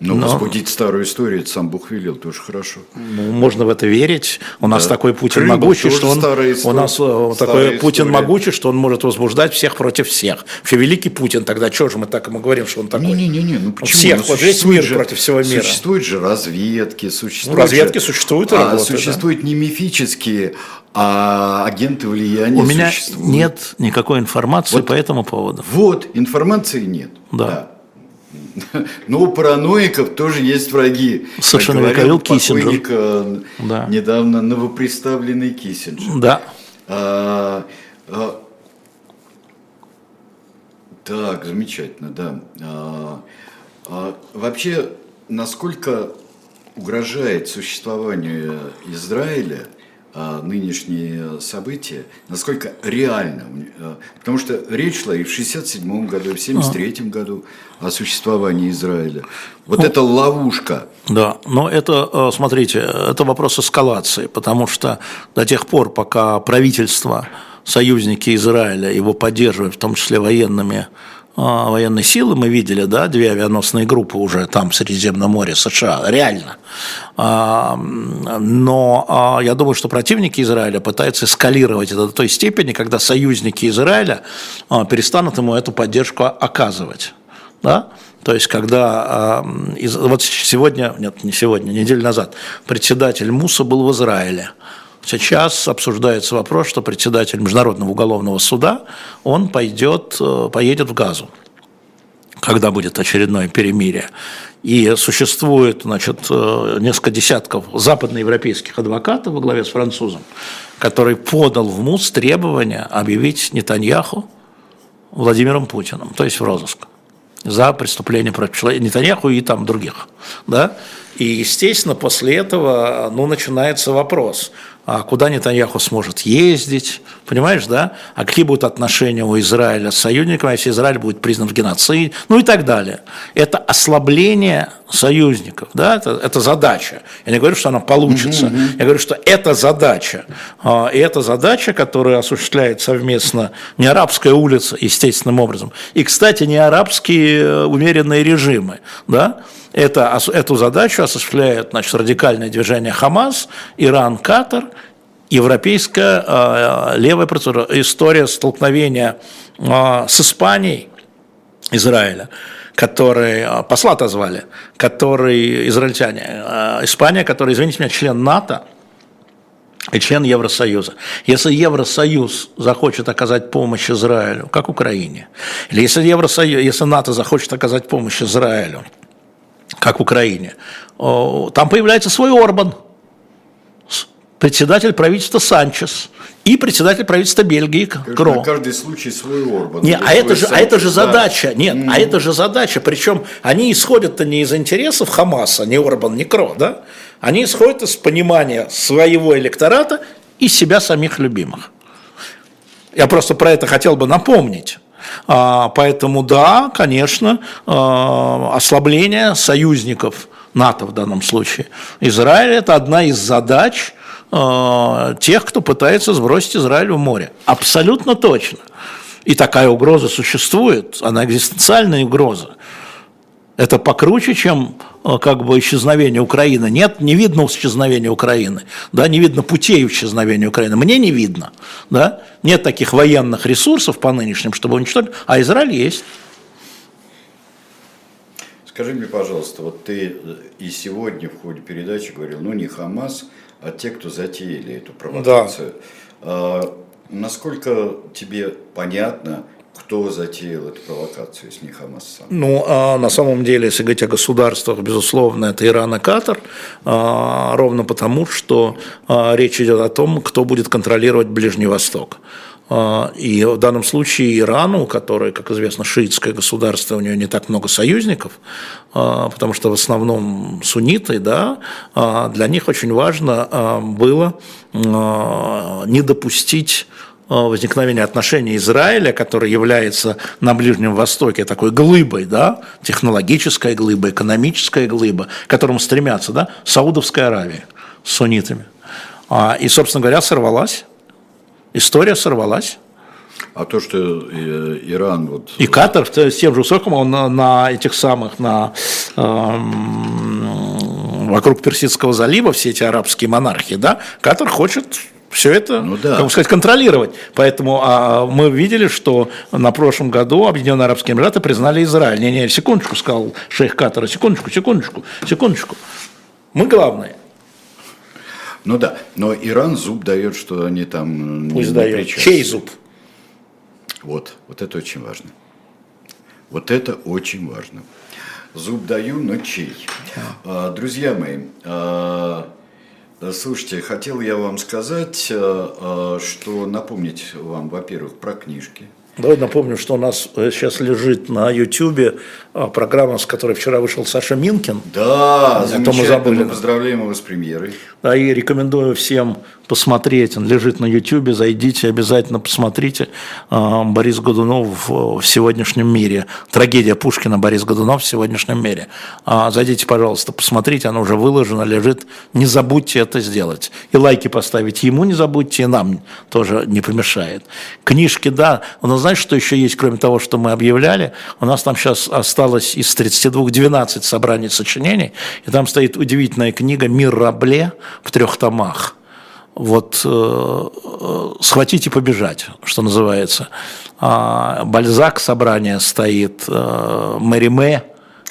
но, Но возбудить старую историю, это сам Бог велел, тоже хорошо. Ну, можно в это верить. У нас да. такой Путин Крым могучий, что он, у нас э, такой история. Путин могучий, что он может возбуждать всех против всех. Вообще великий Путин, тогда что же мы так ему говорим, что он такой? Не-не-не, ну почему? Всех, ну, вот весь мир же, против всего мира. Существуют же разведки, существуют ну, разведки же, существуют и а, работают, Существуют да? не мифические, а агенты влияния У меня нет никакой информации вот, по этому поводу. Вот, информации нет. Да. да. Ну, у параноиков тоже есть враги. Совершенно верно, говорил Киссинджер. Э, да. Недавно новоприставленный Киссинджер. Да. А, а, так, замечательно, да. А, а, вообще, насколько угрожает существование Израиля – нынешние события, насколько реально. А, потому что речь шла и в 1967 году, и в 1973 году о существовании Израиля. Вот ну, это ловушка. Да, но это, смотрите, это вопрос эскалации, потому что до тех пор, пока правительство, союзники Израиля его поддерживают, в том числе военными а, военной силы, мы видели, да, две авианосные группы уже там в Средиземном море США, реально. А, но а, я думаю, что противники Израиля пытаются эскалировать это до той степени, когда союзники Израиля перестанут ему эту поддержку оказывать. Да? То есть, когда вот сегодня, нет, не сегодня, неделю назад, председатель МУСа был в Израиле. Сейчас обсуждается вопрос, что председатель Международного уголовного суда, он пойдет, э, поедет в Газу, когда будет очередное перемирие. И существует значит, э, несколько десятков западноевропейских адвокатов во главе с французом, который подал в МУС требование объявить Нетаньяху Владимиром Путиным, то есть в розыск за преступление против человека, Нетаньяху и там других. Да? И, естественно, после этого ну, начинается вопрос, куда Нетаньяху сможет ездить, понимаешь, да? А какие будут отношения у Израиля с союзниками, если Израиль будет признан в геноциде, ну и так далее. Это ослабление союзников, да, это, это задача. Я не говорю, что она получится, угу, угу. я говорю, что это задача. А, и это задача, которая осуществляет совместно не арабская улица, естественным образом, и, кстати, не арабские э, умеренные режимы, да, это, эту задачу осуществляет значит, радикальное движение Хамас, Иран, Катар, европейская э, левая процедура, история столкновения э, с Испанией, Израиля, который, э, посла отозвали, который, израильтяне, э, Испания, который, извините меня, член НАТО, и член Евросоюза. Если Евросоюз захочет оказать помощь Израилю, как Украине, или если, Евросоюз, если НАТО захочет оказать помощь Израилю, как в Украине, там появляется свой Орбан, председатель правительства Санчес и председатель правительства Бельгии Кро. На каждый случай свой Орбан. Не, а это, же, Санчес, а это же задача. Нет, mm. а это же задача. Причем они исходят-то не из интересов Хамаса, ни Орбан, ни Кро, да? Они исходят из понимания своего электората и себя самих любимых. Я просто про это хотел бы напомнить. А, поэтому да, конечно, а, ослабление союзников НАТО в данном случае. Израиль – это одна из задач а, тех, кто пытается сбросить Израиль в море. Абсолютно точно. И такая угроза существует, она экзистенциальная угроза. Это покруче, чем э, как бы исчезновение Украины. Нет, не видно исчезновения Украины, да, не видно путей исчезновения Украины. Мне не видно, да, нет таких военных ресурсов по нынешним, чтобы уничтожить, а Израиль есть. Скажи мне, пожалуйста, вот ты э, и сегодня в ходе передачи говорил, ну не Хамас, а те, кто затеяли эту провокацию. Да. А, насколько тебе понятно, кто затеял эту провокацию, если не Хамас сам? Ну, а на самом деле, если говорить о государствах, безусловно, это Иран и Катар, а, ровно потому, что а, речь идет о том, кто будет контролировать Ближний Восток. А, и в данном случае Ирану, который, как известно, шиитское государство, у него не так много союзников, а, потому что в основном сунниты, да, а, для них очень важно было не допустить возникновения отношений Израиля, который является на Ближнем Востоке такой глыбой, да, технологической глыбой, экономической глыбой, к которому стремятся, да, Саудовская Аравия с суннитами. И, собственно говоря, сорвалась. История сорвалась. А то, что э, Иран вот... И Катар с тем же успехом, он на, на этих самых, на, эм, вокруг Персидского залива, все эти арабские монархии, да, Катар хочет все это, ну, да. как сказать, контролировать. Поэтому а, мы видели, что на прошлом году Объединенные Арабские Эмираты признали Израиль. Не-не, секундочку, сказал шейх Катара, секундочку, секундочку, секундочку. Мы главные. Ну да, но Иран зуб дает, что они там Пусть не дает. Чей зуб? Вот, вот это очень важно. Вот это очень важно. Зуб даю, но чей? А, друзья мои, а, слушайте, хотел я вам сказать, а, что напомнить вам, во-первых, про книжки – Давай напомню, что у нас э, сейчас лежит на YouTube а, программа, с которой вчера вышел Саша Минкин. Да, замечательно. Мы, забыли. мы поздравляем его с премьерой. Да, и рекомендую всем посмотреть, он лежит на YouTube, зайдите, обязательно посмотрите. А, Борис Годунов в сегодняшнем мире. Трагедия Пушкина Борис Годунов в сегодняшнем мире. А, зайдите, пожалуйста, посмотрите, оно уже выложено, лежит. Не забудьте это сделать. И лайки поставить ему не забудьте, и нам тоже не помешает. Книжки, да. Но знаешь, что еще есть, кроме того, что мы объявляли? У нас там сейчас осталось из 32 12 собраний сочинений, и там стоит удивительная книга «Мир Рабле» в трех томах вот э, э, схватить и побежать, что называется. А, Бальзак собрание стоит, э, Мэриме.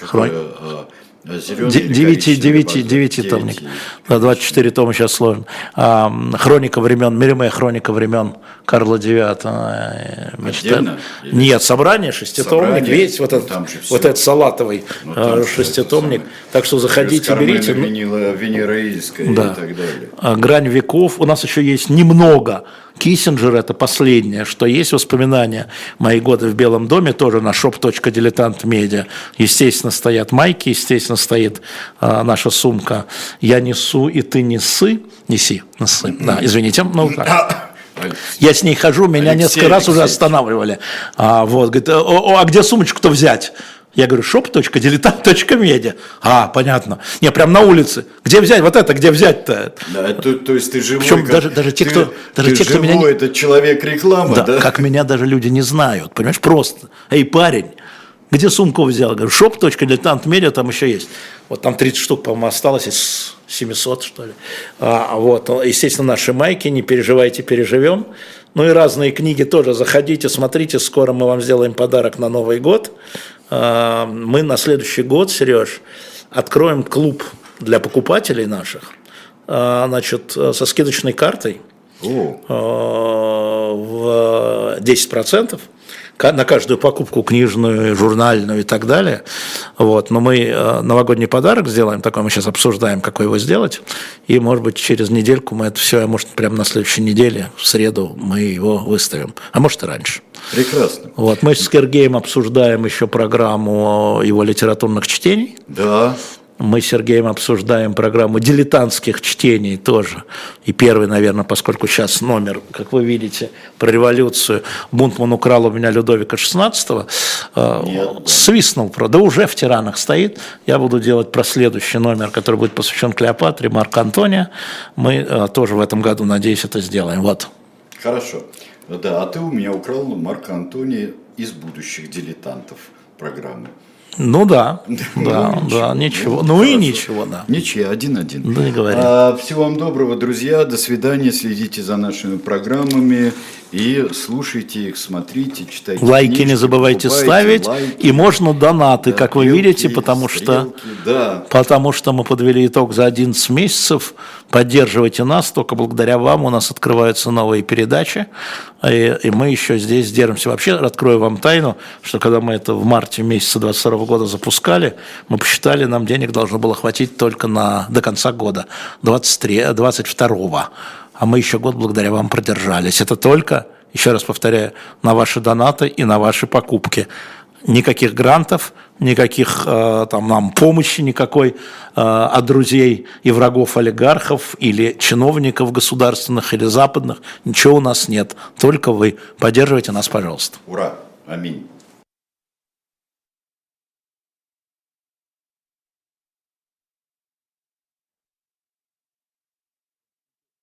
Хрон... Девяти, девяти, девяти томник. Да, 24 тома сейчас сложно. А, хроника времен, Мериме, хроника времен Карла IX. Отдельно? Нет, собрание, шеститомник, собрание? весь вот, ну, этот, вот этот салатовый ну, а, шеститомник. Так что заходите, берите. Винила, Венераильская да. и так далее. А, Грань веков. У нас еще есть немного Киссинджер – это последнее, что есть воспоминания мои годы в Белом доме, тоже на shop.diletant.media. Естественно, стоят майки, естественно, стоит а, наша сумка «Я несу, и ты неси». Неси, неси, да, извините. Ну, так. Я с ней хожу, меня Алексей, несколько раз уже останавливали. А, вот, говорит, а где сумочку-то взять? Я говорю, shop.diletant.media. А, понятно. Не, прям на улице. Где взять? Вот это, где взять-то? Да, то, то есть ты живой. Причем как, даже, даже те, ты, кто, даже ты те, кто живой, меня... это человек реклама, да, да? как меня даже люди не знают. Понимаешь, просто. Эй, парень, где сумку взял? Говорю, shop.diletant.media там еще есть. Вот там 30 штук, по-моему, осталось из 700, что ли. А, вот, естественно, наши майки, не переживайте, переживем. Ну и разные книги тоже заходите, смотрите, скоро мы вам сделаем подарок на Новый год. А, мы на следующий год, Сереж, откроем клуб для покупателей наших, а, значит, со скидочной картой а, в 10% на каждую покупку книжную, журнальную и так далее. Вот. Но мы э, новогодний подарок сделаем, такой мы сейчас обсуждаем, какой его сделать. И, может быть, через недельку мы это все, а может, прямо на следующей неделе, в среду, мы его выставим. А может, и раньше. Прекрасно. Вот. Мы с Сергеем обсуждаем еще программу его литературных чтений. Да. Мы с Сергеем обсуждаем программу дилетантских чтений тоже. И первый, наверное, поскольку сейчас номер, как вы видите, про революцию, Бунтман украл у меня Людовика XVI, э, свистнул про, да уже в тиранах стоит. Я буду делать про следующий номер, который будет посвящен Клеопатре, Марк Антония. Мы э, тоже в этом году, надеюсь, это сделаем. Вот. Хорошо. Да, а ты у меня украл Марка Антония из будущих дилетантов программы. Ну да, да, да, ничего. Ну, и ничего, да. Ничья, один-один. Да, не говори. А, всего вам доброго, друзья. До свидания. Следите за нашими программами. И слушайте их, смотрите, читайте. Лайки книжки, не забывайте ставить. Лайки, и можно донаты, да, как вы видите, потому что, да. потому что мы подвели итог за 11 месяцев. Поддерживайте нас, только благодаря вам у нас открываются новые передачи. И, и мы еще здесь держимся. Вообще, открою вам тайну, что когда мы это в марте месяца 22 года запускали, мы посчитали, нам денег должно было хватить только на, до конца года, 23, 22 а мы еще год благодаря вам продержались. Это только, еще раз повторяю, на ваши донаты и на ваши покупки. Никаких грантов, никаких э, там нам помощи никакой э, от друзей и врагов олигархов или чиновников государственных или западных. Ничего у нас нет. Только вы. Поддерживайте нас, пожалуйста. Ура! Аминь.